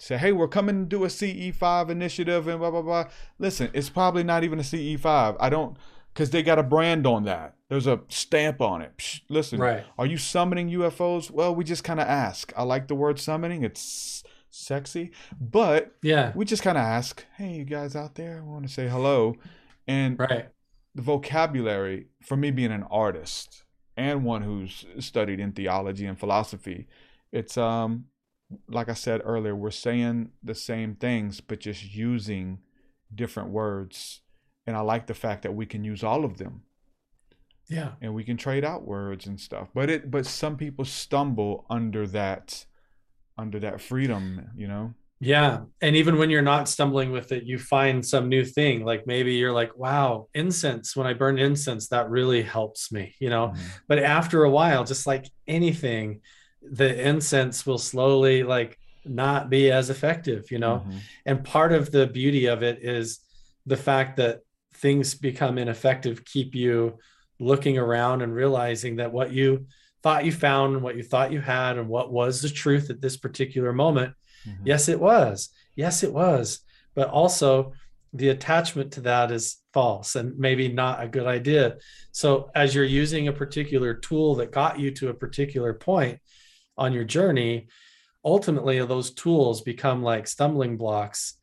say, "Hey, we're coming to do a CE5 initiative," and blah blah blah. Listen, it's probably not even a CE5. I don't, because they got a brand on that. There's a stamp on it. Psh, listen, Right. are you summoning UFOs? Well, we just kind of ask. I like the word summoning. It's sexy, but yeah, we just kind of ask, "Hey, you guys out there, I want to say hello," and right. the vocabulary for me being an artist and one who's studied in theology and philosophy, it's um like I said earlier, we're saying the same things but just using different words. And I like the fact that we can use all of them Yeah. and we can trade out words and stuff. But it but some people stumble under that under that freedom, you know? Yeah. And even when you're not stumbling with it, you find some new thing. Like maybe you're like, wow, incense, when I burn incense, that really helps me, you know? But after a while, just like anything, the incense will slowly like not be as effective, you know? Mhm. And part of the beauty of it is the fact that things become ineffective, keep you looking around and realizing that what you thought you found, and what you thought you had, and what was the truth at this particular moment mm-hmm. Yes, it was. Yes, it was. But also, the attachment to that is false and maybe not a good idea. So, as you're using a particular tool that got you to a particular point on your journey, ultimately, those tools become like stumbling blocks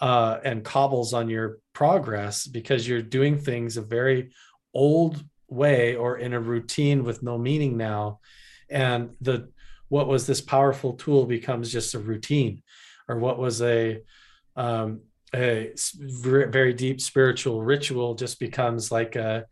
uh, and cobbles on your progress because you're doing things a very old way or in a routine with no meaning now. And the what was this powerful tool becomes just a routine or what was a um, a very deep spiritual ritual just becomes like a,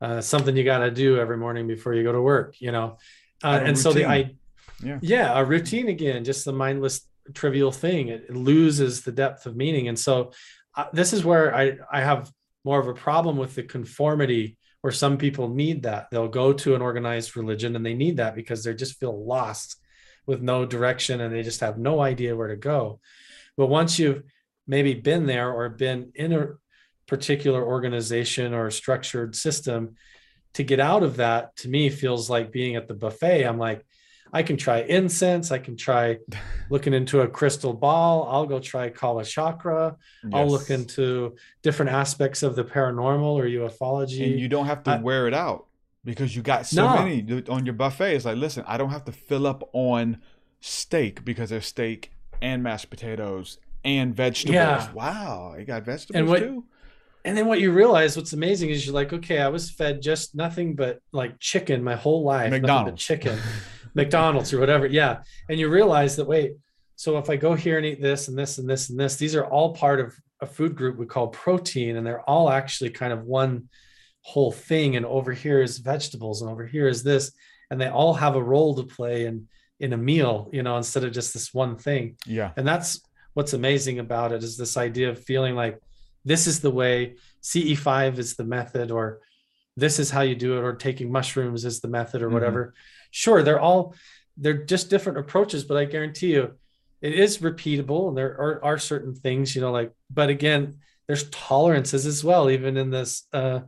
uh, something you got to do every morning before you go to work you know uh, and so the i. Yeah. yeah a routine again just the mindless trivial thing. It, it loses the depth of meaning. And so uh, this is where i i have more of a problem with the conformity where some people need that. They'll go to an organized religion and they need that because they just feel lost with no direction and they just have no idea where to go. But once you've maybe been there or been in a particular organization or structured system to get out of that to me feels like being at the buffet. I'm like i can try incense i can try looking into a crystal ball i'll go try kala chakra i'll look into different aspects of the paranormal or ufology and you don't have to I- wear it out because you got so No. many on your buffet. It's like, listen, I don't have to fill up on steak because there's steak and mashed potatoes and vegetables. Yeah. Wow, you got vegetables and what too. And then what you realize what's amazing is you're like okay i was fed just nothing but like chicken my whole life McDonald's. chicken mcdonald's or whatever yeah and you realize that wait so if i go here and eat this and this and this and this these are all part of a food group we call protein and they're all actually kind of one whole thing and over here is vegetables and over here is this and they all have a role to play in in a meal you know instead of just this one thing Yeah. and that's what's amazing about it is this idea of feeling like this is the way ce5 is the method or this is how you do it or taking mushrooms is the method or Mhm. whatever sure they're all they're just different approaches but i guarantee you it is repeatable and there are, are certain things you know like but again there's tolerances as well even in this uh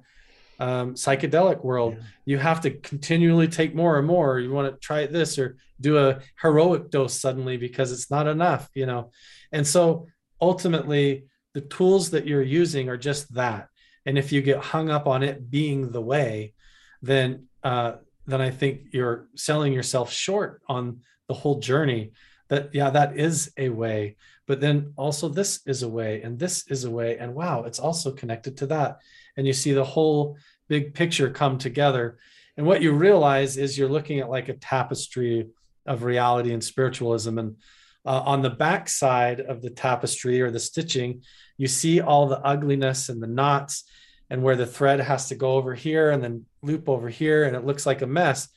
um, psychedelic world. You have to continually take more and more. You want to try this or do a heroic dose suddenly because it's not enough, you know. And so ultimately, the tools that you're using are just that. And if you get hung up on it being the way, then uh, then I think you're selling yourself short on the whole journey. That yeah, that is a way, but then also this is a way, and this is a way, and wow, it's also connected to that. And you see the whole big picture come together. And what you realize is you're looking at like a tapestry of reality and spiritualism. And uh, on the back side of the tapestry or the stitching, you see all the ugliness and the knots and where the thread has to go over here and then loop over here and it looks like a mess.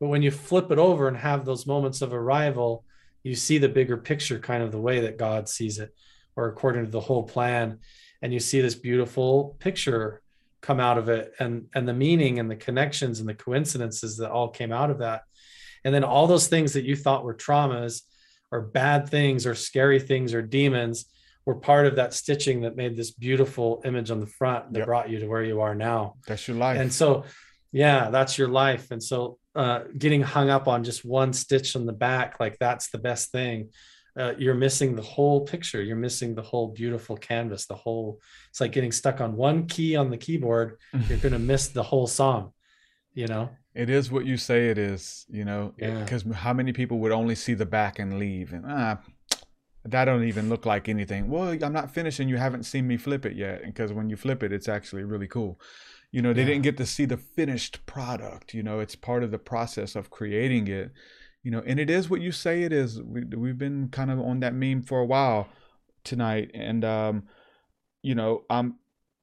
But when you flip it over and have those moments of arrival you see the bigger picture kind of the way that god sees it or according to the whole plan. And you see this beautiful picture come out of it and and the meaning and the connections and the coincidences that all came out of that. And then all those things that you thought were traumas or bad things or scary things or demons were part of that stitching that made this beautiful image on the front that yep. brought you to where you are now. That's your life. And so, yeah, that's your life. And so, uh, getting hung up on just one stitch on the back, like that's the best thing. Uh, you're missing the whole picture. You're missing the whole beautiful canvas. The whole. It's like getting stuck on one key on the keyboard. you're gonna miss the whole song. You know. It is what you say it is. You know. Because yeah. how many people would only see the back and leave? And ah, that don't even look like anything. Well, I'm not finishing you haven't seen me flip it yet. Because when you flip it, it's actually really cool. You know, they yeah. didn't get to see the finished product. You know, it's part of the process of creating it. You know, and it is what you say it is. We, we've been kind of on that meme for a while tonight. And, um, you know, I'm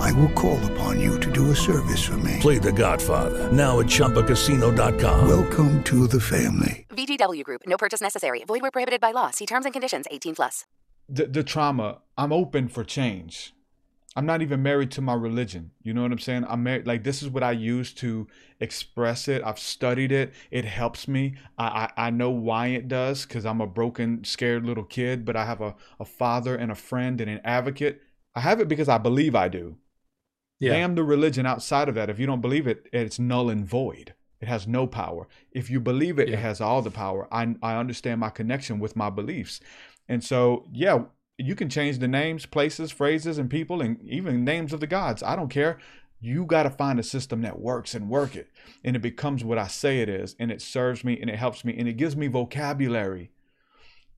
I will call upon you to do a service for me. Play The Godfather, now at ChumbaCasino.com. Welcome to the family. VGW Group, no purchase necessary. Void where prohibited by law. See terms and conditions 18 plus. The, the trauma, I'm open for change. I'm not even married to my religion. You know what I'm saying? I'm married. Like this is what I use to express it. I've studied it. It helps me. I I, I know why it does because I'm a broken, scared little kid. But I have a a father and a friend and an advocate. I have it because I believe I do. Yeah. Damn the religion outside of that. If you don't believe it, it's null and void. It has no power. If you believe it, yeah. it has all the power. I I understand my connection with my beliefs. And so, yeah, you can change the names, places, phrases, and people, and even names of the gods. I don't care. You got to find a system that works and work it. And it becomes what I say it is. And it serves me and it helps me and it gives me vocabulary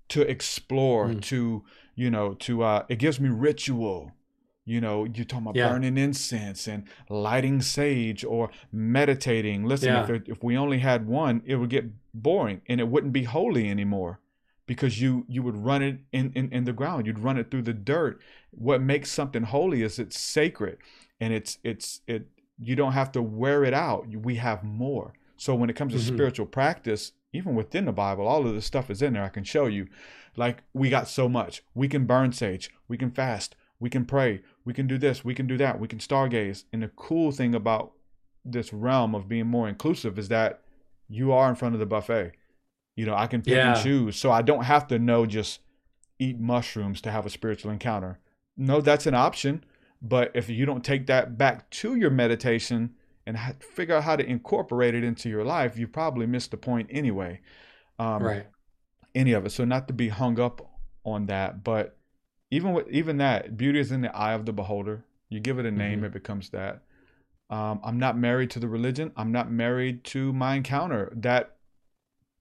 to explore, mm. to, you know, to, uh, it gives me ritual. You know, you're talking about yeah. burning incense and lighting sage or meditating. Listen, yeah. if, if we only had one, it would get boring and it wouldn't be holy anymore because you you would run it in, in in the ground. You'd run it through the dirt. What makes something holy is it's sacred and it's it's it you don't have to wear it out. We have more. So when it comes to mm-hmm. spiritual practice even within the bible all of this stuff is in there. I can show you. Like we got so much. We can burn sage. We can fast. We can pray we can do this we can do that we can stargaze and the cool thing about this realm of being more inclusive is that you are in front of the buffet you know, I can pick yeah. and choose. So I don't have to know just eat mushrooms to have a spiritual encounter. No, that's an option. But if you don't take that back to your meditation and figure out how to incorporate it into your life, you probably missed the point anyway. Um, right. Any of it. So not to be hung up on that, but even with even that, beauty is in the eye of the beholder. You give it a name, mm-hmm. it becomes that. Um, I'm not married to the religion. I'm not married to my encounter. That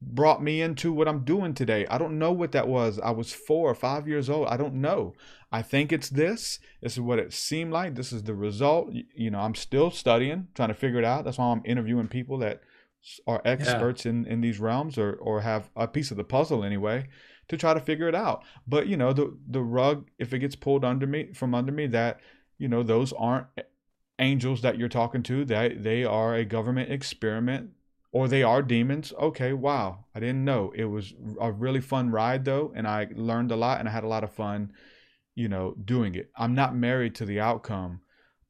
brought me into what I'm doing today. I don't know what that was. I was four or five years old. I don't know. I think it's this. This is what it seemed like. This is the result. You know, I'm still studying, trying to figure it out. That's why I'm interviewing people that are experts yeah. in, in these realms or, or have a piece of the puzzle anyway to try to figure it out. But you know, the the rug, if it gets pulled under me from under me, that you know, those aren't angels that you're talking to. That they are a government experiment or they are demons. Okay, wow. I didn't know. It was a really fun ride though, and I learned a lot and I had a lot of fun, you know, doing it. I'm not married to the outcome.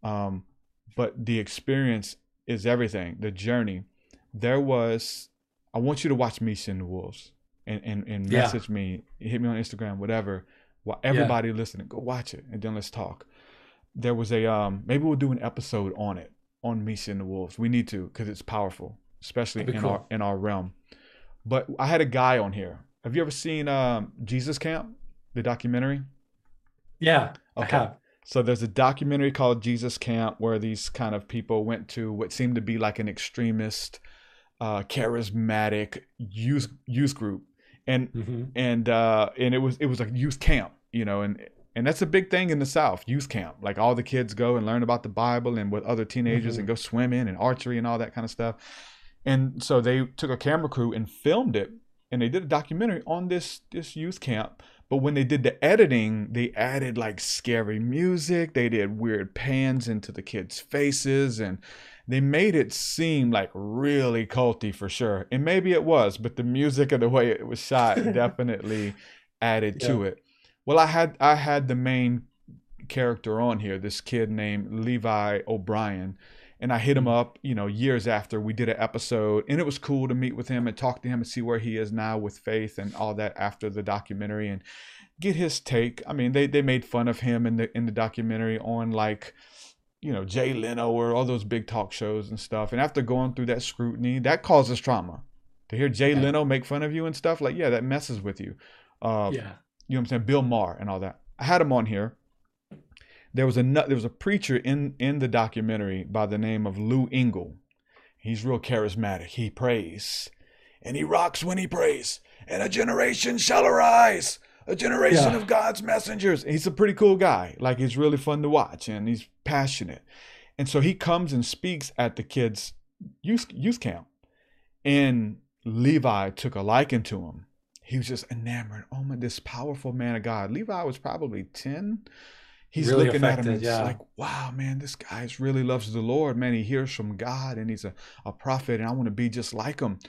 Um, but the experience is everything. The journey. There was I want you to watch Me Send the Wolves and, and, and message yeah. me, hit me on Instagram, whatever. While everybody yeah. listening, go watch it and then let's talk. There was a um maybe we'll do an episode on it on Me Send the Wolves. We need to because it's powerful especially in cool. our in our realm. But I had a guy on here. Have you ever seen um, Jesus Camp, the documentary? Yeah, okay. So there's a documentary called Jesus Camp where these kind of people went to what seemed to be like an extremist, uh, charismatic youth youth group, and mm-hmm. and uh, and it was it was like youth camp, you know, and and that's a big thing in the South, youth camp. Like all the kids go and learn about the Bible and with other teenagers mm-hmm. and go swimming and archery and all that kind of stuff. And so they took a camera crew and filmed it, and they did a documentary on this this youth camp. But when they did the editing, they added like scary music. They did weird pans into the kids' faces, and they made it seem like really culty for sure. And maybe it was, but the music and the way it was shot definitely added yeah. to it. Well, I had I had the main character on here, this kid named Levi O'Brien and I hit him up, you know, years after we did an episode, and it was cool to meet with him and talk to him and see where he is now with faith and all that after the documentary and get his take. I mean, they they made fun of him in the in the documentary on like, you know, Jay Leno or all those big talk shows and stuff. And after going through that scrutiny, that causes trauma. To hear Jay yeah. Leno make fun of you and stuff, like, yeah, that messes with you. Uh, yeah. You know what I'm saying? Bill Maher and all that. I had him on here there was a there was a preacher in in the documentary by the name of Lou Engle. He's real charismatic. He prays, and he rocks when he prays. And a generation shall arise, a generation yeah. of God's messengers. He's a pretty cool guy. Like he's really fun to watch, and he's passionate. And so he comes and speaks at the kids' youth youth camp, and Levi took a liking to him. He was just enamored. Oh my, this powerful man of God. Levi was probably ten he's really looking affected, at him and yeah. it's like, wow, man, this guy really loves the Lord. Man, he hears from God and he's a, a prophet and I want to be just like him.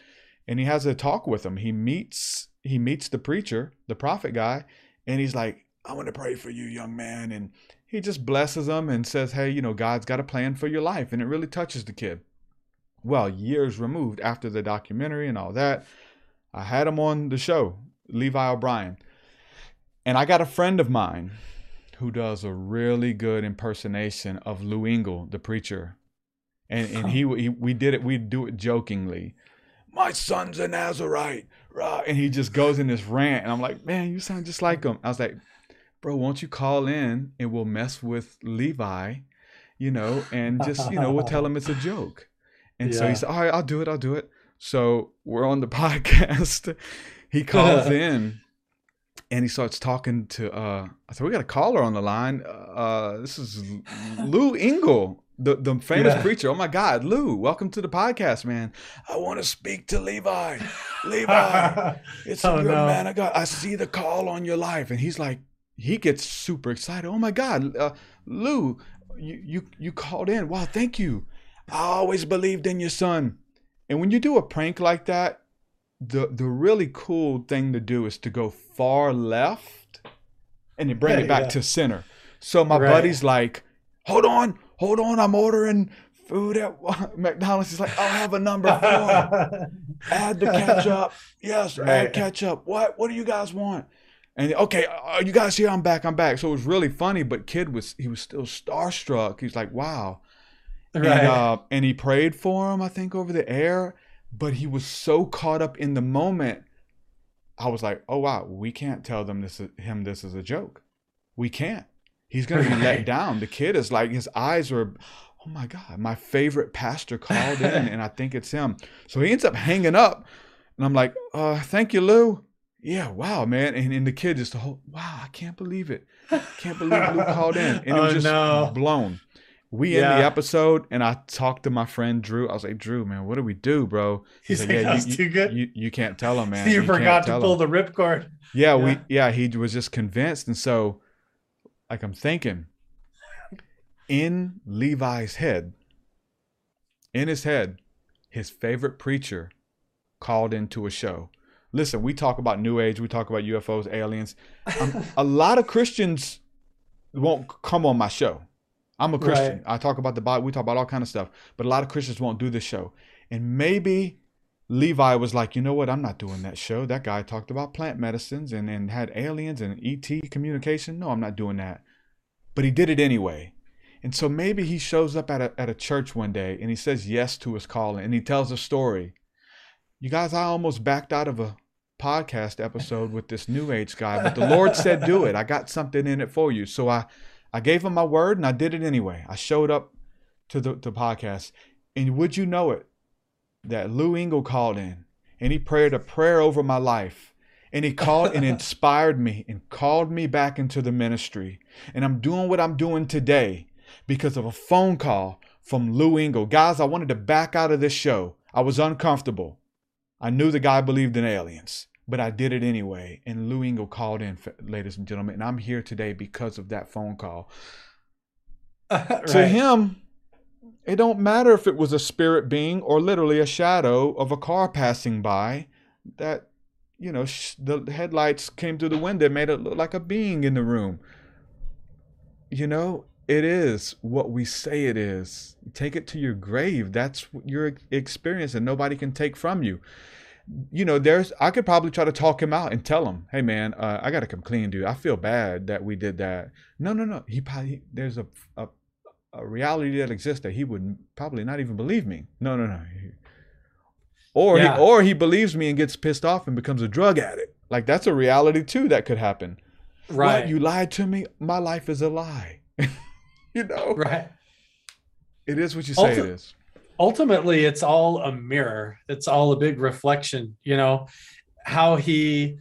And he has a talk with him. He meets he meets the preacher, the prophet guy, and he's like, I want to pray for you, young man. And he just blesses him and says, Hey, you know, God's got a plan for your life. And it really touches the kid. Well, years removed after the documentary and all that, I had him on the show, Levi O'Brien. And I got a friend of mine who does a really good impersonation of Lou Engle, the preacher. And, and he, he we did it, we do it jokingly. My son's a Nazarite. And he just goes in this rant. And I'm like, man, you sound just like him. I was like, bro, won't you call in and we'll mess with Levi, you know, and just, you know, we'll tell him it's a joke. And yeah. so he said, all right, I'll do it. I'll do it. So we're on the podcast. he calls in and he starts talking to uh I said, We got a caller on the line. Uh this is Lou Engle, the, the famous yeah. preacher. Oh my God, Lou, welcome to the podcast, man. I want to speak to Levi. Levi, it's oh, a no. man of God. I see the call on your life. And he's like, he gets super excited. Oh my God, uh, Lou, you, you you called in. Wow, thank you. I always believed in your son. And when you do a prank like that, the the really cool thing to do is to go far left and then bring yeah, it back yeah. to center. So my right. buddy's like, hold on, hold on, I'm ordering food at McDonald's. He's like, I'll have a number four. add the ketchup. Yes, right. add ketchup. What? What do you guys want? And okay, are you guys here? I'm back. I'm back. So it was really funny, but kid was he was still starstruck. He's like, wow. Right. And, uh, and he prayed for him, I think, over the air but he was so caught up in the moment. I was like, oh wow, we can't tell them this is, him this is a joke. We can't. He's gonna be let down. The kid is like his eyes are, oh my god, my favorite pastor called in, and I think it's him. So he ends up hanging up. And I'm like, uh, thank you, Lou. Yeah, wow, man. And, and the kid just the whole, wow, I can't believe it. Can't believe Lou called in. And it was Oh, just no. blown. We Yeah. end the episode and I talked to my friend Drew. I was like, Drew, man, what do we do, bro? He's like, "That you, was you- too good." You, you can't tell him, man. you, can't forgot to pull him." the ripcord. Yeah, Yeah. we yeah, he was just convinced. And so like I'm thinking in Levi's head, in his head, his favorite preacher called into a show. Listen, we talk about New Age, we talk about UFOs, aliens. Um, a lot of Christians won't come on my show. I'm a Christian. Right. I talk about the Bible. We talk about all kind of stuff. But a lot of Christians won't do this show. And maybe Levi was like, you know what? I'm not doing that show. That guy talked about plant medicines and, and had aliens and ET communication. No, I'm not doing that. But he did it anyway. And so maybe he shows up at a, at a church one day and he says yes to his calling and he tells a story. You guys, I almost backed out of a podcast episode with this new age guy, but the Lord said do it. I got something in it for you. So I, I gave him my word and I did it anyway. I showed up to the, the podcast. And would you know it? That Lou Engle called in and he prayed a prayer over my life. And he called and inspired me and called me back into the ministry. And I'm doing what I'm doing today because of a phone call from Lou Engle. Guys, I wanted to back out of this show. I was uncomfortable. I knew the guy believed in aliens, but I did it anyway. And Lou Engle called in, ladies and gentlemen, and I'm here today because of that phone call. To him, it don't matter if it was a spirit being or literally a shadow of a car passing by that you know sh- the headlights came through the window made it look like a being in the room. You know it is what we say it is. Take it to your grave. That's your experience and nobody can take from you you know there's i could probably try to talk him out and tell him hey man uh, i gotta come clean dude. I feel bad that we did that. No no no. He probably there's a, a a reality that exists that he would probably not even believe me. No no no. Or Yeah. he or he believes me and gets pissed off and becomes a drug addict. Like that's a reality too that could happen. Right. what, you lied to me? My life is a lie. You know? Right. it is what you say it is ultimately it's all a mirror. It's all a big reflection you know? How he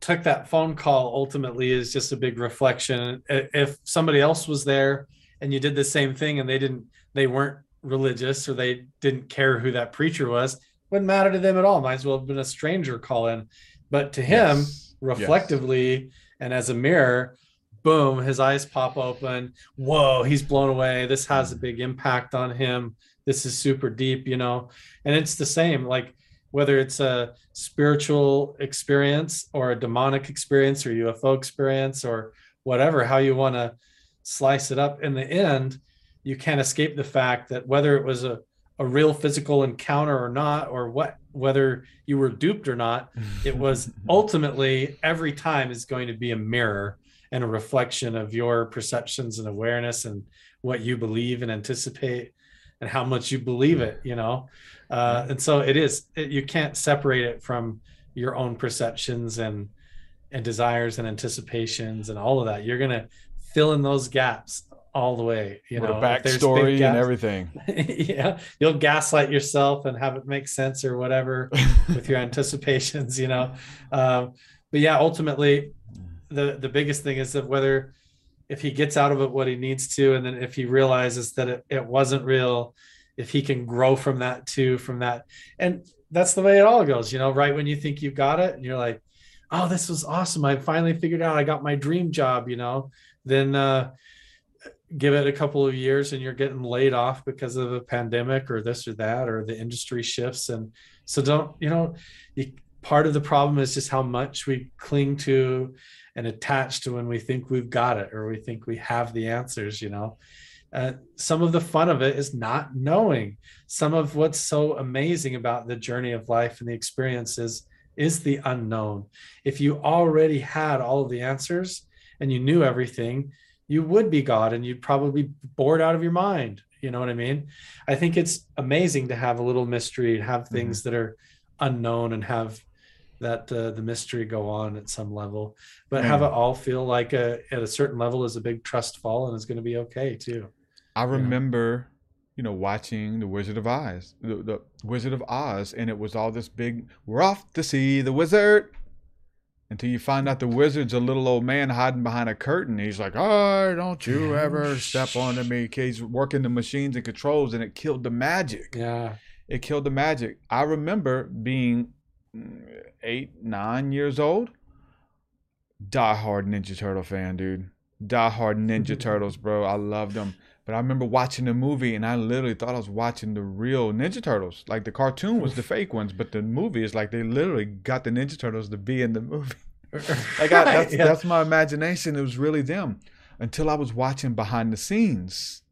took that phone call ultimately is just a big reflection. If somebody else was there and you did the same thing and they didn't they weren't religious or they didn't care who that preacher was wouldn't matter to them at all. Might as well have been a stranger call in. But to him Yes. reflectively and as a mirror boom his eyes pop open. Whoa he's blown away. This has a big impact on him this is super deep you know? And it's the same like whether it's a spiritual experience or a demonic experience or ufo experience or whatever how you want to slice it up. In the end you can't escape the fact that whether it was a, a real physical encounter or not or what whether you were duped or not it was ultimately every time is going to be a mirror and a reflection of your perceptions and awareness and what you believe and anticipate and how much you believe it you know? Uh, and so it is it, you can't separate it from your own perceptions and and desires and anticipations and all of that. You're gonna fill in those gaps all the way you With know? A If there's big backstory and everything. Yeah you'll gaslight yourself and have it make sense or whatever with your anticipations you know? Um, but yeah ultimately the the biggest thing is that whether if he gets out of it what he needs to and then if he realizes that it, it wasn't real if he can grow from that too from that. And that's the way it all goes you know right when you think you've got it and you're like oh this was awesome. I finally figured out i got my dream job you know? Then uh give it a couple of years and you're getting laid off because of a pandemic or this or that or the industry shifts. And so don't you know you, part of the problem is just how much we cling to and attached to when we think we've got it or we think we have the answers you know uh, some of the fun of it is not knowing some of what's so amazing about the journey of life and the experiences is the unknown if you already had all of the answers and you knew everything you would be God and you'd probably be bored out of your mind. You know what I mean? I think it's amazing to have a little mystery and have things that are unknown and have that uh, the mystery go on at some level, but have it all feel like a, at a certain level is a big trust fall and it's going to be okay too. I remember you know, watching the Wizard of Oz, the, the Wizard of Oz, and it was all this big. We're off to see the wizard. Until you find out the wizard's a little old man hiding behind a curtain. He's like, "Oh, don't you ever step onto me!" He's working the machines and controls, and it killed the magic. Yeah, it killed the magic. I remember being Mm, eight, nine years old. Die hard Ninja Turtle fan, dude. Die hard Ninja Turtles, bro. I loved them. But I remember watching the movie and I literally thought I was watching the real Ninja Turtles. Like the cartoon was the fake ones, but the movie is like they literally got the Ninja Turtles to be in the movie. like I, that's, yeah. that's my imagination. It was really them until I was watching behind the scenes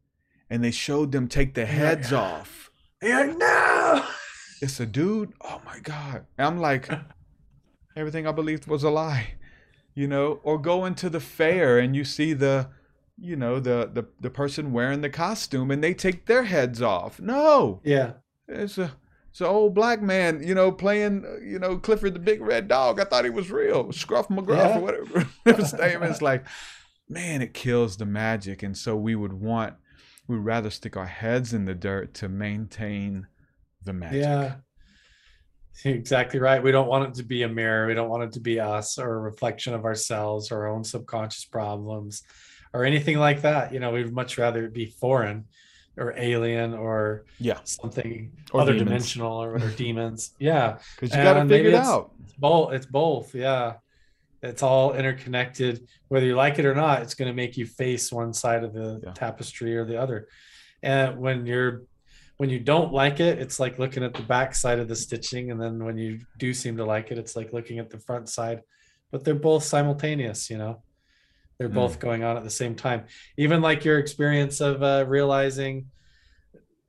and they showed them take the heads yeah. off. Yeah, no. It's a dude. Oh my God. And I'm like, everything I believed was a lie. You know, or go into the fair and you see the you know the the the person wearing the costume and they take their heads off. No. Yeah. It's a it's an old black man, you know, playing you know Clifford the Big Red Dog. I thought he was real, Scruff McGruff yeah. or whatever his name is. Like, man, it kills the magic, and so we would want we'd rather stick our heads in the dirt to maintain the magic. Yeah. Exactly right. We don't want it to be a mirror. We don't want it to be us or a reflection of ourselves or our own subconscious problems or anything like that. You know, we'd much rather it be foreign or alien or yeah something or other demons. dimensional or, or demons. Yeah, because you got to figure it out. It's both. It's both. Yeah, it's all interconnected. Whether you like it or not, it's going to make you face one side of the yeah. tapestry or the other. And when you're when you don't like it, it's like looking at the back side of the stitching, and then when you do seem to like it, it's like looking at the front side. But they're both simultaneous, you know they're both mm. going on at the same time even like your experience of uh, realizing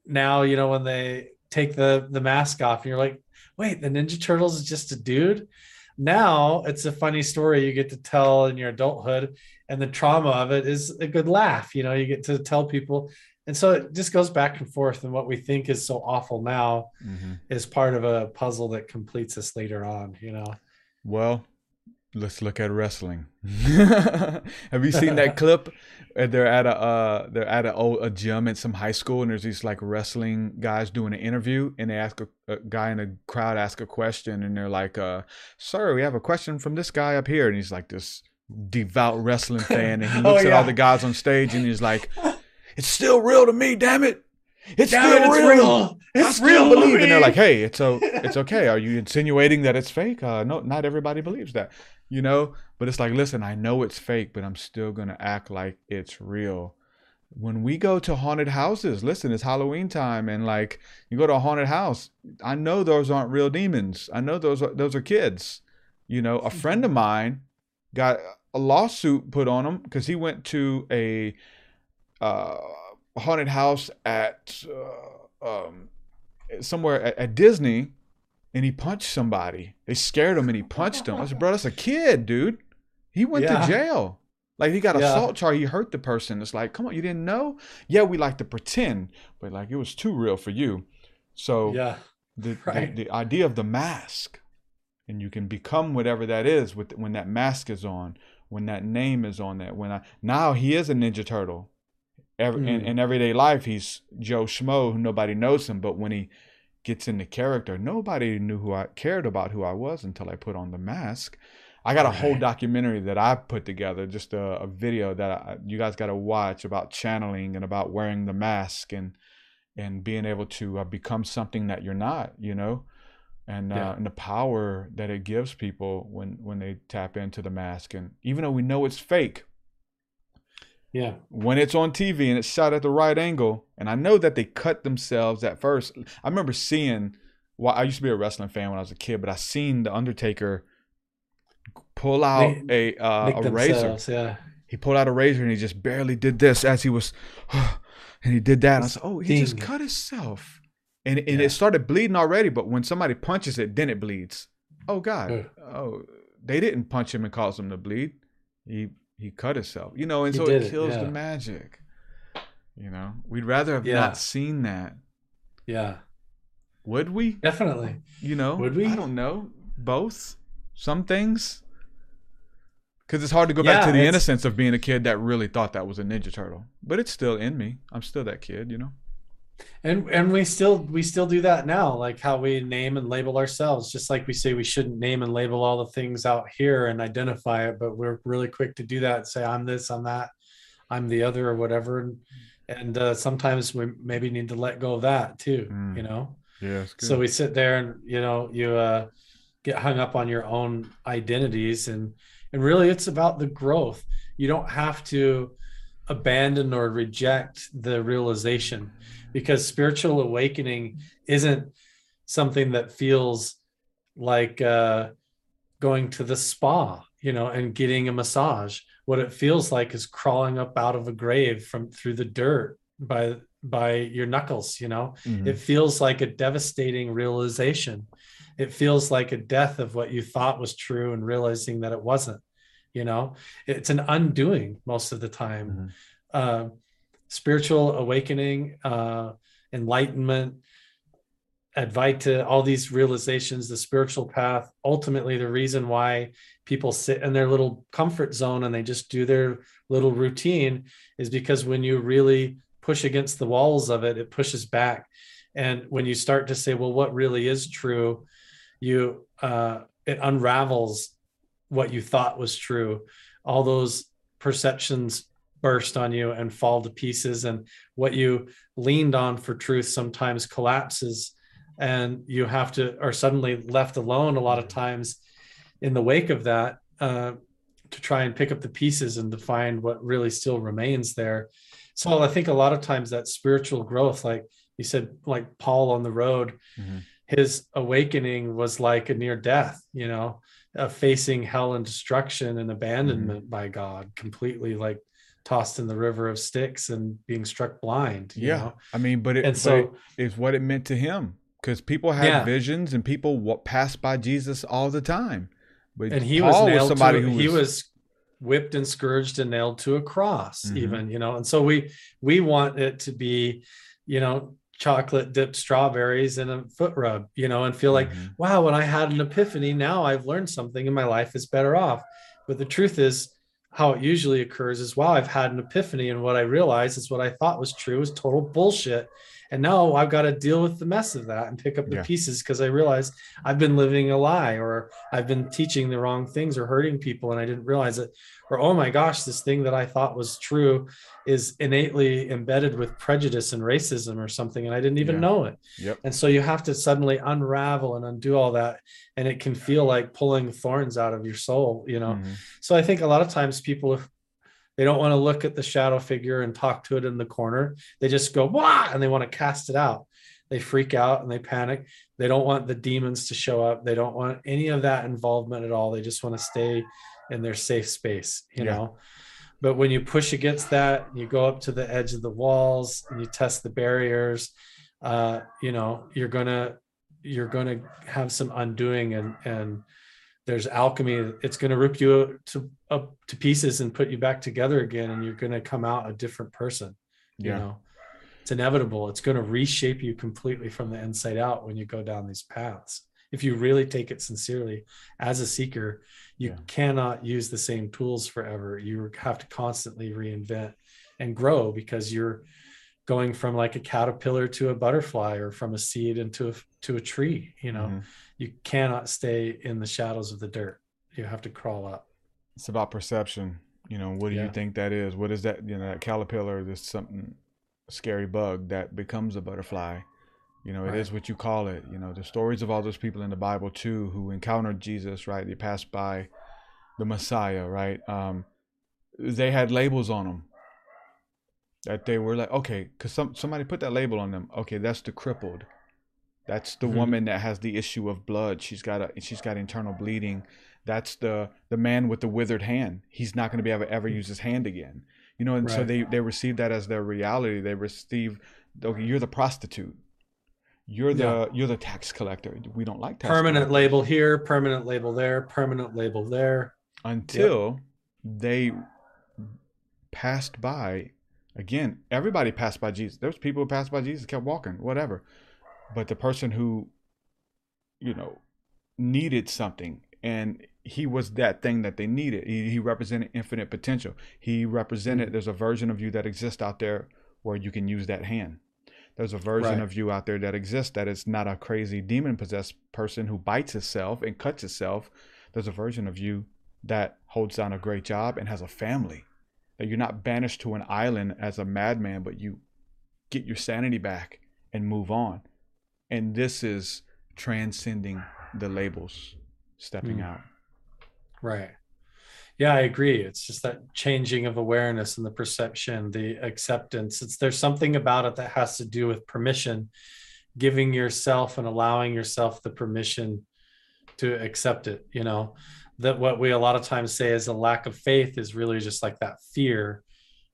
now you know when they take the the mask off and you're like wait the ninja turtles is just a dude now it's a funny story you get to tell in your adulthood and the trauma of it is a good laugh you know you get to tell people and so it just goes back and forth and what we think is so awful now mm-hmm. is part of a puzzle that completes us later on you know well let's look at wrestling. Have you seen that clip? They're at a uh, they're at a, old, a gym at some high school, and there's these like wrestling guys doing an interview, and they ask a, a guy in the crowd ask a question, and they're like, uh, "Sir, we have a question from this guy up here," and he's like this devout wrestling fan, and he looks oh, yeah. at all the guys on stage, and he's like, "It's still real to me, damn it." It's Damn still it, it's real. real. It's I still real believe, and they're like, "Hey, it's so it's okay. Are you insinuating that it's fake? Uh, no, not everybody believes that you know? But it's like, listen, I know it's fake, but I'm still going to act like it's real. When we go to haunted houses, listen, it's Halloween time and like you go to a haunted house, I know those aren't real demons. I know those are, those are kids. You know, a friend of mine got a lawsuit put on him because he went to a uh, haunted house at uh, um, somewhere at, at Disney and he punched somebody. They scared him and he punched him. I said, bro, that's a kid, dude. He went yeah. to jail. Like he got yeah. assault charge. He hurt the person. It's like, come on, you didn't know? Yeah, we like to pretend, but like it was too real for you. So yeah, the, right. the, the idea of the mask, and you can become whatever that is with when that mask is on, when that name is on that. When I now he is a Ninja Turtle. Every, mm. in, in everyday life, he's Joe Schmo, who nobody knows him. But when he gets into character. Nobody knew who I cared about who I was until I put on the mask. I got a whole documentary that I put together, just a, a video that I, you guys got to watch about channeling and about wearing the mask and and being able to uh, become something that you're not, you know, and uh, and the power that it gives people when when they tap into the mask. And even though we know it's fake, yeah. When it's on TV and it's shot at the right angle, and I know that they cut themselves at first. I remember seeing. Well, I used to be a wrestling fan when I was a kid, but I seen the Undertaker pull out they, a uh, a razor. Yeah. He pulled out a razor and he just barely did this as he was, and he did that. And I said, "Oh, he Ding. just cut himself," and and yeah. it started bleeding already. But when somebody punches it, then it bleeds. Oh God! Oh, they didn't punch him and cause him to bleed. He he cut himself. You know, and he so it kills it, yeah. the magic. You know, we'd rather have yeah. not seen that. Yeah. Would we? Definitely. You know, would we? I don't know. Both. Some things. Because it's hard to go yeah, back to the innocence of being a kid that really thought that was a Ninja Turtle. But it's still in me. I'm still that kid, you know? And and we still we still do that now like how we name and label ourselves just like we say we shouldn't name and label all the things out here and identify it but we're really quick to do that say i'm this i'm that i'm the other or whatever and, and uh, sometimes we maybe need to let go of that too Mm. you know Yeah. so we sit there and you know you uh, get hung up on your own identities and and really it's about the growth you don't have to abandon or reject the realization because spiritual awakening isn't something that feels like uh, going to the spa you know and getting a massage. What it feels like is crawling up out of a grave from through the dirt by by your knuckles you know? Mhm. it feels like a devastating realization. It feels like a death of what you thought was true and realizing that it wasn't you know? It's an undoing most of the time. Uh, spiritual awakening uh, enlightenment advaita all these realizations the spiritual path ultimately the reason why people sit in their little comfort zone and they just do their little routine is because when you really push against the walls of it it pushes back. And when you start to say well what really is true? You uh, it unravels what you thought was true. All those perceptions burst on you and fall to pieces and what you leaned on for truth sometimes collapses and you have to are suddenly left alone a lot of times in the wake of that uh, to try and pick up the pieces and to find what really still remains there so i think a lot of times that spiritual growth like you said like paul on the road Mhm. his awakening was like a near death you know of facing hell and destruction and abandonment by god completely like tossed in the river of Styx and being struck blind you Yeah. know? I mean, but it, And so- it is what it meant to him because people had Yeah. visions and people wa- passed by Jesus all the time. But and he Paul was nailed somebody to, who he was whipped and scourged and nailed to a cross Mhm. even you know and so we we want it to be you know chocolate dipped strawberries and a foot rub you know and feel like Mm-hmm. wow when i had an epiphany now i've learned something and my life is better off but the truth is how it usually occurs is wow i've had an epiphany and what i realized is what i thought was true is total bullshit and now i've got to deal with the mess of that and pick up the Yeah. pieces because i realized i've been living a lie or i've been teaching the wrong things or hurting people and i didn't realize it or oh my gosh this thing that i thought was true is innately embedded with prejudice and racism or something and i didn't even Yeah. know it Yep. and so you have to suddenly unravel and undo all that and it can feel like pulling thorns out of your soul you know Mhm. so i think a lot of times people they don't want to look at the shadow figure and talk to it in the corner. They just go Wah! and they want to cast it out. They freak out and they panic. They don't want the demons to show up. They don't want any of that involvement at all. They just want to stay in their safe space you Yeah. know? But when you push against that you go up to the edge of the walls and you test the barriers uh you know you're gonna you're gonna have some undoing and and there's alchemy. It's going to rip you to up to pieces and put you back together again and you're going to come out a different person you Yeah. know? It's inevitable. It's going to reshape you completely from the inside out when you go down these paths. If you really take it sincerely as a seeker you cannot use the same tools forever. You have to constantly reinvent and grow because you're going from like a caterpillar to a butterfly or from a seed into a to a tree you know? Mhm. You cannot stay in the shadows of the dirt you have to crawl up It's about perception. You know, what do Yeah. you think that is? What is that? You know, that caterpillar, this something scary bug that becomes a butterfly. You know, it is Right. what you call it. You know, the stories of all those people in the Bible too who encountered Jesus, right? They passed by the Messiah, right? Um, they had labels on them that they were like, okay, because some somebody put that label on them. Okay, that's the crippled. That's the Mhm. woman that has the issue of blood. She's got a she's got internal bleeding. That's the the man with the withered hand. He's not going to be able to ever use his hand again. You know, and so they they receive that as their reality. They receive, okay, you're the prostitute. You're the Yeah. you're the tax collector. We don't like tax permanent collectors. label here permanent label there permanent label there until they passed by again everybody passed by jesus there was people who passed by jesus kept walking whatever but the person who you know needed something and he was that thing that they needed he, he represented infinite potential he represented mm. there's a version of you that exists out there where you can use that hand There's a version Right. of you out there that exists that is not a crazy demon possessed person who bites itself and cuts itself. There's a version of you that holds down a great job and has a family. That you're not banished to an island as a madman, but you get your sanity back and move on. And this is transcending the labels, stepping Mm. out. Right. Yeah, I agree. It's just that changing of awareness and the perception, the acceptance. It's there's something about it that has to do with permission, giving yourself and allowing yourself the permission to accept it, you know. That what we a lot of times say is a lack of faith is really just like that fear,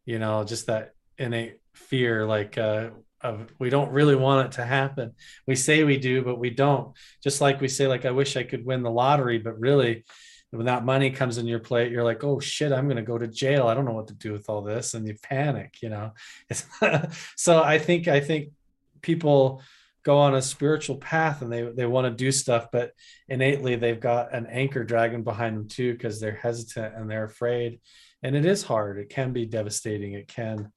you know, just that innate fear like uh of we don't really want it to happen. We say we do, but we don't. Just like we say like I wish I could win the lottery, but really when that money comes in your plate, you're like, oh shit, I'm going to go to jail. I don't know what to do with all this. And you panic, you know? so I think, I think people go on a spiritual path and they, they want to do stuff, but innately they've got an anchor dragon behind them too, because they're hesitant and they're afraid. And it is hard. It can be devastating. It can,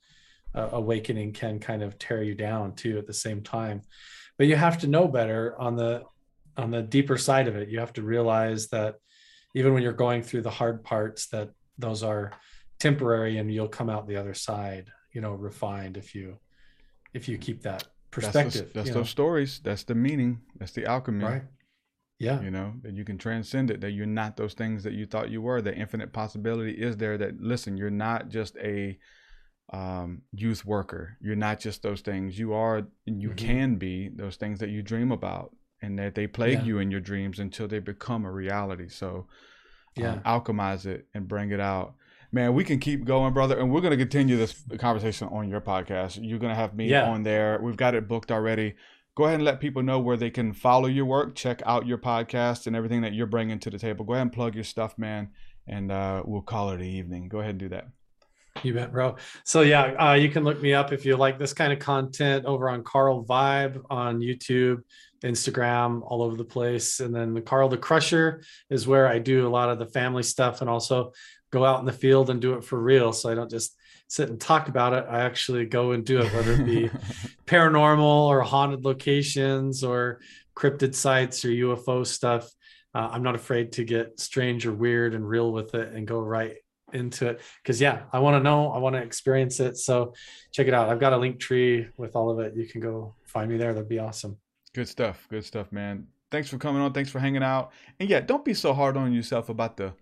uh, awakening can kind of tear you down too at the same time. But you have to know better on the, on the deeper side of it. You have to realize that even when you're going through the hard parts that those are temporary and you'll come out the other side you know refined if you if you keep that perspective That's, the- that's those know? stories. That's the meaning. That's the alchemy. Right. Yeah. You know, that you can transcend it, that you're not those things that you thought you were. The infinite possibility is there that, listen, you're not just a um, youth worker. You're not just those things. You are, and you Mhm. can be those things that you dream about and that they plague Yeah. you in your dreams until they become a reality. So, Yeah. um, alchemize it and bring it out. Man, we can keep going, brother, and we're going to continue this conversation on your podcast. You're going to have me Yeah. on there. We've got it booked already. Go ahead and let people know where they can follow your work, check out your podcast, and everything that you're bringing to the table. Go ahead and plug your stuff, man, and uh, we'll call it an evening. Go ahead and do that. You bet, bro. So yeah, uh, you can look me up if you like this kind of content over on Carl Vibe on YouTube, Instagram, all over the place. And then the Carl the Crusher is where I do a lot of the family stuff and also go out in the field and do it for real. So I don't just sit and talk about it. I actually go and do it, whether it be paranormal or haunted locations or cryptid sites or UFO stuff. Uh, I'm not afraid to get strange or weird and real with it and go right into it because yeah i want to know i want to experience it so check it out i've got a Linktree with all of it you can go find me there that'd be awesome Good stuff. Good stuff, man. Thanks for coming on. Thanks for hanging out. And yeah, don't be so hard on yourself about the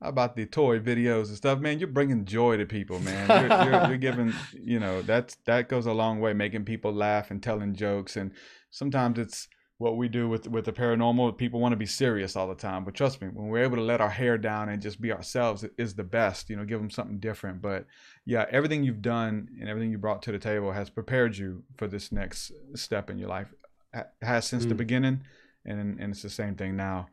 about the toy videos and stuff, man. You're bringing joy to people, man. You're, you're, you're giving, you know, that's that goes a long way, making people laugh and telling jokes. And sometimes it's what we do with with the paranormal. People want to be serious all the time, but trust me, when we're able to let our hair down and just be ourselves, it is the best. You know, give them something different. But yeah, everything you've done and everything you brought to the table has prepared you for this next step in your life. Ha- Has since the Mm. beginning, and and it's the same thing now.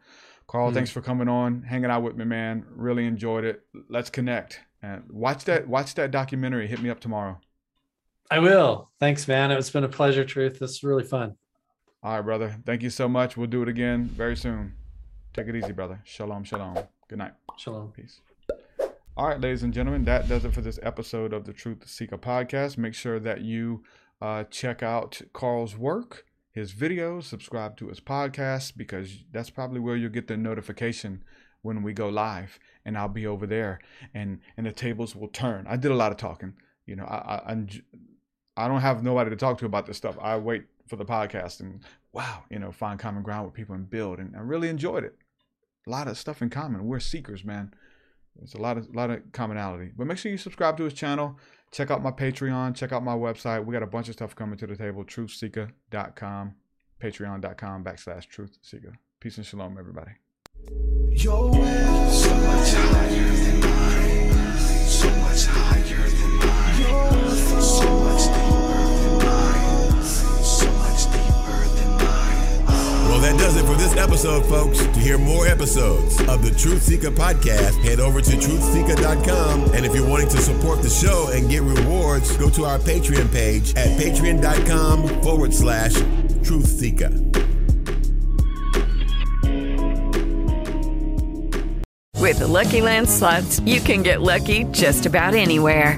Carl, Mm. thanks for coming on, hanging out with me, man. Really enjoyed it. Let's connect and watch that. Watch that documentary. Hit me up tomorrow. i will thanks man it's been a pleasure truth this is really fun All right, brother. Thank you so much. We'll do it again very soon. Take it easy, brother. Shalom, shalom. Good night. Shalom. Peace. All right, ladies and gentlemen, that does it for this episode of the Truth Seeker podcast. Make sure that you uh, check out Carl's work, his videos, subscribe to his podcast, because that's probably where you'll get the notification when we go live. And I'll be over there, and and the tables will turn. I did a lot of talking. You know, I I, I'm I don't have nobody to talk to about this stuff. I wait for the podcast and wow, you know, find common ground with people and build. And I really enjoyed it. A lot of stuff in common. We're seekers, man. There's a lot of a lot of commonality. But make sure you subscribe to his channel. Check out my Patreon. Check out my website. We got a bunch of stuff coming to the table. Truthseeker.com, Patreon.com backslash Truthseeker. Peace and shalom, everybody. Well, that does it for this episode, folks. To hear more episodes of the Truth Seeker podcast, head over to truthseeker.com. And if you're wanting to support the show and get rewards, go to our Patreon page at patreon.com forward slash truth seeker. With the LuckyLand Slots, you can get lucky just about anywhere.